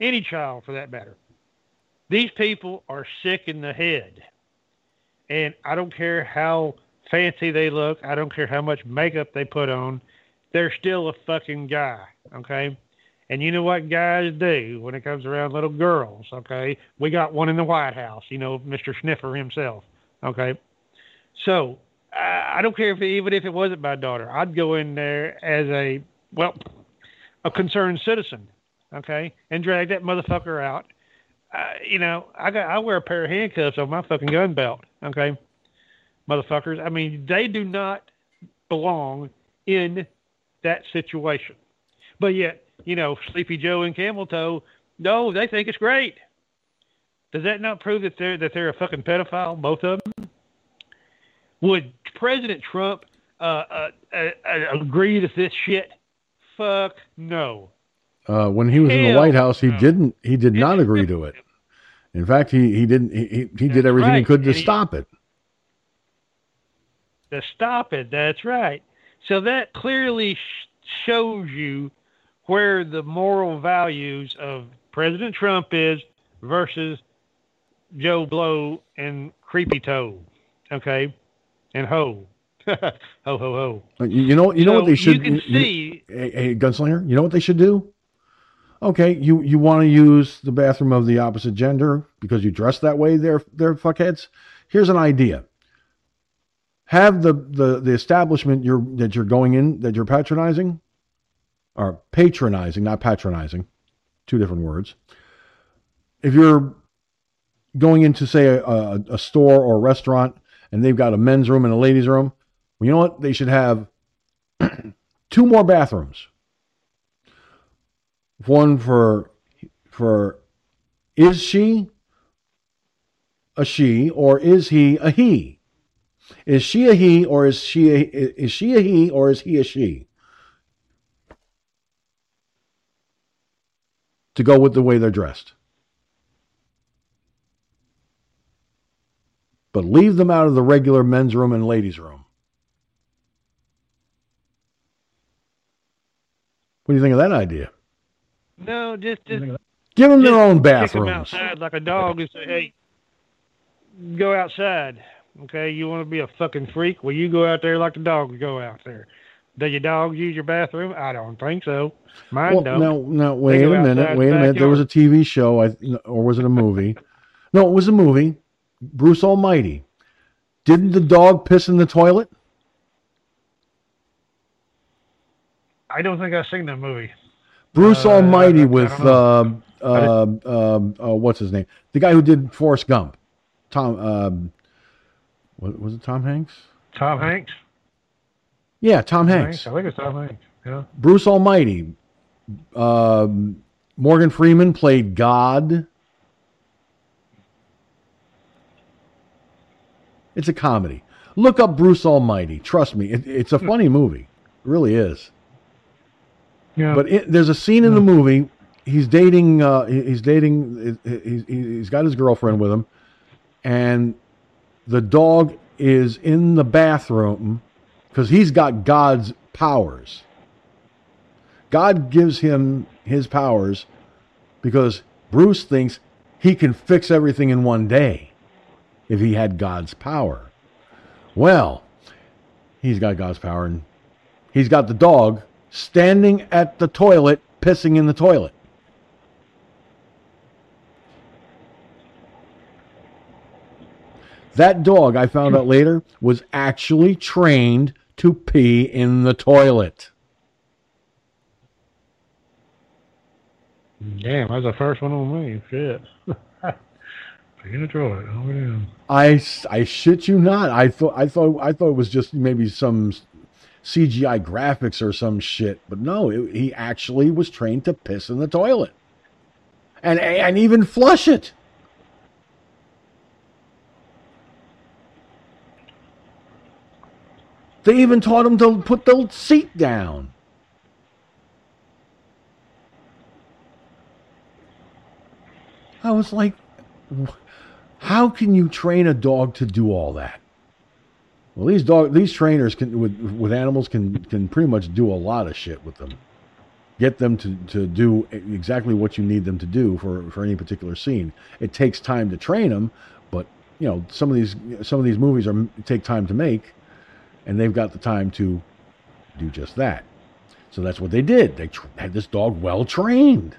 Speaker 4: Any child for that matter. These people are sick in the head, and I don't care how fancy they look. I don't care how much makeup they put on they're still a fucking guy, okay? And you know what guys do when it comes around little girls, okay? We got one in the White House, you know, Mr. Sniffer himself, okay? So I don't care if even if it wasn't my daughter, I'd go in there as a well, a concerned citizen, okay, and drag that motherfucker out. Uh, you know, I got I wear a pair of handcuffs on my fucking gun belt, okay, motherfuckers. I mean, they do not belong in that situation. But yet, you know, Sleepy Joe and Camel Toe, no, they think it's great. Does that not prove that they're that they're a fucking pedophile, both of them? Would President Trump uh, uh, uh, uh agree to this shit? Fuck no.
Speaker 3: Uh, when he was Hell in the White House, he no. didn't. He did not agree to it. In fact, he he didn't. He he did everything right. he could to and stop it.
Speaker 4: To stop it. That's right. So that clearly sh- shows you where the moral values of President Trump is versus Joe Blow and Creepy Toe. Okay? And Ho. ho, ho, ho.
Speaker 3: Uh, you know, you know what they should.
Speaker 4: You can see.
Speaker 3: Hey, hey, gunslinger. You know what they should do? Okay, you you want to use the bathroom of the opposite gender because you dress that way. They're they're fuckheads. Here's an idea have the, the, the establishment you're, that you're going in, that you're patronizing, or patronizing, not patronizing, two different words. If you're going into, say, a, a, a store or a restaurant and they've got a men's room and a ladies' room, well, you know what? They should have two more bathrooms. One for for is she a she or is he a he? Is she a he or is she a, is she a he or is he a she? To go with the way they're dressed. But leave them out of the regular men's room and ladies' room. What do you think of that idea?
Speaker 4: No, just just
Speaker 3: give them their own bathrooms.
Speaker 4: outside like a dog and say, "Hey, go outside." Okay, you want to be a fucking freak? Well, you go out there like the dogs go out there. Do your dogs use your bathroom? I don't think so. Mine
Speaker 3: well,
Speaker 4: don't.
Speaker 3: No, no. Wait a minute. Wait a minute. There was a TV show, I, or was it a movie? no, it was a movie. Bruce Almighty. Didn't the dog piss in the toilet?
Speaker 4: I don't think I've seen that movie.
Speaker 3: Bruce uh, Almighty with uh, uh, uh, what's his name? The guy who did Forrest Gump. Tom. What, was it Tom Hanks?
Speaker 4: Tom Hanks.
Speaker 3: Yeah, Tom Hanks.
Speaker 4: Hanks. I think it's Tom Hanks. Yeah.
Speaker 3: Bruce Almighty. Um, Morgan Freeman played God. It's a comedy. Look up Bruce Almighty. Trust me, it, it's a funny movie. It really is. Yeah. But it, there's a scene in the movie. He's dating. Uh, he's dating. He's, he's got his girlfriend with him, and the dog is in the bathroom because he's got God's powers. God gives him his powers because Bruce thinks he can fix everything in one day if he had God's power. Well, he's got God's power and he's got the dog standing at the toilet, pissing in the toilet. That dog, I found out later, was actually trained to pee in the toilet.
Speaker 4: Damn, that's the first one on me. Shit. pee in the toilet. Oh, yeah.
Speaker 3: I, I shit you not. I thought I thought I thought it was just maybe some CGI graphics or some shit, but no, it, he actually was trained to piss in the toilet, and and even flush it. They even taught him to put the seat down. I was like, how can you train a dog to do all that? Well, these dog, these trainers can with with animals can can pretty much do a lot of shit with them. Get them to, to do exactly what you need them to do for, for any particular scene. It takes time to train them, but you know some of these some of these movies are take time to make, and they've got the time to do just that. So that's what they did. They tra- had this dog well trained.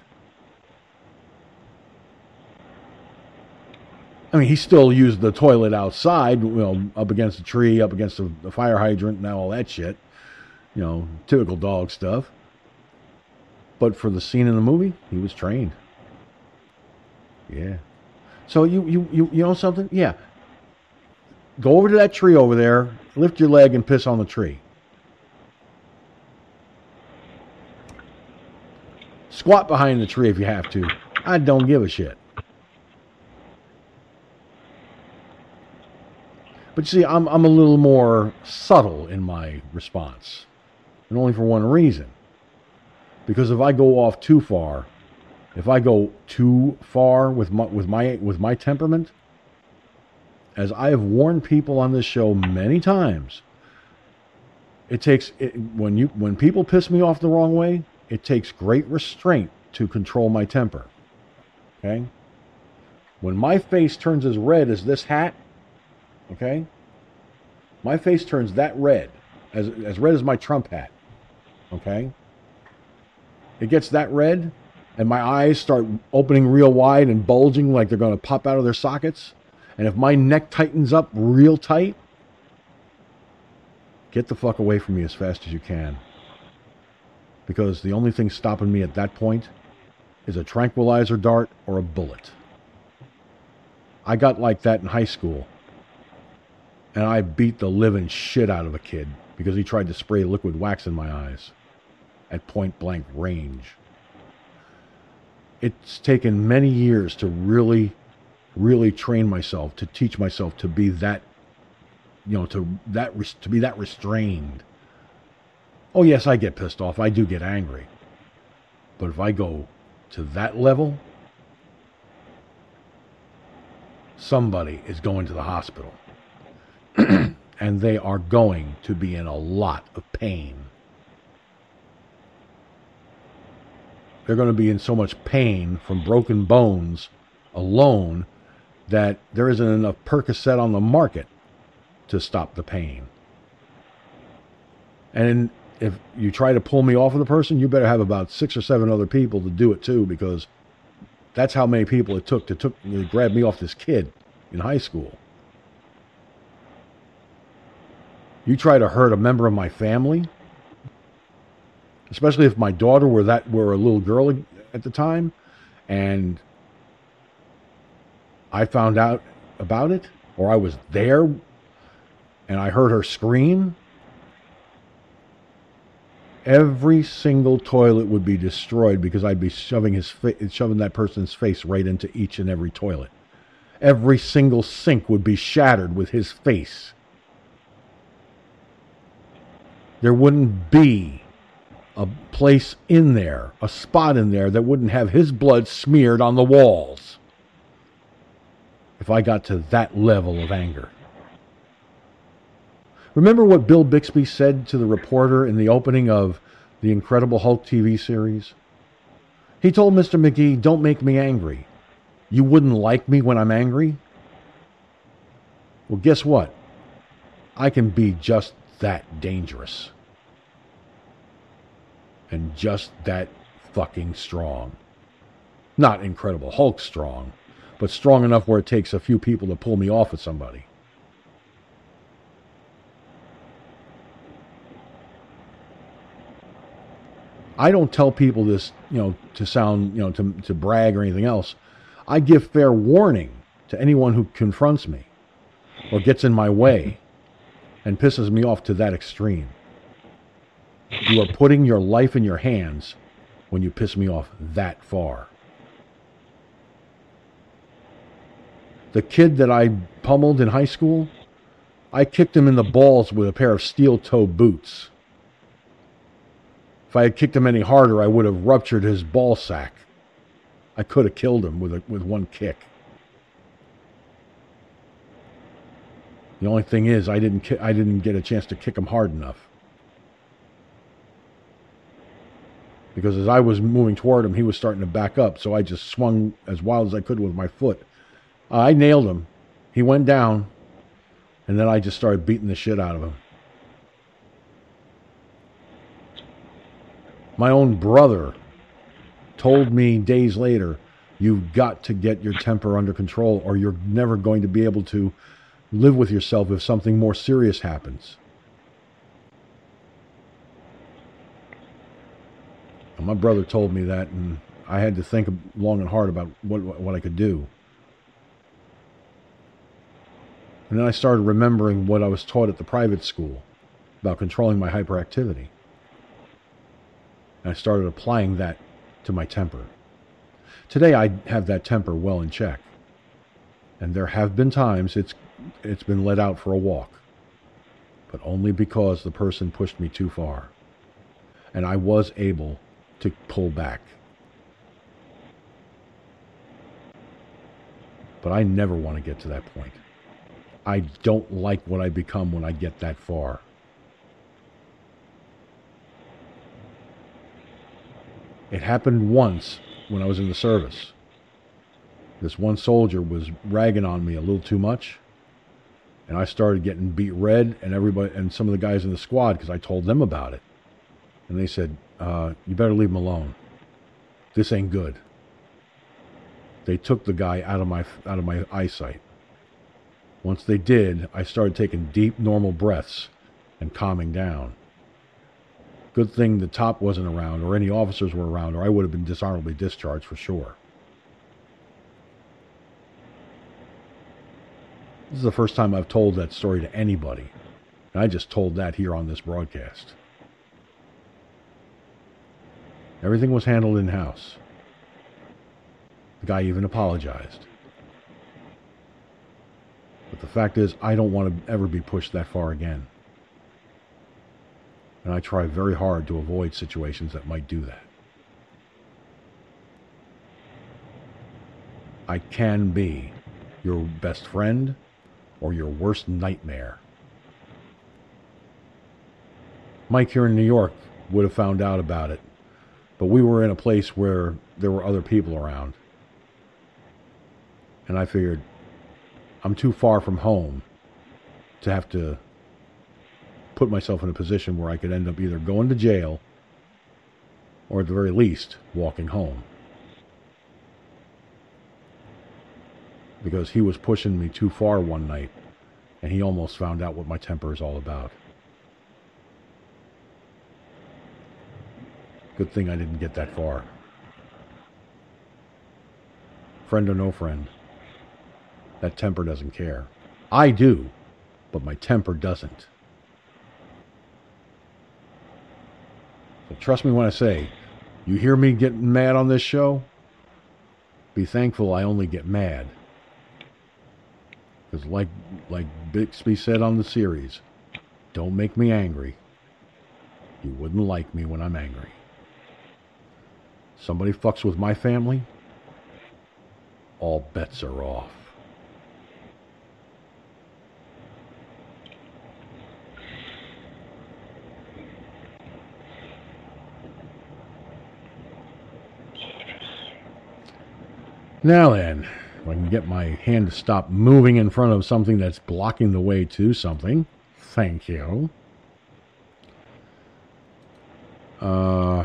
Speaker 3: I mean, he still used the toilet outside, you know, up against a tree, up against the, the fire hydrant, and all that shit. You know, typical dog stuff. But for the scene in the movie, he was trained. Yeah. So you you you you know something? Yeah. Go over to that tree over there, lift your leg, and piss on the tree. Squat behind the tree if you have to. I don't give a shit. But you see, I'm, I'm a little more subtle in my response, and only for one reason. Because if I go off too far, if I go too far with my with my with my temperament, as I have warned people on this show many times, it takes it, when you when people piss me off the wrong way, it takes great restraint to control my temper. Okay? When my face turns as red as this hat, Okay? My face turns that red, as, as red as my Trump hat. Okay? It gets that red, and my eyes start opening real wide and bulging like they're going to pop out of their sockets. And if my neck tightens up real tight, get the fuck away from me as fast as you can. Because the only thing stopping me at that point is a tranquilizer dart or a bullet. I got like that in high school and I beat the living shit out of a kid because he tried to spray liquid wax in my eyes at point blank range. It's taken many years to really, really train myself, to teach myself to be that, you know, to that to be that restrained. Oh yes, I get pissed off. I do get angry. But if I go to that level, somebody is going to the hospital. and they are going to be in a lot of pain. They're going to be in so much pain from broken bones alone that there isn't enough Percocet on the market to stop the pain. And if you try to pull me off of the person, you better have about six or seven other people to do it too, because that's how many people it took to, took, to grab me off this kid in high school. You try to hurt a member of my family, especially if my daughter were that were a little girl at the time, and I found out about it, or I was there, and I heard her scream. Every single toilet would be destroyed because I'd be shoving his fa- shoving that person's face right into each and every toilet. Every single sink would be shattered with his face there wouldn't be a place in there, a spot in there that wouldn't have his blood smeared on the walls if I got to that level of anger. Remember what Bill Bixby said to the reporter in the opening of the Incredible Hulk TV series? He told Mr. McGee, Don't make me angry. You wouldn't like me when I'm angry? Well, guess what? I can be just that dangerous. And just that fucking strong. Not Incredible Hulk strong, but strong enough where it takes a few people to pull me off of somebody. I don't tell people this, you know, to sound, you know, to, to brag or anything else. I give fair warning to anyone who confronts me or gets in my way and pisses me off to that extreme. You are putting your life in your hands when you piss me off that far. The kid that I pummeled in high school, I kicked him in the balls with a pair of steel toe boots. If I had kicked him any harder, I would have ruptured his ball sack. I could have killed him with a, with one kick. The only thing is, I didn't ki- I didn't get a chance to kick him hard enough. Because as I was moving toward him, he was starting to back up, so I just swung as wild as I could with my foot. I nailed him. He went down, and then I just started beating the shit out of him. My own brother told me days later, you've got to get your temper under control or you're never going to be able to live with yourself if something more serious happens. And my brother told me that, and I had to think long and hard about what, what I could do. And then I started remembering what I was taught at the private school about controlling my hyperactivity. And I started applying that to my temper. Today I have that temper well in check. And there have been times it's it's been let out for a walk. But only because the person pushed me too far. And I was able to pull back. But I never want to get to that point. I don't like what I become when I get that far. It happened once when I was in the service. This one soldier was ragging on me a little too much, and I started getting beat red, and everybody and some of the guys in the squad because I told them about it, and they said, uh, "You better leave him alone. This ain't good." They took the guy out of my out of my eyesight. Once they did, I started taking deep, normal breaths and calming down. Good thing the top wasn't around or any officers were around, or I would have been dishonorably discharged for sure. This is the first time I've told that story to anybody. And I just told that here on this broadcast. Everything was handled in house. The guy even apologized. But the fact is, I don't want to ever be pushed that far again and I try very hard to avoid situations that might do that. I can be your best friend or your worst nightmare. Mike here in New York would have found out about it, but we were in a place where there were other people around. And I figured I'm too far from home to have to put myself in a position where I could end up either going to jail or at the very least walking home. Because he was pushing me too far one night and he almost found out what my temper is all about. Good thing I didn't get that far. Friend or no friend, that temper doesn't care. I do, but my temper doesn't. But trust me when I say, you hear me getting mad on this show? Be thankful I only get mad. Because like like Bixby said on the series, don't make me angry. You wouldn't like me when I'm angry. Somebody fucks with my family, all bets are off. Now then, if I can get my hand to stop moving in front of something that's blocking the way to something. Thank you. Uh,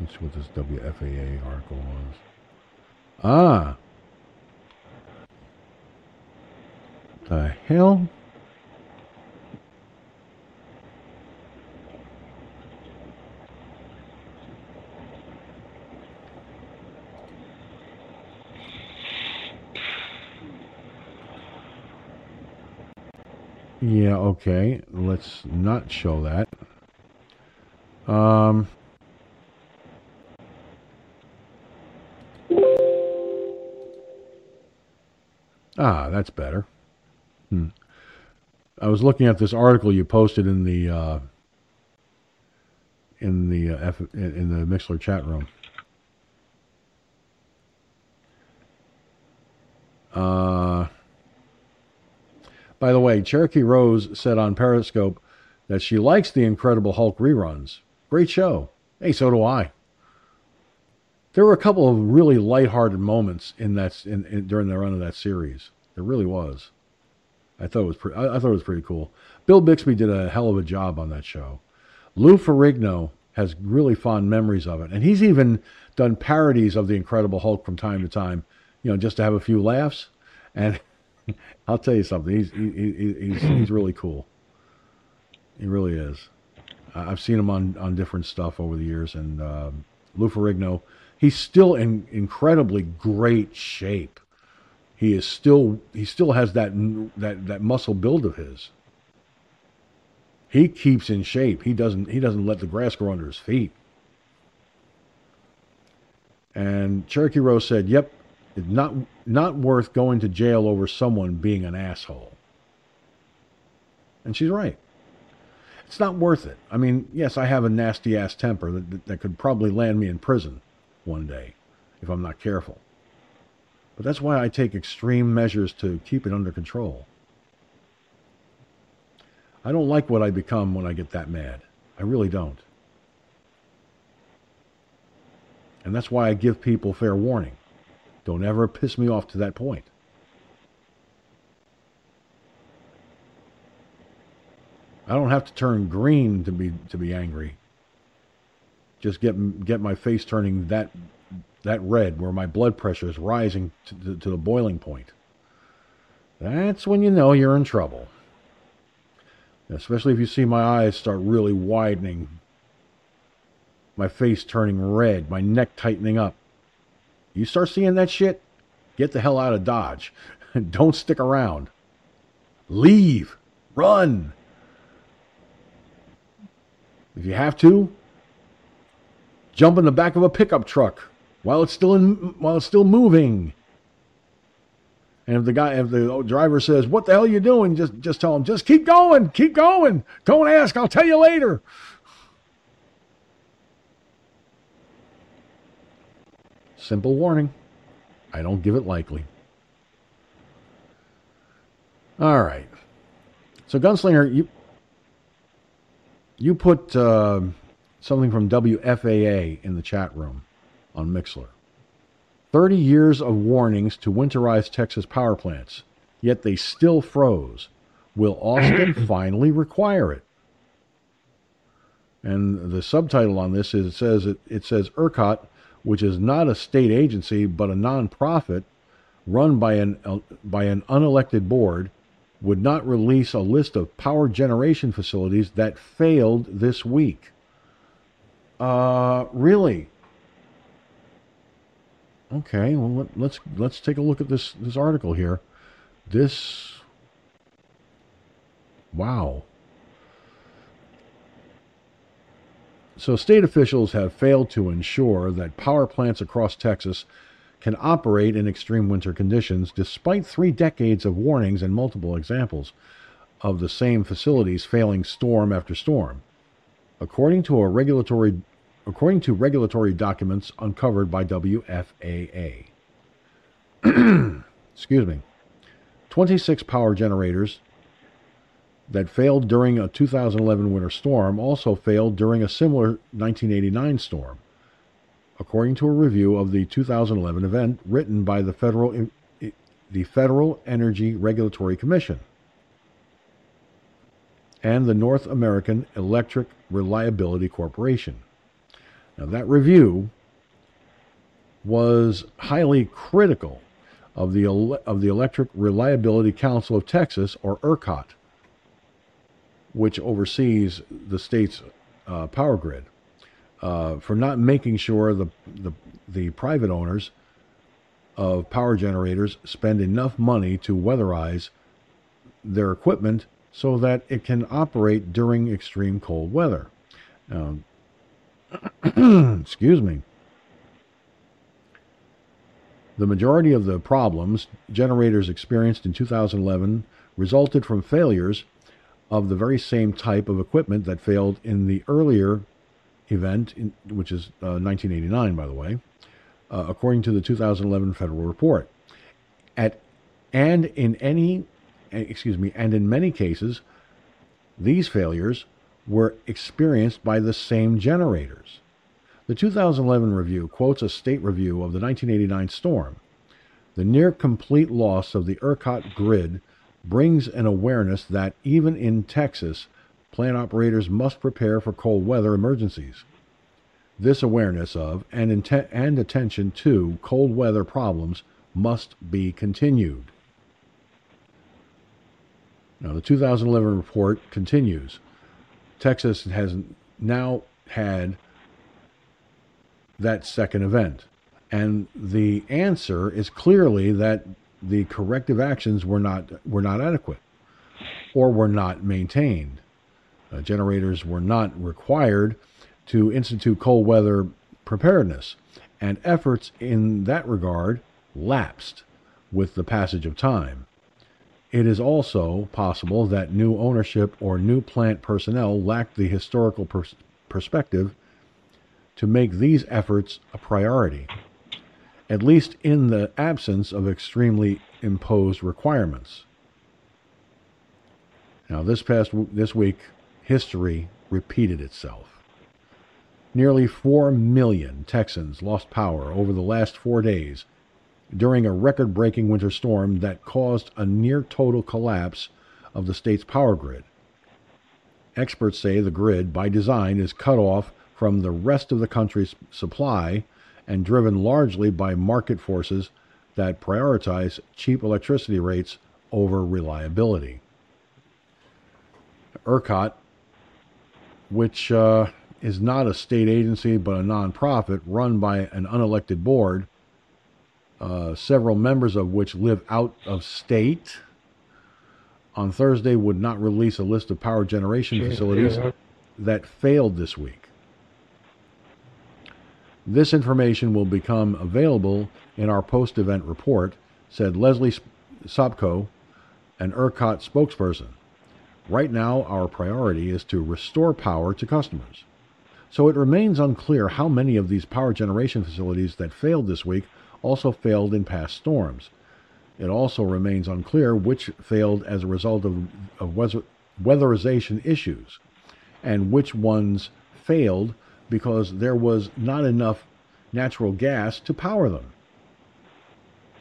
Speaker 3: let's see what this WFAA article was. Ah. The hell? Yeah, okay. Let's not show that. Um, Ah, that's better. Hmm. I was looking at this article you posted in the uh, in the uh, F, in the Mixlr chat room. Uh, by the way, Cherokee Rose said on Periscope that she likes the Incredible Hulk reruns. Great show. Hey, so do I. There were a couple of really lighthearted moments in that in, in during the run of that series. There really was. I thought it was I, I, thought it was pretty cool. Bill Bixby did a hell of a job on that show. Lou Ferrigno has really fond memories of it, and he's even done parodies of the Incredible Hulk from time to time, you know, just to have a few laughs. And I'll tell you something, he's he, he's he's really cool. He really is. I've seen him on on different stuff over the years, and um, Lou Ferrigno, he's still in incredibly great shape he is still he still has that that that muscle build of his. He keeps in shape. He doesn't he doesn't let the grass grow under his feet. And Cherokee Rose said, "Yep, it's not not worth going to jail over someone being an asshole." And she's right. It's not worth it. I mean, yes, I have a nasty ass temper that, that could probably land me in prison one day if I'm not careful. But that's why I take extreme measures to keep it under control. I don't like what I become when I get that mad. I really don't. And that's why I give people fair warning. Don't ever piss me off to that point. I don't have to turn green to be to be angry. Just get get my face turning that that red where my blood pressure is rising to, to, to the boiling point. That's when you know you're in trouble. Especially if you see my eyes start really widening, my face turning red, my neck tightening up. You start seeing that shit, get the hell out of Dodge. Don't stick around. Leave. Run. If you have to, jump in the back of a pickup truck while it's still in while it's still moving. And if the guy, if the driver says, "What the hell are you doing?" just just tell him, "Just keep going, keep going. Don't ask. I'll tell you later." Simple warning. I don't give it likely. All right. So, Gunslinger, you you put uh, something from WFAA in the chat room on Mixlr. 30 years of warnings to winterize Texas power plants, yet they still froze. Will Austin finally require it? And the subtitle on this is it says it, it says ERCOT, which is not a state agency but a nonprofit run by an uh, by an unelected board, would not release a list of power generation facilities that failed this week. Uh, really? Okay, well let, let's let's take a look at this this article here. This wow. So state officials have failed to ensure that power plants across Texas can operate in extreme winter conditions despite 3 decades of warnings and multiple examples of the same facilities failing storm after storm. According to a regulatory according to regulatory documents uncovered by WFAA. Excuse me. 26 power generators that failed during a 2011 winter storm also failed during a similar 1989 storm, according to a review of the 2011 event written by the Federal, the Federal Energy Regulatory Commission and the North American Electric Reliability Corporation. Now, that review was highly critical of the, of the Electric Reliability Council of Texas, or ERCOT, which oversees the state's uh, power grid, uh, for not making sure the, the, the private owners of power generators spend enough money to weatherize their equipment so that it can operate during extreme cold weather. Now, Excuse me. The majority of the problems generators experienced in 2011 resulted from failures of the very same type of equipment that failed in the earlier event, in, which is uh, 1989, by the way, uh, according to the 2011 federal report. At and in any, excuse me, and in many cases, these failures were experienced by the same generators. The 2011 review quotes a state review of the 1989 storm. The near complete loss of the ERCOT grid brings an awareness that even in Texas, plant operators must prepare for cold weather emergencies. This awareness of and, intent, and attention to cold weather problems must be continued. Now, the 2011 report continues. Texas has now had that second event. And the answer is clearly that the corrective actions were not were not adequate or were not maintained. Uh, generators were not required to institute cold weather preparedness, and efforts in that regard lapsed with the passage of time. It is also possible that new ownership or new plant personnel lacked the historical pers- perspective to make these efforts a priority, at least in the absence of extremely imposed requirements. Now, this past this week, history repeated itself. Nearly 4 million Texans lost power over the last four days during a record breaking winter storm that caused a near total collapse of the state's power grid. Experts say the grid, by design, is cut off from the rest of the country's supply and driven largely by market forces that prioritize cheap electricity rates over reliability. ERCOT, which uh, is not a state agency but a nonprofit run by an unelected board, uh, several members of which live out of state, on Thursday would not release a list of power generation facilities that failed this week. This information will become available in our post event report, said Leslie Sopko, an ERCOT spokesperson. Right now, our priority is to restore power to customers. So it remains unclear how many of these power generation facilities that failed this week also failed in past storms. It also remains unclear which failed as a result of, of weather, weatherization issues and which ones failed because there was not enough natural gas to power them.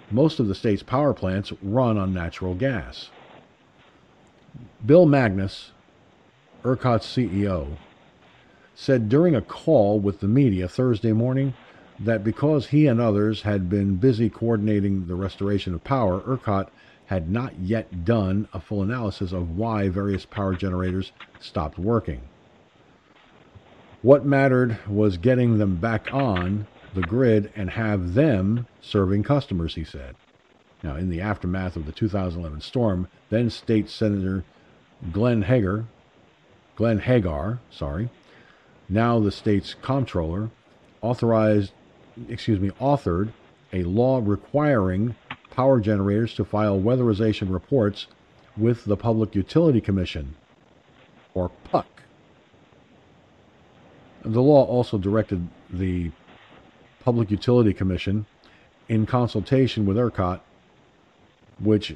Speaker 3: Most of the state's power plants run on natural gas. Bill Magness, ERCOT's CEO, said during a call with the media Thursday morning that because he and others had been busy coordinating the restoration of power, ERCOT had not yet done a full analysis of why various power generators stopped working. What mattered was getting them back on the grid and have them serving customers, he said. Now, in the aftermath of the 2011 storm, then State Senator Glenn Hager, Glenn Hegar, sorry, now the state's comptroller, authorized excuse me, authored a law requiring power generators to file weatherization reports with the Public Utility Commission, or PUC. The law also directed the Public Utility Commission, in consultation with ERCOT, which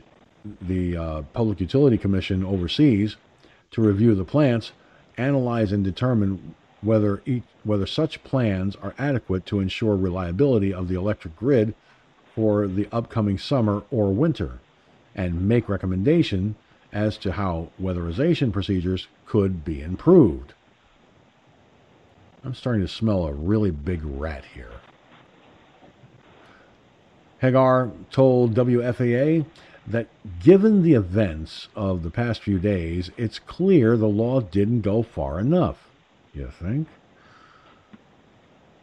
Speaker 3: the uh, Public Utility Commission oversees, to review the plants, analyze and determine whether each, whether such plans are adequate to ensure reliability of the electric grid for the upcoming summer or winter, and make recommendation as to how weatherization procedures could be improved. I'm starting to smell a really big rat here. Hegar told WFAA that given the events of the past few days, it's clear the law didn't go far enough. You think?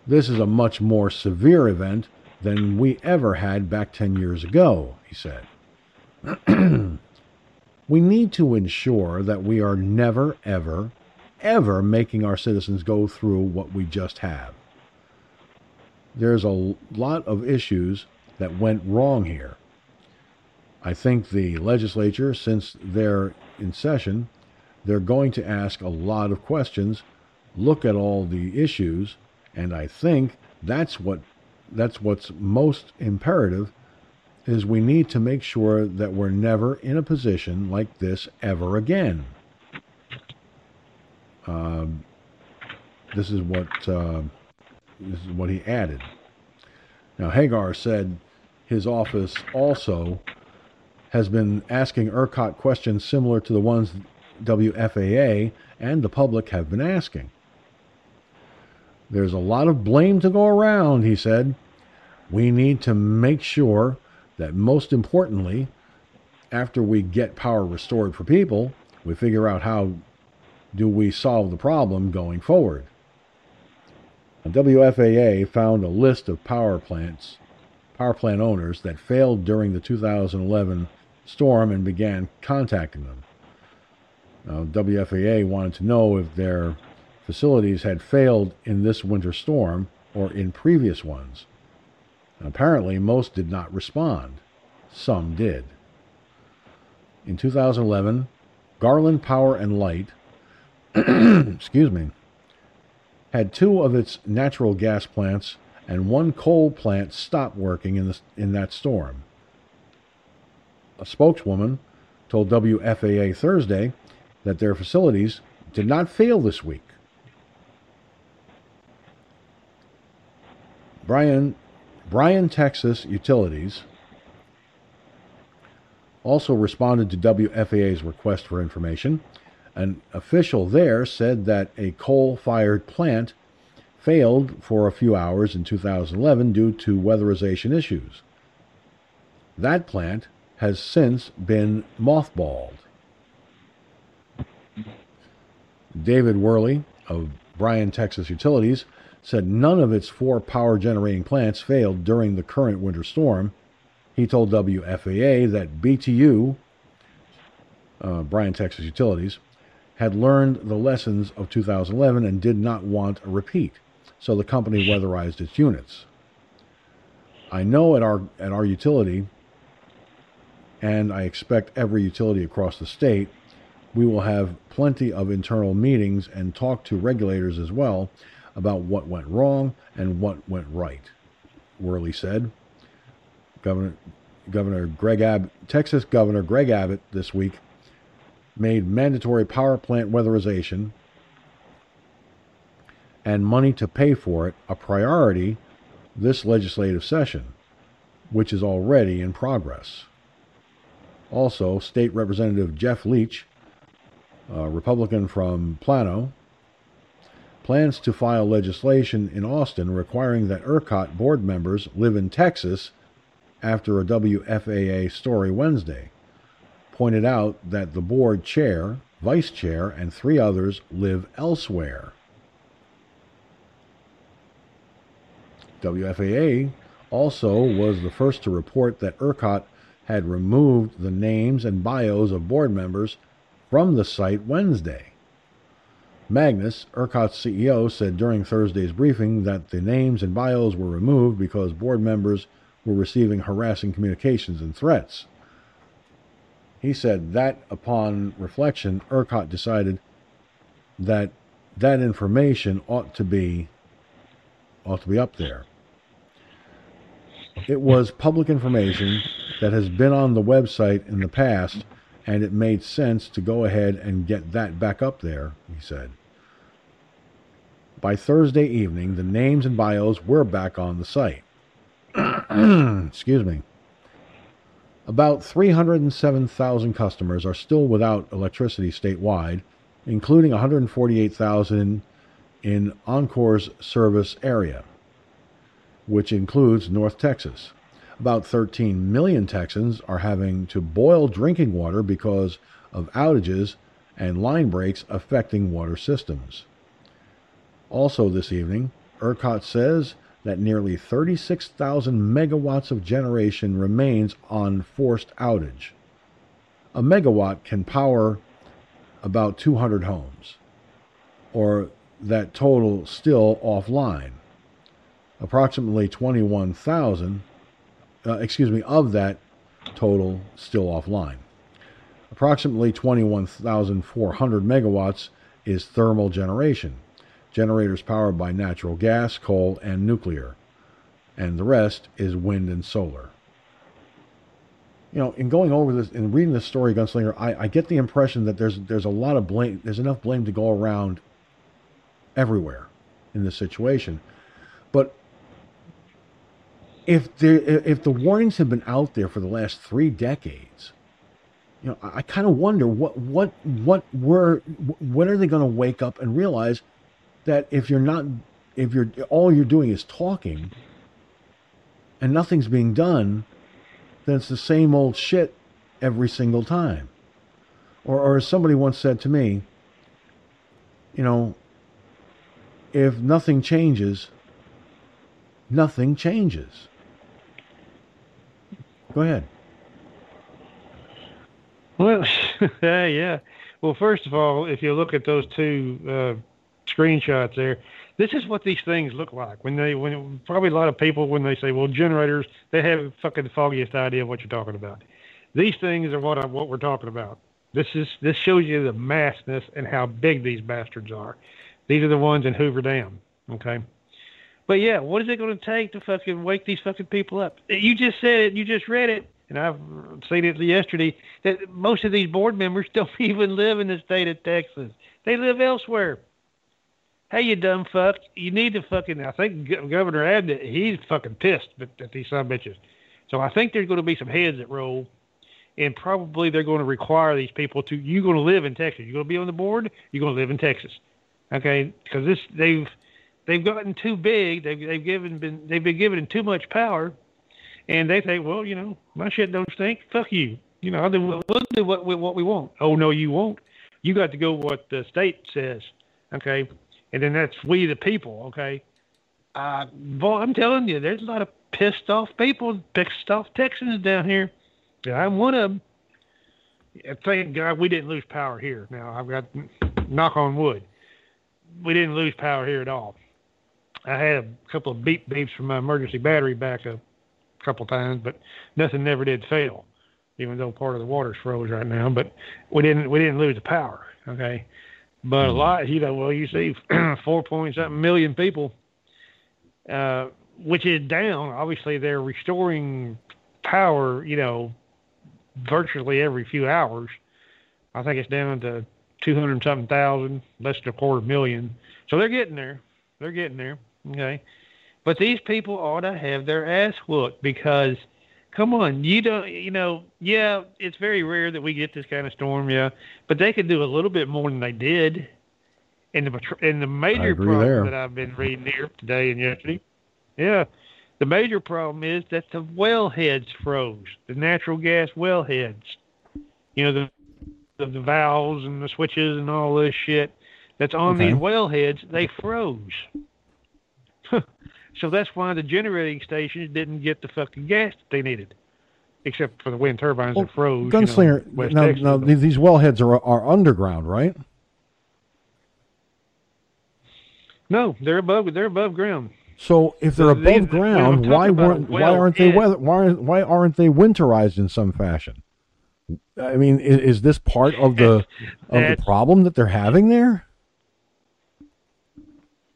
Speaker 3: This is a much more severe event than we ever had back 10 years ago, he said. we need to ensure that we are never, ever, ever making our citizens go through what we just have. There's a lot of issues that went wrong here. I think the legislature, since they're in session, they're going to ask a lot of questions, look at all the issues, and I think that's what that's what's most imperative is we need to make sure that we're never in a position like this ever again. Um, this is what uh, this is what he added. Now Hegar said his office also has been asking ERCOT questions similar to the ones WFAA and the public have been asking. There's a lot of blame to go around, he said. We need to make sure that, most importantly, after we get power restored for people, we figure out how do we solve the problem going forward. WFAA found a list of power plants, power plant owners that failed during the 2011 storm and began contacting them. Now, WFAA wanted to know if their facilities had failed in this winter storm or in previous ones. apparently, most did not respond. Some did. In 2011, Garland Power and Light, excuse me, had two of its natural gas plants and one coal plant stop working in, the, in that storm. A spokeswoman told WFAA Thursday that their facilities did not fail this week. Bryan, Bryan Texas Utilities also responded to WFAA's request for information. An official there said that a coal fired plant failed for a few hours in 2011 due to weatherization issues. That plant has since been mothballed. David Worley of Bryan Texas Utilities said none of its four power generating plants failed during the current winter storm. He told WFAA that BTU, uh, Bryan Texas Utilities, had learned the lessons of 2011 and did not want a repeat, so the company weatherized its units. I know at our at our utility, and I expect every utility across the state, we will have plenty of internal meetings and talk to regulators as well about what went wrong and what went right, Worley said. Governor, Governor Greg Abbott, Texas Governor Greg Abbott this week made mandatory power plant weatherization and money to pay for it a priority this legislative session, which is already in progress. Also, State Representative Jeff Leach, a Republican from Plano, plans to file legislation in Austin requiring that ERCOT board members live in Texas after a WFAA story Wednesday pointed out that the board chair, vice chair, and three others live elsewhere. WFAA also was the first to report that ERCOT had removed the names and bios of board members from the site Wednesday. Magness, ERCOT's CEO, said during Thursday's briefing that the names and bios were removed because board members were receiving harassing communications and threats. He said that upon reflection, ERCOT decided that that information ought to be ought to be up there. It was public information that has been on the website in the past, and it made sense to go ahead and get that back up there, he said. By Thursday evening, the names and bios were back on the site. Excuse me. About 307,000 customers are still without electricity statewide, including 148,000 in Oncor's service area, which includes North Texas. About 13 million Texans are having to boil drinking water because of outages and line breaks affecting water systems. Also, this evening, ERCOT says that nearly 36,000 megawatts of generation remains on forced outage. A megawatt can power about 200 homes, or that total still offline. Approximately 21,000, uh, excuse me, of that total still offline. Approximately 21,400 megawatts is thermal generation, generators powered by natural gas, coal, and nuclear, and the rest is wind and solar. You know, in going over this and reading this story, Gunslinger, I, I get the impression that there's there's a lot of blame, there's enough blame to go around everywhere in this situation. But if there if the warnings have been out there for the last three decades, you know, I, I kind of wonder what what what were when are they going to wake up and realize that if you're not if you're all you're doing is talking and nothing's being done, then it's the same old shit every single time. Or, or as somebody once said to me, you know, if nothing changes, nothing changes. Go ahead.
Speaker 4: Well, yeah. Well, first of all, if you look at those two uh, screenshots there, this is what these things look like. When they, when probably a lot of people, when they say, "Well, generators," they have fucking the foggiest idea of what you're talking about. These things are what I, what we're talking about. This is this shows you the massness and how big these bastards are. These are the ones in Hoover Dam. Okay. But yeah, what is it going to take to fucking wake these fucking people up? You just said it. You just read it, and I've seen it yesterday. That most of these board members don't even live in the state of Texas. They live elsewhere. Hey, you dumb fuck! You need to fucking. I think Governor Abbott, he's fucking pissed at, at these some bitches. So I think there's going to be some heads that roll, and probably they're going to require these people to. You're going to live in Texas. You're going to be on the board. You're going to live in Texas. Okay, because this they've they've gotten too big. They've they've given been they've been given too much power, and they think, well, you know, my shit don't stink. Fuck you. You know, I'll do, we'll do what we, what we want. Oh no, you won't. You got to go what the state says. Okay, and then that's we the people. Okay. Uh, boy, I'm telling you, there's a lot of pissed off people, pissed off Texans down here. I'm one of them. Thank God we didn't lose power here. Now I've got knock on wood we didn't lose power here at all. I had a couple of beep beeps from my emergency battery back a couple times, but nothing never did fail, even though part of the water's froze right now. But we didn't we didn't lose the power. Okay, but a mm-hmm. lot, you know, well, you see, four point something million people, uh, which is down. Obviously, they're restoring power, you know, virtually every few hours. I think it's down to two hundred something thousand, less than a quarter million. So they're getting there. They're getting there. Okay. But these people ought to have their ass whooped because come on, you don't you know, yeah, it's very rare that we get this kind of storm, yeah. But they could do a little bit more than they did. And the and the major problem there. that I've been reading here today and yesterday, yeah, the major problem is that the wellheads froze, the natural gas wellheads. You know, the the, the valves and the switches and all this shit that's on okay. these wellheads, they froze. so that's why the generating stations didn't get the fucking gas that they needed, except for the wind turbines well, that froze.
Speaker 3: Gunslinger, you know, now, now these wellheads are are underground, right?
Speaker 4: No, they're above. They're above ground.
Speaker 3: So if they're so above ground, why weren't why aren't they weather, why why aren't they winterized in some fashion? I mean, is, is this part of the of the problem that they're having there?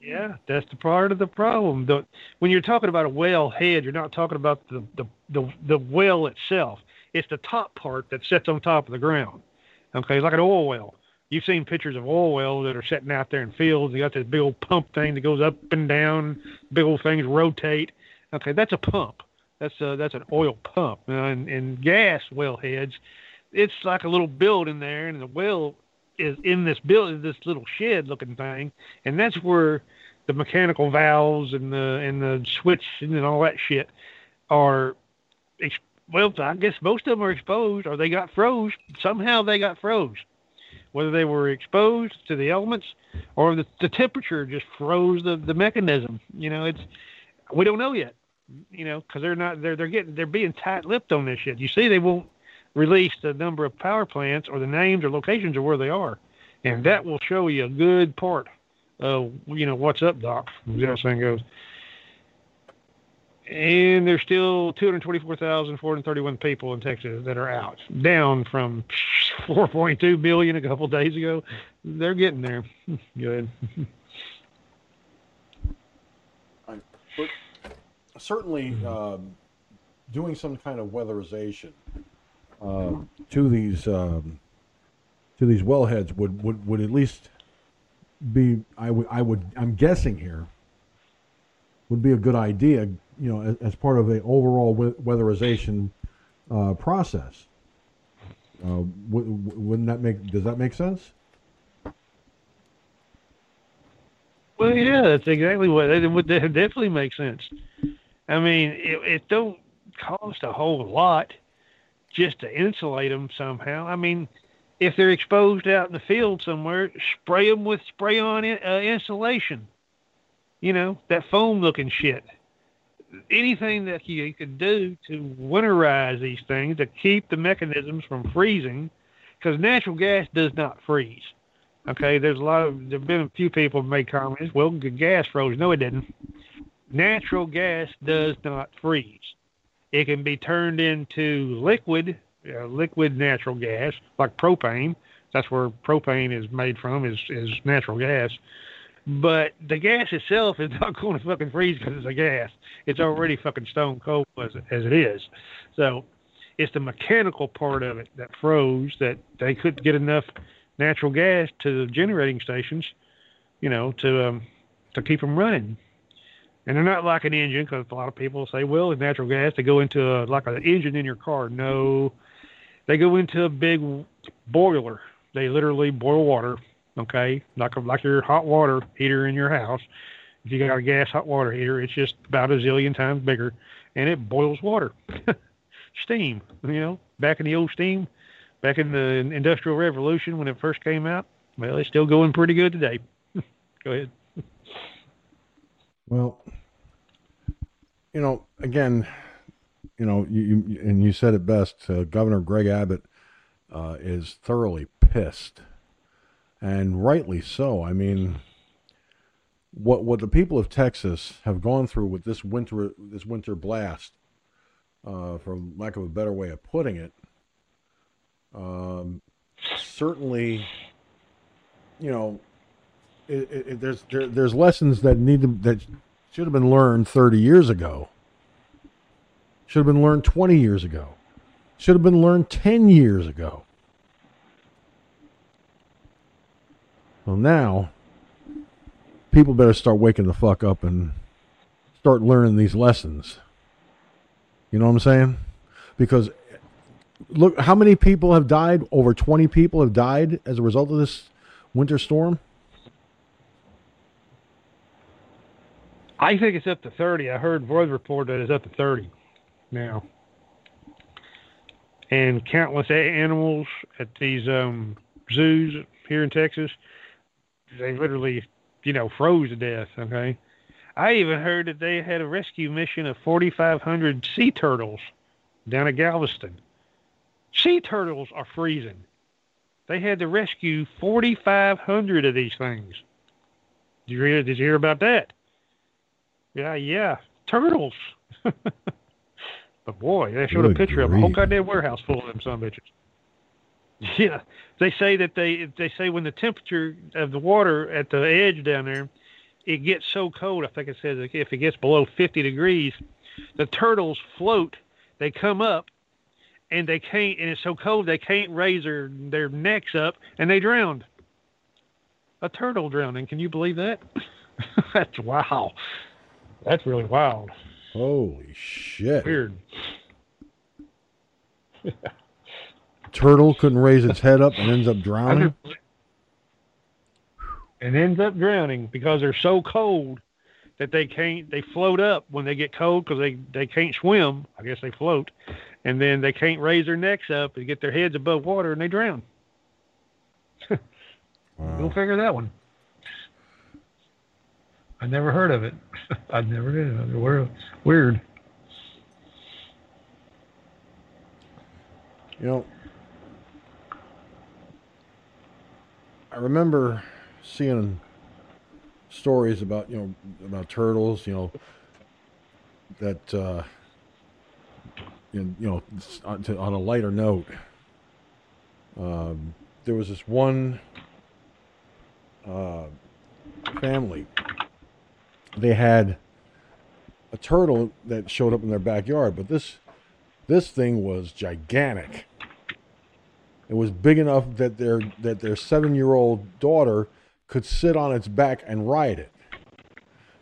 Speaker 4: Yeah, that's the part of the problem. The, when you're talking about a well head, you're not talking about the, the, the, the well itself. It's the top part that sits on top of the ground. Okay, like an oil well. You've seen pictures of oil wells that are sitting out there in fields. They got this big old pump thing that goes up and down. Big old things rotate. Okay, that's a pump. That's a, that's an oil pump. Uh, and, and gas well heads, it's like a little building there, and the well is in this building, this little shed looking thing, and that's where the mechanical valves and the and the switch and all that shit are. Well, I guess most of them are exposed, or they got froze. Somehow they got froze, whether they were exposed to the elements or the, the temperature just froze the the mechanism. You know, it's we don't know yet. You know, because they're not they're they're getting they're being tight-lipped on this shit. You see, they won't release the number of power plants or the names or locations of where they are, and that will show you a good part of you know what's up, Doc. As that saying goes. and there's still 224,431 people in Texas that are out, down from 4.2 million a couple days ago. They're getting there. Good.
Speaker 3: certainly, um, doing some kind of weatherization uh, to these um, to these wellheads would, would, would at least be I would I would I'm guessing here would be a good idea you know, as, as part of the overall weatherization uh, process. Uh, w- wouldn't that make? Does that make sense?
Speaker 4: Well, yeah, that's exactly what it would definitely make sense. I mean, it, it don't cost a whole lot just to insulate them somehow. I mean, if they're exposed out in the field somewhere, spray them with spray on uh, insulation. You know, that foam looking shit anything that you can do to winterize these things to keep the mechanisms from freezing, because natural gas does not freeze. Okay, there's a lot of there've been a few people made comments. Well, gas froze. No, it didn't. Natural gas does not freeze. It can be turned into liquid, uh, liquid natural gas, like propane. That's where propane is made from. Is is natural gas. But the gas itself is not going to fucking freeze because it's a gas. It's already fucking stone cold as, as it is. So it's the mechanical part of it that froze that they couldn't get enough natural gas to the generating stations, you know, to um, to keep them running. And they're not like an engine because a lot of people say, well, with natural gas, they go into a, like an engine in your car. No, they go into a big boiler. They literally boil water okay, like a, like your hot water heater in your house. If you got a gas hot water heater, it's just about a zillion times bigger, and it boils water, steam. You know, back in the old steam, back in the Industrial Revolution when it first came out. Well, it's still going pretty good today. Go ahead.
Speaker 3: Well, you know, again, you know, you, you and you said it best. Uh, Governor Greg Abbott uh, is thoroughly pissed and rightly so. I mean, what what the people of Texas have gone through with this winter this winter blast, uh, for lack of a better way of putting it, um, certainly, you know, it, it, there's there, there's lessons that need to that should have been learned 30 years ago. Should have been learned 20 years ago. Should have been learned 10 years ago. Well, now people better start waking the fuck up and start learning these lessons. You know what I'm saying? Because look, how many people have died? Over 20 people have died as a result of this winter storm.
Speaker 4: I think it's up to 30. I heard Void report that it's up to 30 now. And countless animals at these um, zoos here in Texas they literally, you know, froze to death. Okay. I even heard that they had a rescue mission of 4,500 sea turtles down at Galveston. Sea turtles are freezing. They had to rescue 4,500 of these things. Did you hear? Did you hear about that? Yeah, yeah, turtles. but boy, they showed Good a picture grief. of a whole goddamn warehouse full of them some bitches. Yeah, they say that they they say when the temperature of the water at the edge down there, it gets so cold. I think it says if it gets below 50 degrees, the turtles float. They come up, and they can't. And it's so cold they can't raise their their necks up, and they drowned. A turtle drowning. Can you believe that? That's wow. That's really wild.
Speaker 3: Holy shit.
Speaker 4: Weird.
Speaker 3: turtle couldn't raise its head up and ends up drowning.
Speaker 4: And ends up drowning because they're so cold that they can't. They float up when they get cold because they they can't swim. I guess they float, and then they can't raise their necks up and get their heads above water, and they drown. wow. Go figure that one. I never heard of it. I've never heard did. Weird. Weird.
Speaker 3: You know, I remember seeing stories about you know about turtles. You know, that uh, you know on, to, on a lighter note, um, there was this one uh, family. They had a turtle that showed up in their backyard, but this this thing was gigantic. It was big enough that their that their seven year old daughter could sit on its back and ride it.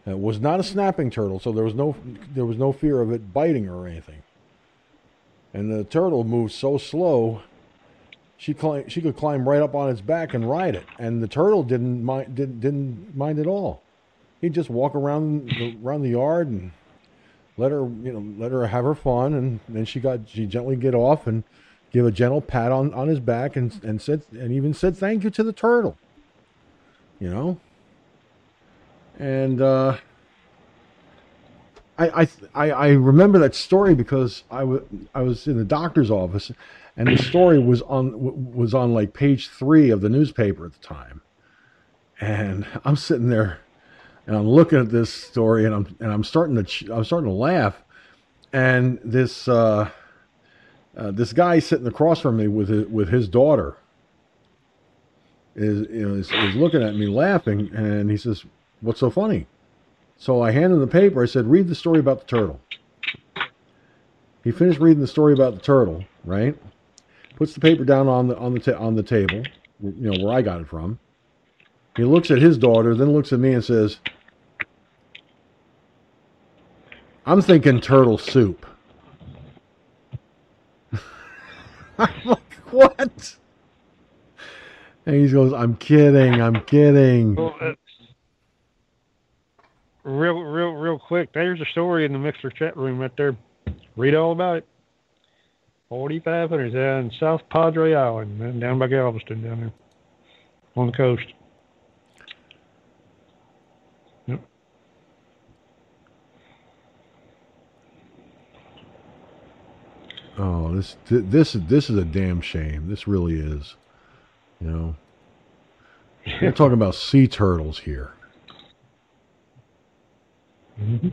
Speaker 3: it was not a snapping turtle, so there was no there was no fear of it biting her or anything. And the turtle moved so slow, she climb, she could climb right up on its back and ride it, and the turtle didn't mind didn't didn't mind at all. He'd just walk around the, around the yard and let her you know let her have her fun, and then she got she gently get off and give a gentle pat on, on his back and and said and even said thank you to the turtle. You know. And uh, I, I I remember that story because I was I was in the doctor's office, and the story was on was on like page three of the newspaper at the time, and I'm sitting there, and I'm looking at this story, and I'm and I'm starting to I'm starting to laugh, and this. Uh, uh, this guy sitting across from me with his, with his daughter is, is, is looking at me laughing, and he says, "What's so funny?" So I handed him the paper. I said, "Read the story about the turtle." He finished reading the story about the turtle, right? Puts the paper down on the on the ta- on the table, you know where I got it from. He looks at his daughter, then looks at me and says, "I'm thinking turtle soup." I'm like, what? And he goes, I'm kidding, I'm kidding. Uh,
Speaker 4: real, real, real quick. There's a story in the Mixlr chat room right there. Read all about it. 4,500 down in South Padre Island, down by Galveston, down there on the coast.
Speaker 3: Oh, this this this is a damn shame. This really is. You know, we're talking about sea turtles here. Mm-hmm.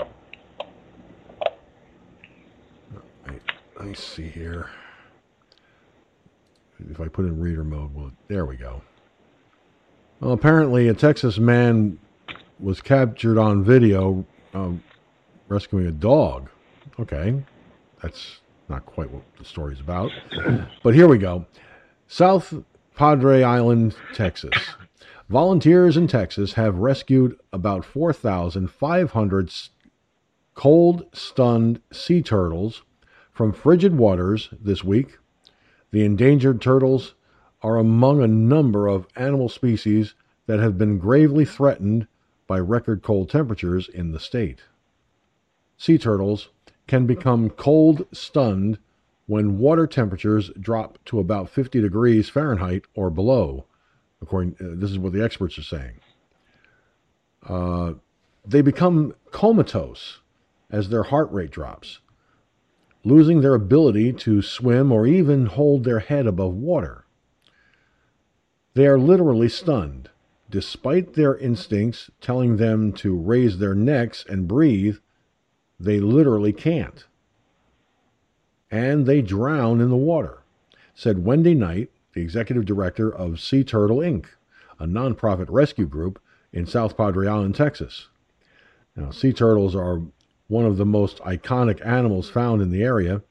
Speaker 3: Right, let me see here. If I put in reader mode, well, there we go. Well, apparently, a Texas man was captured on video um, rescuing a dog. Okay, that's not quite what the story's about. but here we go. South Padre Island, Texas. Volunteers in Texas have rescued about 4,500 cold stunned sea turtles from frigid waters this week. The endangered turtles are among a number of animal species that have been gravely threatened by record cold temperatures in the state. Sea turtles can become cold stunned when water temperatures drop to about 50 degrees Fahrenheit or below. According, uh, this is what the experts are saying. Uh, they become comatose as their heart rate drops, losing their ability to swim or even hold their head above water. They are literally stunned. Despite their instincts telling them to raise their necks and breathe, they literally can't. And they drown in the water, said Wendy Knight, the executive director of Sea Turtle Inc., a nonprofit rescue group in South Padre Island, Texas. Now, sea turtles are one of the most iconic animals found in the area.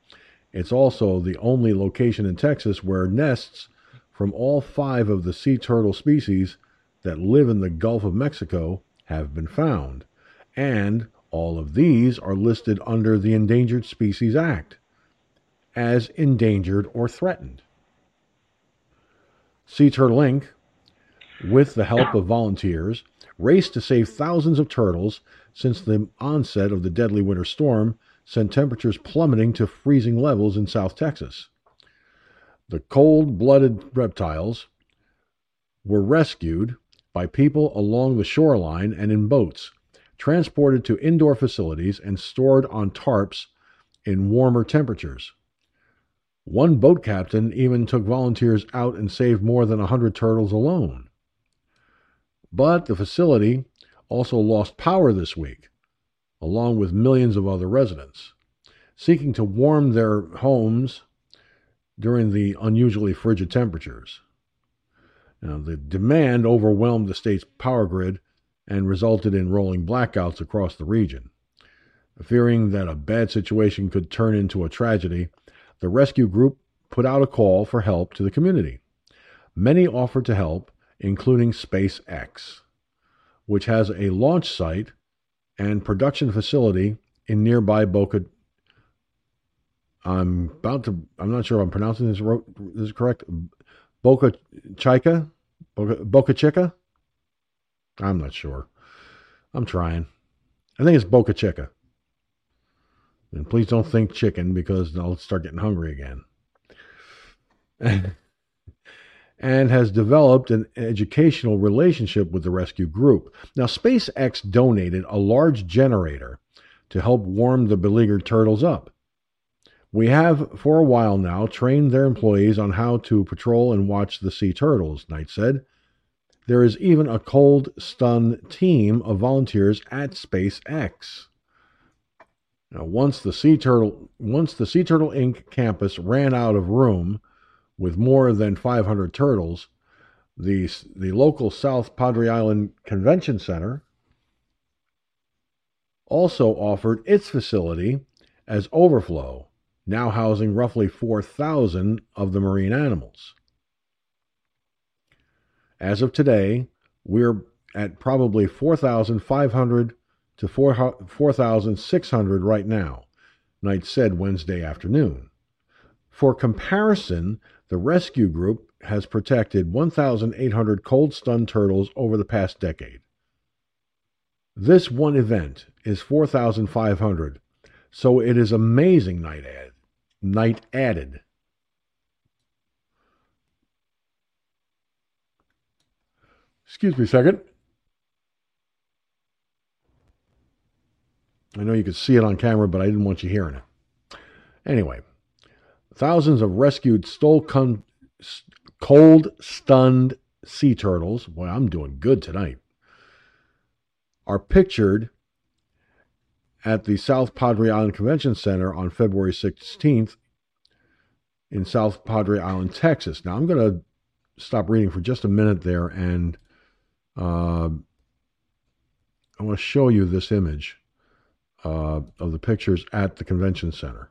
Speaker 3: It's also the only location in Texas where nests from all five of the sea turtle species that live in the Gulf of Mexico have been found, and all of these are listed under the Endangered Species Act as endangered or threatened. Sea Turtle Inc., with the help of volunteers, raced to save thousands of turtles since the onset of the deadly winter storm sent temperatures plummeting to freezing levels in South Texas. The cold blooded reptiles were rescued by people along the shoreline and in boats transported to indoor facilities, and stored on tarps in warmer temperatures. One boat captain even took volunteers out and saved more than a 100 turtles alone. But the facility also lost power this week. along with millions of other residents, seeking to warm their homes during the unusually frigid temperatures. Now, the demand overwhelmed the state's power grid and resulted in rolling blackouts across the region. Fearing that a bad situation could turn into a tragedy, the rescue group put out a call for help to the community. Many offered to help, including SpaceX, which has a launch site and production facility in nearby Boca. I'm about to. I'm not sure if I'm pronouncing this, this is correct. Boca Chica, Boca, Boca Chica. I'm not sure. I'm trying. I think it's Boca Chica. And please don't think chicken because I'll start getting hungry again. and has developed an educational relationship with the rescue group. Now, SpaceX donated a large generator to help warm the beleaguered turtles up. We have, for a while now, trained their employees on how to patrol and watch the sea turtles, Knight said. There is even a cold stun team of volunteers at SpaceX. Now, once the Sea Turtle, once the Sea Turtle Inc. campus ran out of room with more than 500 turtles, the the local South Padre Island Convention Center also offered its facility as overflow, now housing roughly 4,000 of the marine animals. As of today, we're at probably 4,500 to 4,600 right now, Knight said Wednesday afternoon. For comparison, the rescue group has protected 1,800 cold stunned turtles over the past decade. This one event is 4,500, so it is amazing, Knight, add, Knight added. Excuse me a second. I know you could see it on camera, but I didn't want you hearing it. Anyway, thousands of rescued stole con- cold stunned sea turtles. Boy, I'm doing good tonight. Are pictured at the South Padre Island Convention Center on February 16th in South Padre Island, Texas. Now, I'm going to stop reading for just a minute there and uh, I want to show you this image uh, of the pictures at the convention center.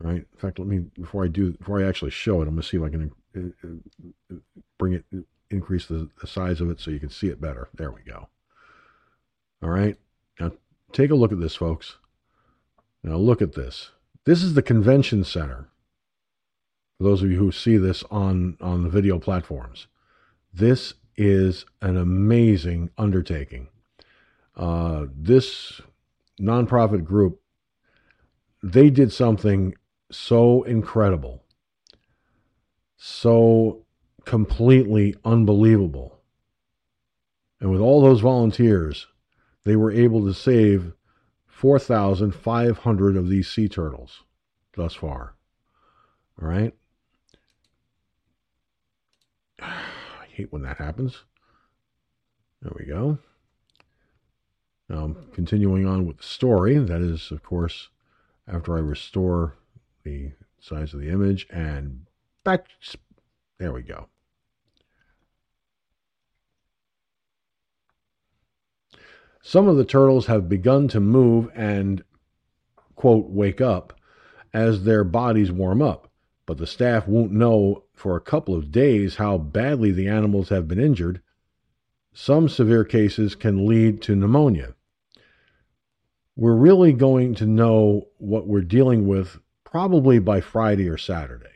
Speaker 3: Right. In fact, let me before I do before I actually show it, I'm going to see if I can uh, uh, bring it increase the, the size of it so you can see it better. There we go. All right. Now take a look at this, folks. Now look at this. This is the convention center. For those of you who see this on on the video platforms, this is an amazing undertaking. Uh, this nonprofit group, they did something so incredible, so completely unbelievable. And with all those volunteers, they were able to save 4,500 of these sea turtles thus far. All right. Hate when that happens. There we go. Now, continuing on with the story, that is, of course, after I restore the size of the image and back. There we go. Some of the turtles have begun to move and, quote, wake up as their bodies warm up, but the staff won't know for a couple of days how badly the animals have been injured. Some severe cases can lead to pneumonia we're really going to know what we're dealing with probably by Friday or Saturday.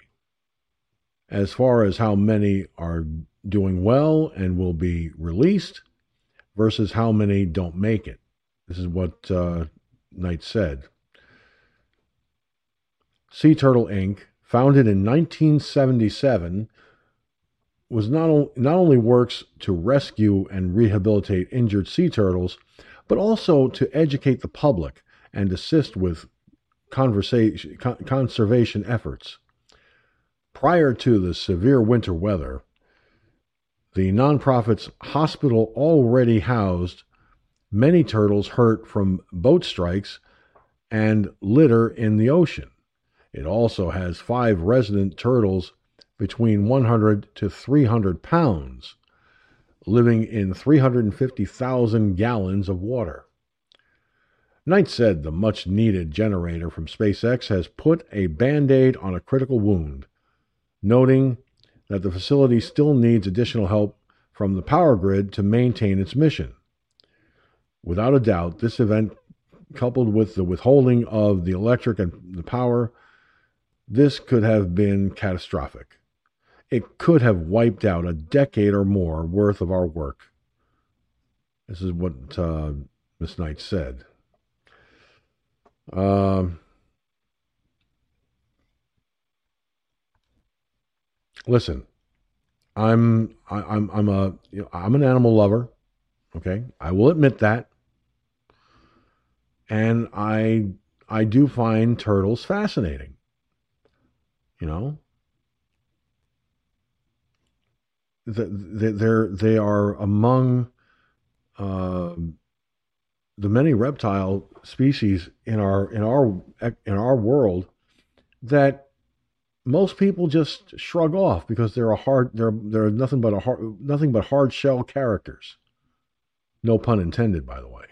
Speaker 3: As far as how many are doing well and will be released versus how many don't make it. This is what uh, Knight said. Sea Turtle Inc., founded in 1977, was not, not only works to rescue and rehabilitate injured sea turtles, but also to educate the public and assist with conservation efforts. Prior to the severe winter weather, the nonprofit's hospital already housed many turtles hurt from boat strikes and litter in the ocean. It also has five resident turtles between 100 to 300 pounds, living in 350,000 gallons of water. Knight said the much needed generator from SpaceX has put a band aid on a critical wound, noting that the facility still needs additional help from the power grid to maintain its mission. Without a doubt, this event, coupled with the withholding of the electric and the power, this could have been catastrophic. It could have wiped out a decade or more worth of our work. This is what uh, Miss Knight said. Um, listen, I'm I, I'm I'm a you know, I'm an animal lover. Okay, I will admit that, and I I do find turtles fascinating. You know, the, the, they're they are among uh, the many reptile species in our in our in our world that most people just shrug off because they're a hard they're they're nothing but a hard nothing but hard shell characters. No pun intended, by the way.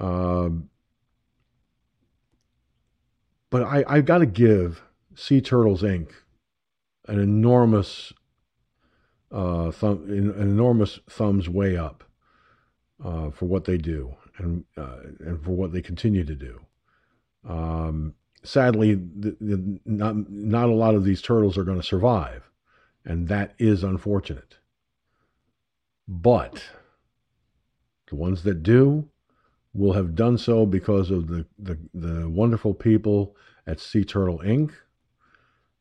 Speaker 3: Um, but I I got to give Sea Turtles Inc. an enormous uh, thumb, an enormous thumbs way up uh, for what they do and uh, and for what they continue to do. Um, sadly, the, the, not not a lot of these turtles are going to survive, and that is unfortunate. But the ones that do will have done so because of the, the, the wonderful people at Sea Turtle Inc.,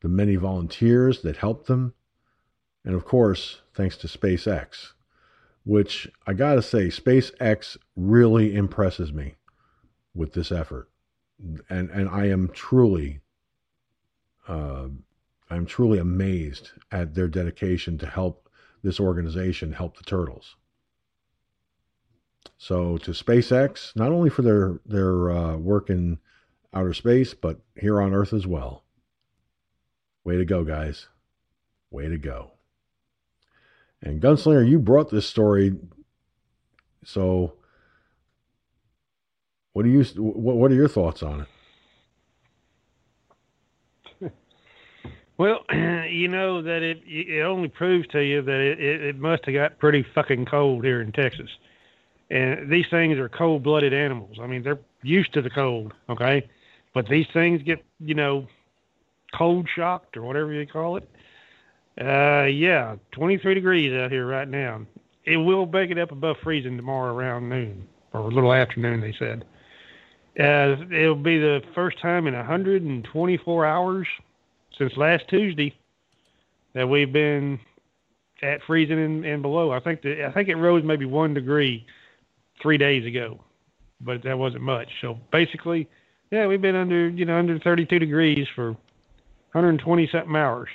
Speaker 3: the many volunteers that helped them, and of course, thanks to SpaceX which I got to say, SpaceX really impresses me with this effort. And, and I am truly, uh, I'm truly amazed at their dedication to help this organization help the turtles. So to SpaceX, not only for their their uh, work in outer space, but here on Earth as well. Way to go, guys! Way to go! And Gunslinger, you brought this story. So, what do you what What are your thoughts on
Speaker 4: it? Well, you know that it it only proves to you that it, it, it must have got pretty fucking cold here in Texas. And these things are cold blooded animals. I mean, they're used to the cold, okay? But these things get, you know, cold shocked or whatever you call it. Uh, yeah, 23 degrees out here right now. It will make it up above freezing tomorrow around noon or a little afternoon. They said. Uh, it'll be the first time in 124 hours since last Tuesday that we've been at freezing and, and below. I think the, I think it rose maybe one degree three days ago, but that wasn't much. So basically, yeah, we've been under you know under 32 degrees for 120 something hours.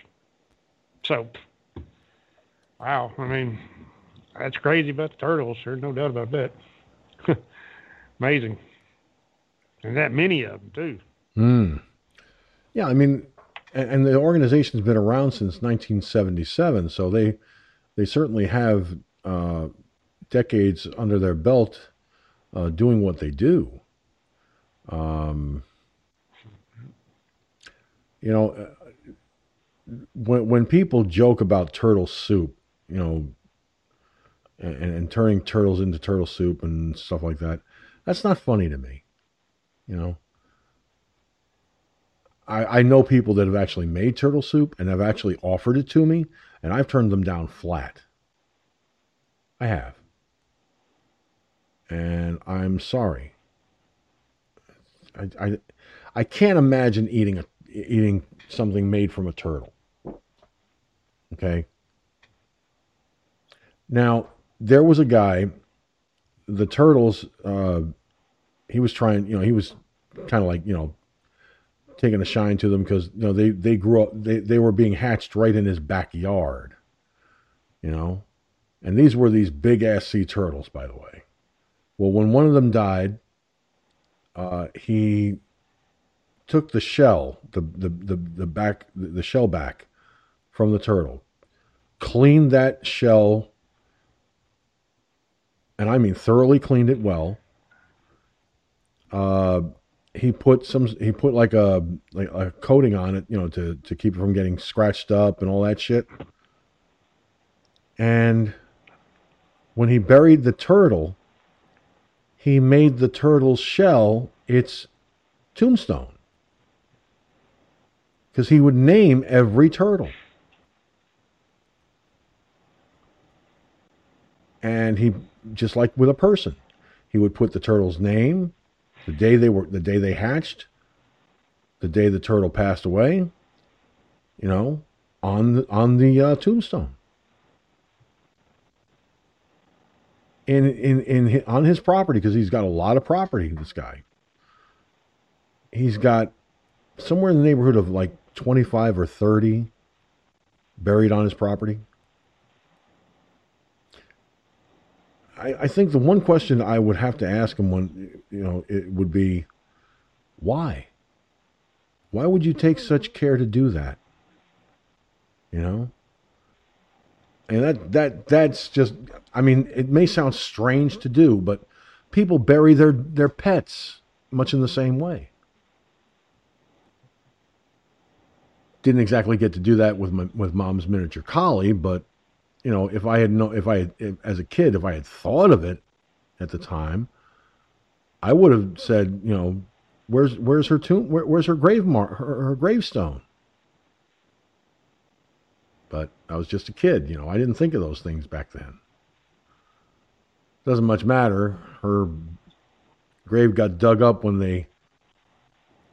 Speaker 4: So, wow, I mean, that's crazy about the turtles. There's no doubt about that. Amazing, and that many of them too.
Speaker 3: Hmm. Yeah, I mean, and, and the organization's been around since 1977, so they they certainly have uh, decades under their belt uh, doing what they do. Um, you know, when when people joke about turtle soup, you know, and, and turning turtles into turtle soup and stuff like that, that's not funny to me. You know, I I know people that have actually made turtle soup and have actually offered it to me, and I've turned them down flat. I have, and I'm sorry. I, I, I can't imagine eating a eating something made from a turtle. Okay. Now, there was a guy, the Turtles, uh, he was trying, you know, he was kind of like, you know, taking a shine to them because, you know, they, they grew up, they, they were being hatched right in his backyard, you know. And these were these big ass sea turtles, by the way. Well, when one of them died, uh, he took the shell, the, the, the, the back, the shell back from the turtle, cleaned that shell, and I mean thoroughly cleaned it well. Uh, he put some, he put like a like a coating on it, you know, to to keep it from getting scratched up and all that shit. And when he buried the turtle, he made the turtle's shell its tombstone because he would name every turtle. And he, just like with a person, he would put the turtle's name, the day they were, the day they hatched, the day the turtle passed away, you know, on the, on the uh, tombstone. In, in, in, on his property, because he's got a lot of property, this guy. He's got somewhere in the neighborhood of like 25 or 30 buried on his property. I, I think the one question I would have to ask him when you know it would be why? Why would you take such care to do that? You know? And that that that's just I mean, it may sound strange to do, but people bury their, their pets much in the same way. didn't exactly get to do that with my, with mom's miniature collie, but you know, if I had no, if I if, as a kid, if I had thought of it at the time, I would have said, you know, where's where's her tomb? Where, where's her grave mark? Her, her gravestone. But I was just a kid, you know. I didn't think of those things back then. Doesn't much matter. Her grave got dug up when they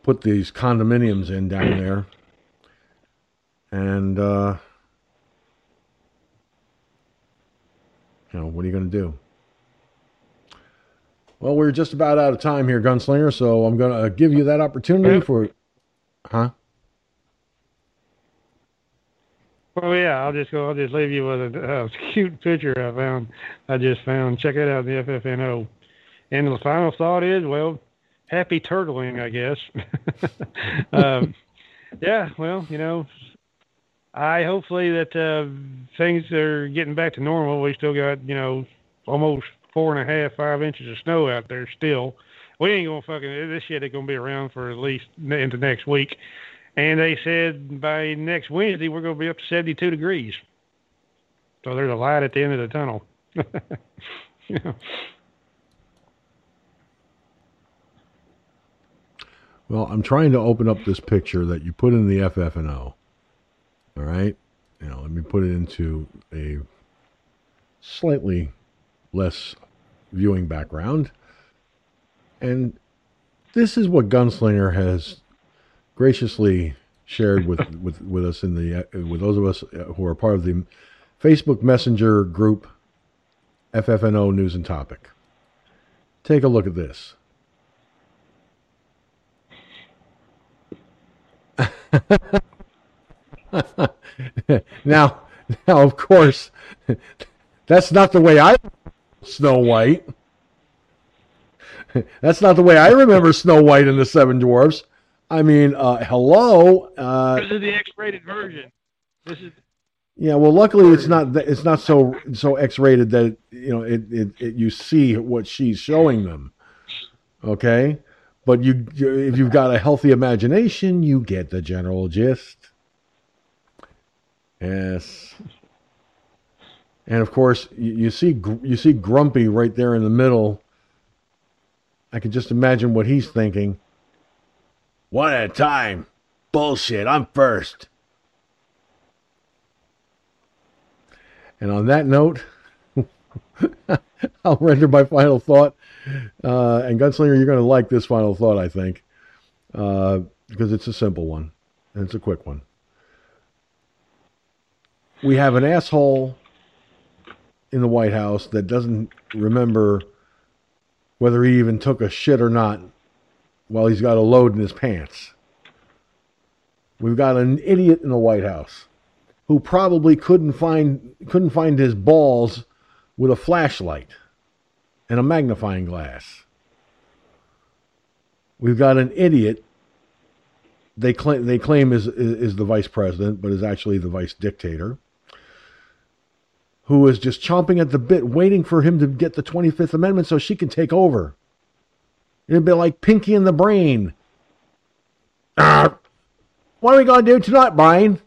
Speaker 3: put these condominiums in down there. And, uh, you know, what are you going to do? Well, we're just about out of time here, Gunslinger, so I'm going to give you that opportunity for. Huh?
Speaker 4: Well, yeah, I'll just go. I'll just leave you with a, a cute picture I found. I just found. Check it out, the FFNO. And the final thought is, well, happy turtling, I guess. um, yeah, well, you know, I hopefully that uh, things are getting back to normal. We still got you know almost four and a half, five inches of snow out there still. We ain't gonna fucking this shit ain't gonna be around for at least into next week. And they said by next Wednesday we're gonna be up to 72 degrees. So there's a light at the end of the tunnel.
Speaker 3: Well, I'm trying to open up this picture that you put in the FFNO. All right. Now, let me put it into a slightly less viewing background. And this is what Gunslinger has graciously shared with, with, with us in the uh, with those of us who are part of the Facebook Messenger group FFNO News and Topic. Take a look at this. now, now, of course, that's not the way I Snow White. That's not the way I remember Snow White and the Seven Dwarfs. I mean, uh, hello. Uh,
Speaker 4: this is the X-rated version. This is.
Speaker 3: Yeah, well, luckily it's not. It's not so so X-rated that you know it, it, it you see what she's showing them. Okay, but you if you've got a healthy imagination, you get the general gist. Yes. And of course, you, you, see you see Grumpy right there in the middle. I can just imagine what he's thinking. One at a time. Bullshit. I'm first. And on that note, I'll render my final thought. Uh, and Gunslinger, you're going to like this final thought, I think, uh, because it's a simple one and it's a quick one we have an asshole in the White House that doesn't remember whether he even took a shit or not while he's got a load in his pants. We've got an idiot in the White House who probably couldn't find couldn't find his balls with a flashlight and a magnifying glass. We've got an idiot they claim they claim is, is, is the vice president, but is actually the vice dictator, who is just chomping at the bit, waiting for him to get the Twenty Fifth Amendment so she can take over. It'd be like Pinky in the Brain. Ah, what are we going to do tonight, Brian?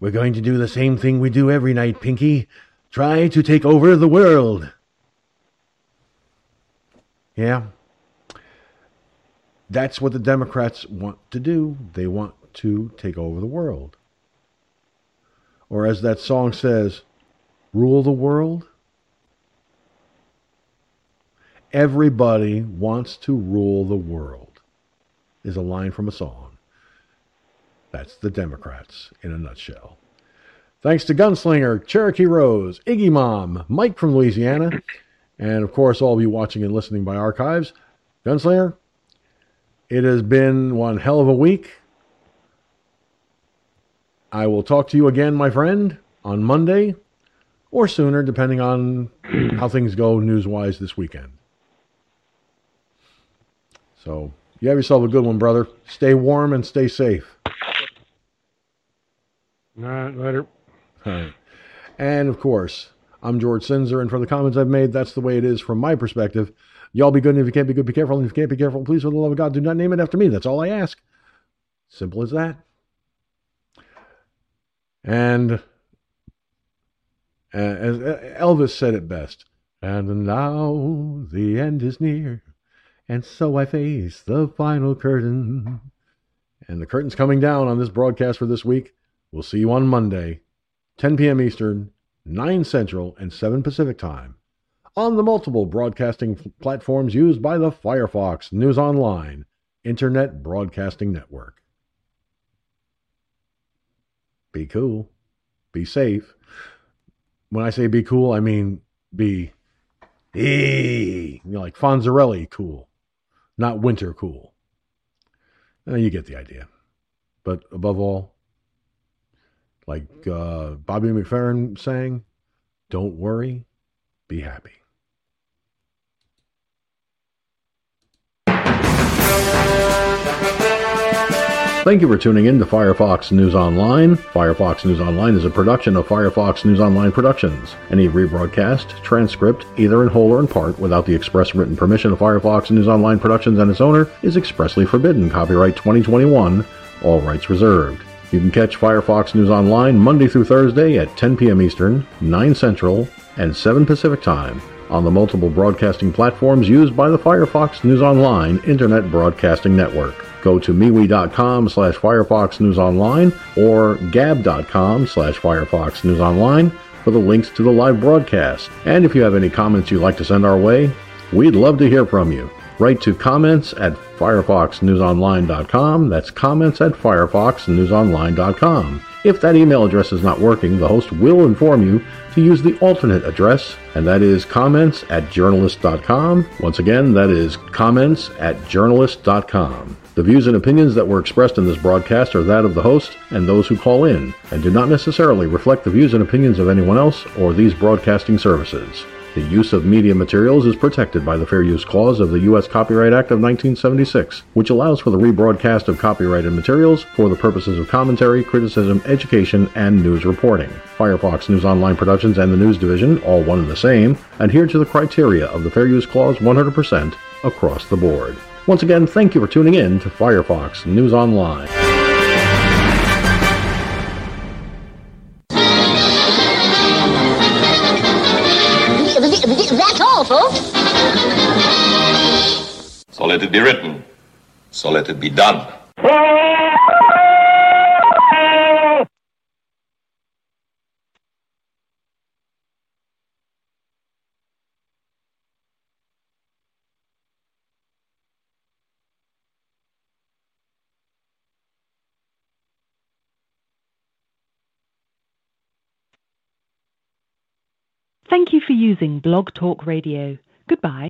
Speaker 3: We're going to do the same thing we do every night, Pinky. Try to take over the world. Yeah, that's what the Democrats want to do. They want to take over the world. Or as that song says, rule the world. Everybody wants to rule the world, is a line from a song. That's the Democrats in a nutshell. Thanks to Gunslinger, Cherokee Rose, Iggy Mom, Mike from Louisiana, and of course, all of you watching and listening by archives. Gunslinger, it has been one hell of a week. I will talk to you again, my friend, on Monday or sooner, depending on how things go news wise this weekend. So, you have yourself a good one, brother. Stay warm and stay safe.
Speaker 4: All right, later.
Speaker 3: All right. And of course, I'm George Sinzer, and for the comments I've made, that's the way it is from my perspective. Y'all be good, and if you can't be good, be careful. And if you can't be careful, please, for the love of God, do not name it after me. That's all I ask. Simple as that. And as Elvis said it best, and now the end is near, and so I face the final curtain. And the curtain's coming down on this broadcast for this week. We'll see you on Monday, 10 p.m. Eastern, 9 Central, and 7 Pacific Time on the multiple broadcasting platforms used by the Firefox News Online Internet Broadcasting Network. Be cool. Be safe. When I say be cool, I mean be you know, like Fonzarelli cool, not winter cool. Uh, you get the idea. But above all, like uh, Bobby McFerrin saying, don't worry, be happy. Thank you for tuning in to Firefox News Online. Firefox News Online is a production of Firefox News Online Productions. Any rebroadcast, transcript, either in whole or in part, without the express written permission of Firefox News Online Productions and its owner, is expressly forbidden. Copyright 2021, all rights reserved. You can catch Firefox News Online Monday through Thursday at 10 p.m. Eastern, 9 Central, and 7 Pacific Time on the multiple broadcasting platforms used by the Firefox News Online Internet Broadcasting Network. Go to MeWe.com slash Firefox News Online or Gab.com slash Firefox News Online for the links to the live broadcast. And if you have any comments you'd like to send our way, we'd love to hear from you. Write to comments at firefoxnewsonline.com. That's comments at firefoxnewsonline.com. If that email address is not working, the host will inform you to use the alternate address, and that is comments at journalist.com. Once again, that is comments at journalist.com. The views and opinions that were expressed in this broadcast are that of the host and those who call in, and do not necessarily reflect the views and opinions of anyone else or these broadcasting services. The use of media materials is protected by the Fair Use Clause of the U.S. Copyright Act of 1976, which allows for the rebroadcast of copyrighted materials for the purposes of commentary, criticism, education, and news reporting. Firefox News Online Productions and the News Division, all one and the same, adhere to the criteria of the Fair Use Clause 100% across the board. Once again, thank you for tuning in to Firefox News Online.
Speaker 9: That's all, folks.
Speaker 10: So let it be written. So let it be done.
Speaker 11: Thank you for using Blog Talk Radio. Goodbye.